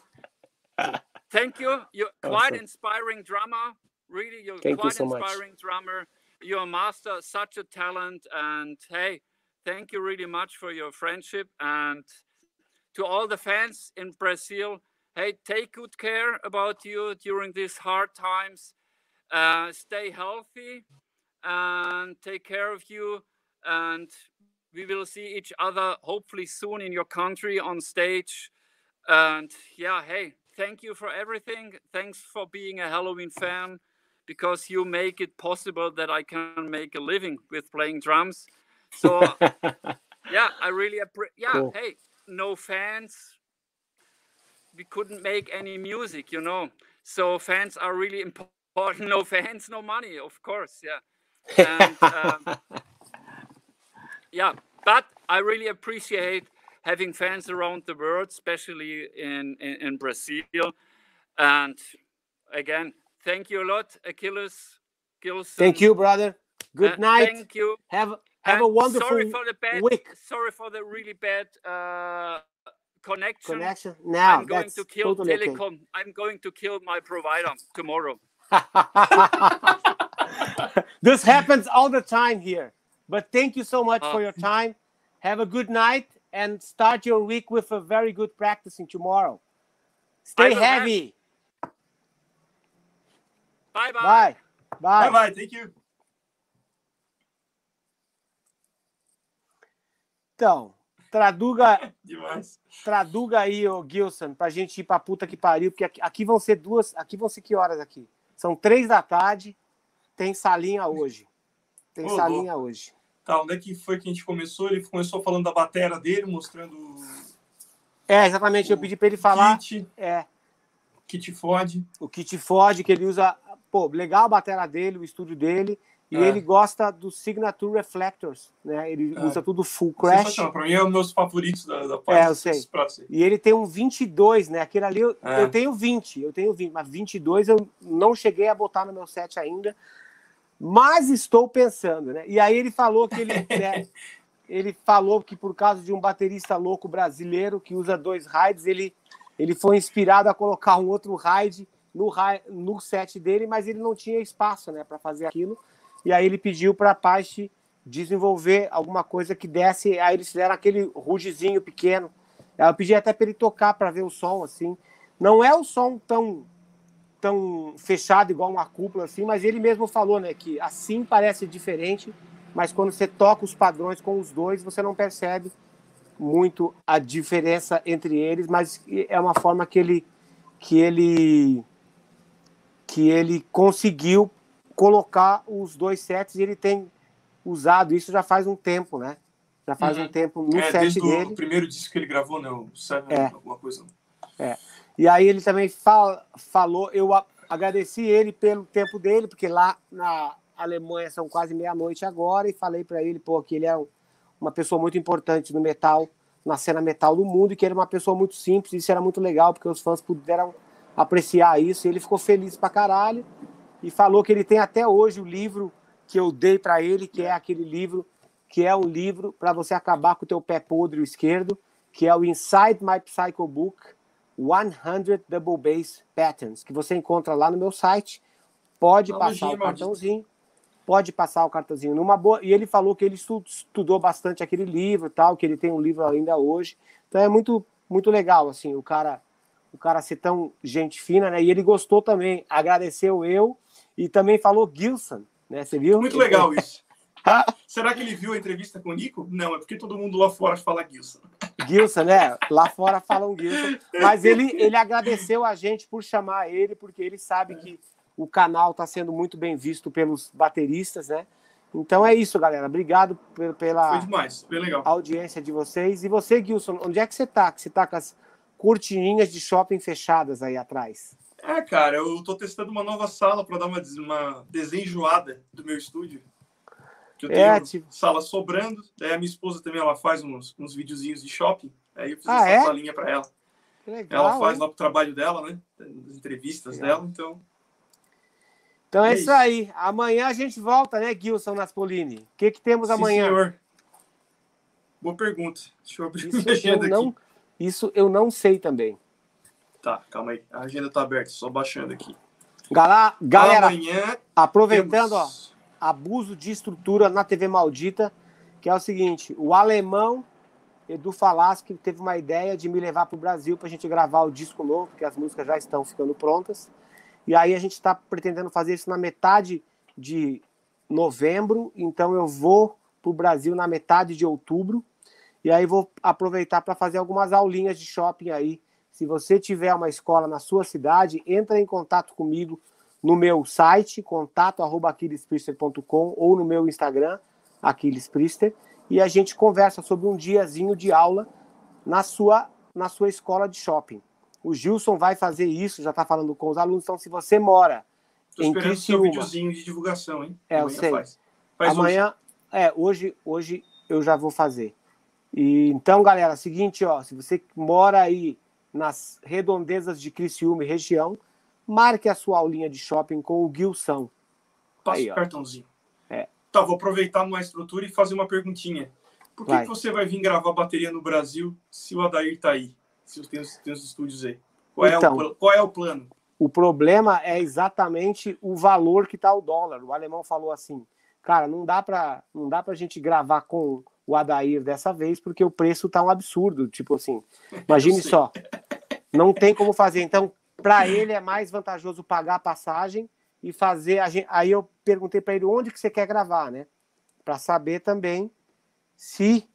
Thank you. You're quite Awesome. inspiring drummer. Really, you're Thank you quite so much. inspiring drummer. You're a master, such a talent. And hey, thank you really much for your friendship. And to all the fans in Brazil, hey, take good care about you during these hard times. Uh, stay healthy and take care of you. And we will see each other hopefully soon in your country on stage. And yeah, hey, thank you for everything. Thanks for being a Helloween fan because you make it possible that I can make a living with playing drums. So yeah, I really appreciate. Yeah, Cool. hey, no fans, we couldn't make any music, you know. So fans are really important. No fans, no money, of course. Yeah. And, um, yeah, but I really appreciate having fans around the world, especially in, in, in Brazil. And again, thank you a lot, Achilles. Gilson. Thank you, brother. Good Uh, night. Thank you. Have have And a wonderful sorry for the bad, week Sorry for the really bad uh, connection. connection. Now I'm going to kill totally okay. Telecom. I'm going to kill my provider tomorrow. this happens all the time here. But thank you so much Uh, for your time. Have a good night and start your week with a very good practicing tomorrow. Stay heavy. Bye bye. Bye. Bye Bye. bye. Thank you. Então, traduga, Demais. traduga aí, ô Gilson, pra gente ir pra puta que pariu, porque aqui, aqui vão ser duas. Aqui vão ser que horas aqui? São três da tarde. Tem salinha hoje. Tem salinha hoje. Tá, onde é que foi que a gente começou? Ele começou falando da batera dele, mostrando É, exatamente. Eu pedi pra ele falar. kit, É, kit fode. o Kit Ford, que ele usa. Pô, legal a bateria dele, o estúdio dele. E É. ele gosta do Signature Reflectors, né? Ele É. usa tudo full crash. Pra mim é um dos meus favoritos da, da parte. É, eu sei. E ele tem um 22, né? Aquele ali eu, É. eu tenho 20, eu tenho 20, mas 22 eu não cheguei a botar no meu set ainda. Mas estou pensando, né? E aí ele falou que ele, né, ele falou que por causa de um baterista louco brasileiro que usa dois raids, ele, ele foi inspirado a colocar um outro raid no, no set dele, mas ele não tinha espaço, né, para fazer aquilo. E aí ele pediu para a Apache desenvolver alguma coisa que desse. Aí eles fizeram aquele rugezinho pequeno. Eu pedi até para ele tocar para ver o som assim. Não é o som tão tão fechado igual uma cúpula assim, mas ele mesmo falou, né, que assim parece diferente, mas quando você toca os padrões com os dois, você não percebe muito a diferença entre eles, mas é uma forma que ele que ele que ele conseguiu colocar os dois sets e ele tem usado isso já faz um tempo, né? Já faz Uhum. um tempo no É, set desde dele. o primeiro disco que ele gravou, né? O Seven, É. alguma coisa. E aí ele também fal- falou, eu agradeci ele pelo tempo dele, porque lá na Alemanha são quase meia-noite agora, e falei para ele, pô, que ele é um- uma pessoa muito importante no metal, na cena metal do mundo, e que ele era uma pessoa muito simples, e isso era muito legal, porque os fãs puderam apreciar isso, e ele ficou feliz pra caralho, e falou que ele tem até hoje o livro que eu dei para ele, que é aquele livro, que é um livro para você acabar com o teu pé podre esquerdo, que é o Inside My Psycho Book, 100 Double Bass Patterns, que você encontra lá no meu site. Pode passar o cartãozinho. Pode passar o cartãozinho numa boa. E ele falou que ele estu- estudou bastante aquele livro, e tal, que ele tem um livro ainda hoje. Então é muito muito legal assim, o cara o cara ser tão gente fina, né? E ele gostou também, agradeceu eu e também falou Gilson, né? Você viu? Muito legal isso. Será que ele viu a entrevista com o Nico? Não, é porque todo mundo lá fora fala Gilson. Gilson, né? Lá fora falam Gilson. Mas ele, ele agradeceu a gente por chamar ele, porque ele sabe que o canal está sendo muito bem visto pelos bateristas, né? Então é isso, galera. Obrigado pela demais, audiência de vocês. E você, Gilson, onde é que você tá? Que você tá com as cortininhas de shopping fechadas aí atrás. É, cara, eu tô testando uma nova sala para dar uma, uma desenjoada do meu estúdio. Que eu tenho É, tipo- sala sobrando. Daí a minha esposa também ela faz uns, uns videozinhos de shopping. Aí eu fiz Ah, essa é? salinha para ela. Que legal. Ela faz hein? lá pro trabalho dela, né? As entrevistas dela, então. Então é, é isso isso. aí. Amanhã a gente volta, né, Gilson Naspolini? O que, que temos Sim, amanhã? senhor. Boa pergunta. Deixa eu abrir Isso minha agenda não, aqui. isso eu não sei também. Tá, calma aí. A agenda tá aberta, só baixando aqui. Gala- Galera, Amanhã aproveitando, ó, temos... abuso de estrutura na TV Maldita, que é o seguinte: o alemão Edu Falaschi teve uma ideia de me levar para o Brasil para a gente gravar o disco novo, porque as músicas já estão ficando prontas. E aí a gente está pretendendo fazer isso na metade de novembro, então eu vou para o Brasil na metade de outubro. E aí vou aproveitar para fazer algumas aulinhas de shopping aí. Se você tiver uma escola na sua cidade, entra em contato comigo no meu site, contato.aquilespriester.com ou no meu Instagram, Aquiles Priester, e a gente conversa sobre um diazinho de aula na sua, na sua escola de shopping. O Gilson vai fazer isso, já está falando com os alunos, então se você mora Tô em esperando Criciúma, videozinho de divulgação, hein? É, eu sei. Faz, faz amanhã, é, hoje, hoje eu já vou fazer. E, então, galera, seguinte, ó, se você mora aí nas redondezas de Criciúma e região, marque a sua aulinha de shopping com o Gilson. Passa Aí, o cartãozinho. É. Tá, vou aproveitar uma estrutura e fazer uma perguntinha. Por que, Vai. que você vai vir gravar bateria no Brasil se o Adair tá aí? Se tem os, tem os estúdios aí. Qual, é Então. o, pla- qual é o plano? O problema é exatamente o valor que está o dólar. O alemão falou assim, cara, não dá para não dá para gente gravar com o Adair dessa vez porque o preço tá um absurdo. Tipo assim, imagine só, não tem como fazer. Então, para ele é mais vantajoso pagar a passagem e fazer. A gente... Aí eu perguntei para ele onde que você quer gravar, né? Para saber também se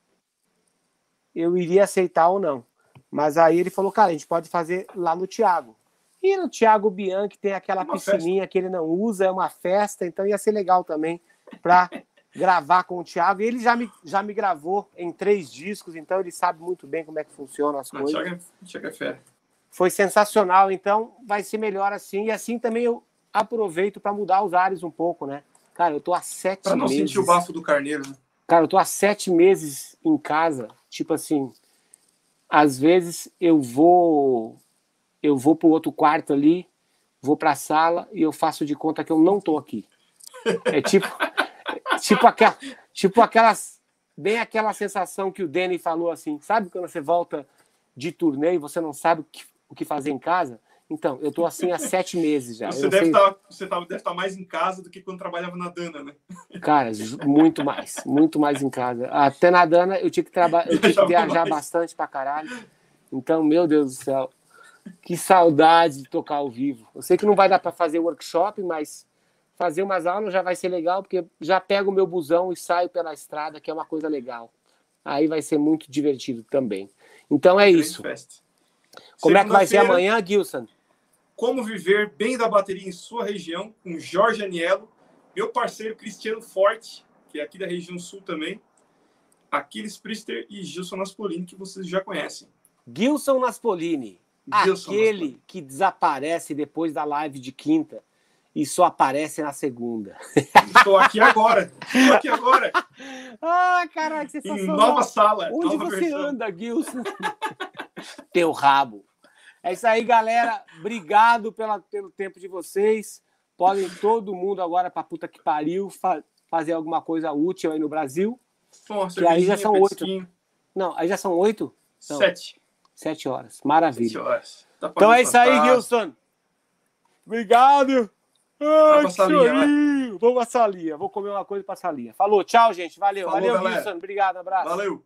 eu iria aceitar ou não. Mas aí ele falou, cara, a gente pode fazer lá no Thiago. E no Thiago Bianchi tem aquela Uma piscininha que ele não usa, é uma festa, então ia ser legal também para gravar com o Thiago. E ele já me, já me gravou em três discos, então ele sabe muito bem como é que funcionam as Não, coisas. Thiago é, Thiago é fera. Foi sensacional, então vai ser melhor assim. E assim também eu aproveito para mudar os ares um pouco, né? Cara, eu tô há sete Pra não meses. sentir o bafo do carneiro, né? Cara, eu tô há sete meses em casa. Tipo assim, às vezes eu vou eu vou pro outro quarto ali, vou pra sala e eu faço de conta que eu não tô aqui. É tipo tipo aquela tipo aquelas bem aquela sensação que o Danny falou assim, sabe quando você volta de turnê e você não sabe o que, o que fazer em casa? Então, eu tô assim há sete meses já. Você deve sei- estar você tá, deve tá mais em casa do que quando trabalhava na Dana, né? Cara, muito mais, muito mais em casa. Até na Dana eu tinha que trabalhar, eu tinha que viajar mais. bastante pra caralho. Então, meu Deus do céu, que saudade de tocar ao vivo. Eu sei que não vai dar pra fazer workshop, mas fazer umas aulas já vai ser legal, porque já pego o meu busão e saio pela estrada, que é uma coisa legal. Aí vai ser muito divertido também. Então é isso. Como é que vai ser amanhã, Gilson? Como viver bem da bateria em sua região, com Jorge Aniello, meu parceiro Cristiano Forte, que é aqui da região sul também, Aquiles Priester e Gilson Naspolini, que vocês já conhecem. Gilson Naspolini. Gilson Aquele Naspolini. que desaparece depois da live de quinta e só aparece na segunda. Estou aqui agora. Estou aqui agora, Ah, caraca, em sensacional. nova sala, Onde nova você versão. anda, Gilson? Teu rabo. É isso aí, galera. Obrigado pela, pelo tempo de vocês. Podem todo mundo agora pra puta que pariu fa- fazer alguma coisa útil aí no Brasil. Bom, Que aí já são oito. Não, aí já são oito? Não. Sete. Sete horas. Sete Maravilha. horas. Tá Então é isso aí. Gilson. Obrigado. Ai, que chorinho! Vou passar a vou comer uma coisa pra salinha. Falou, tchau, gente. Valeu, Falou, valeu. Wilson. Obrigado, abraço. Valeu.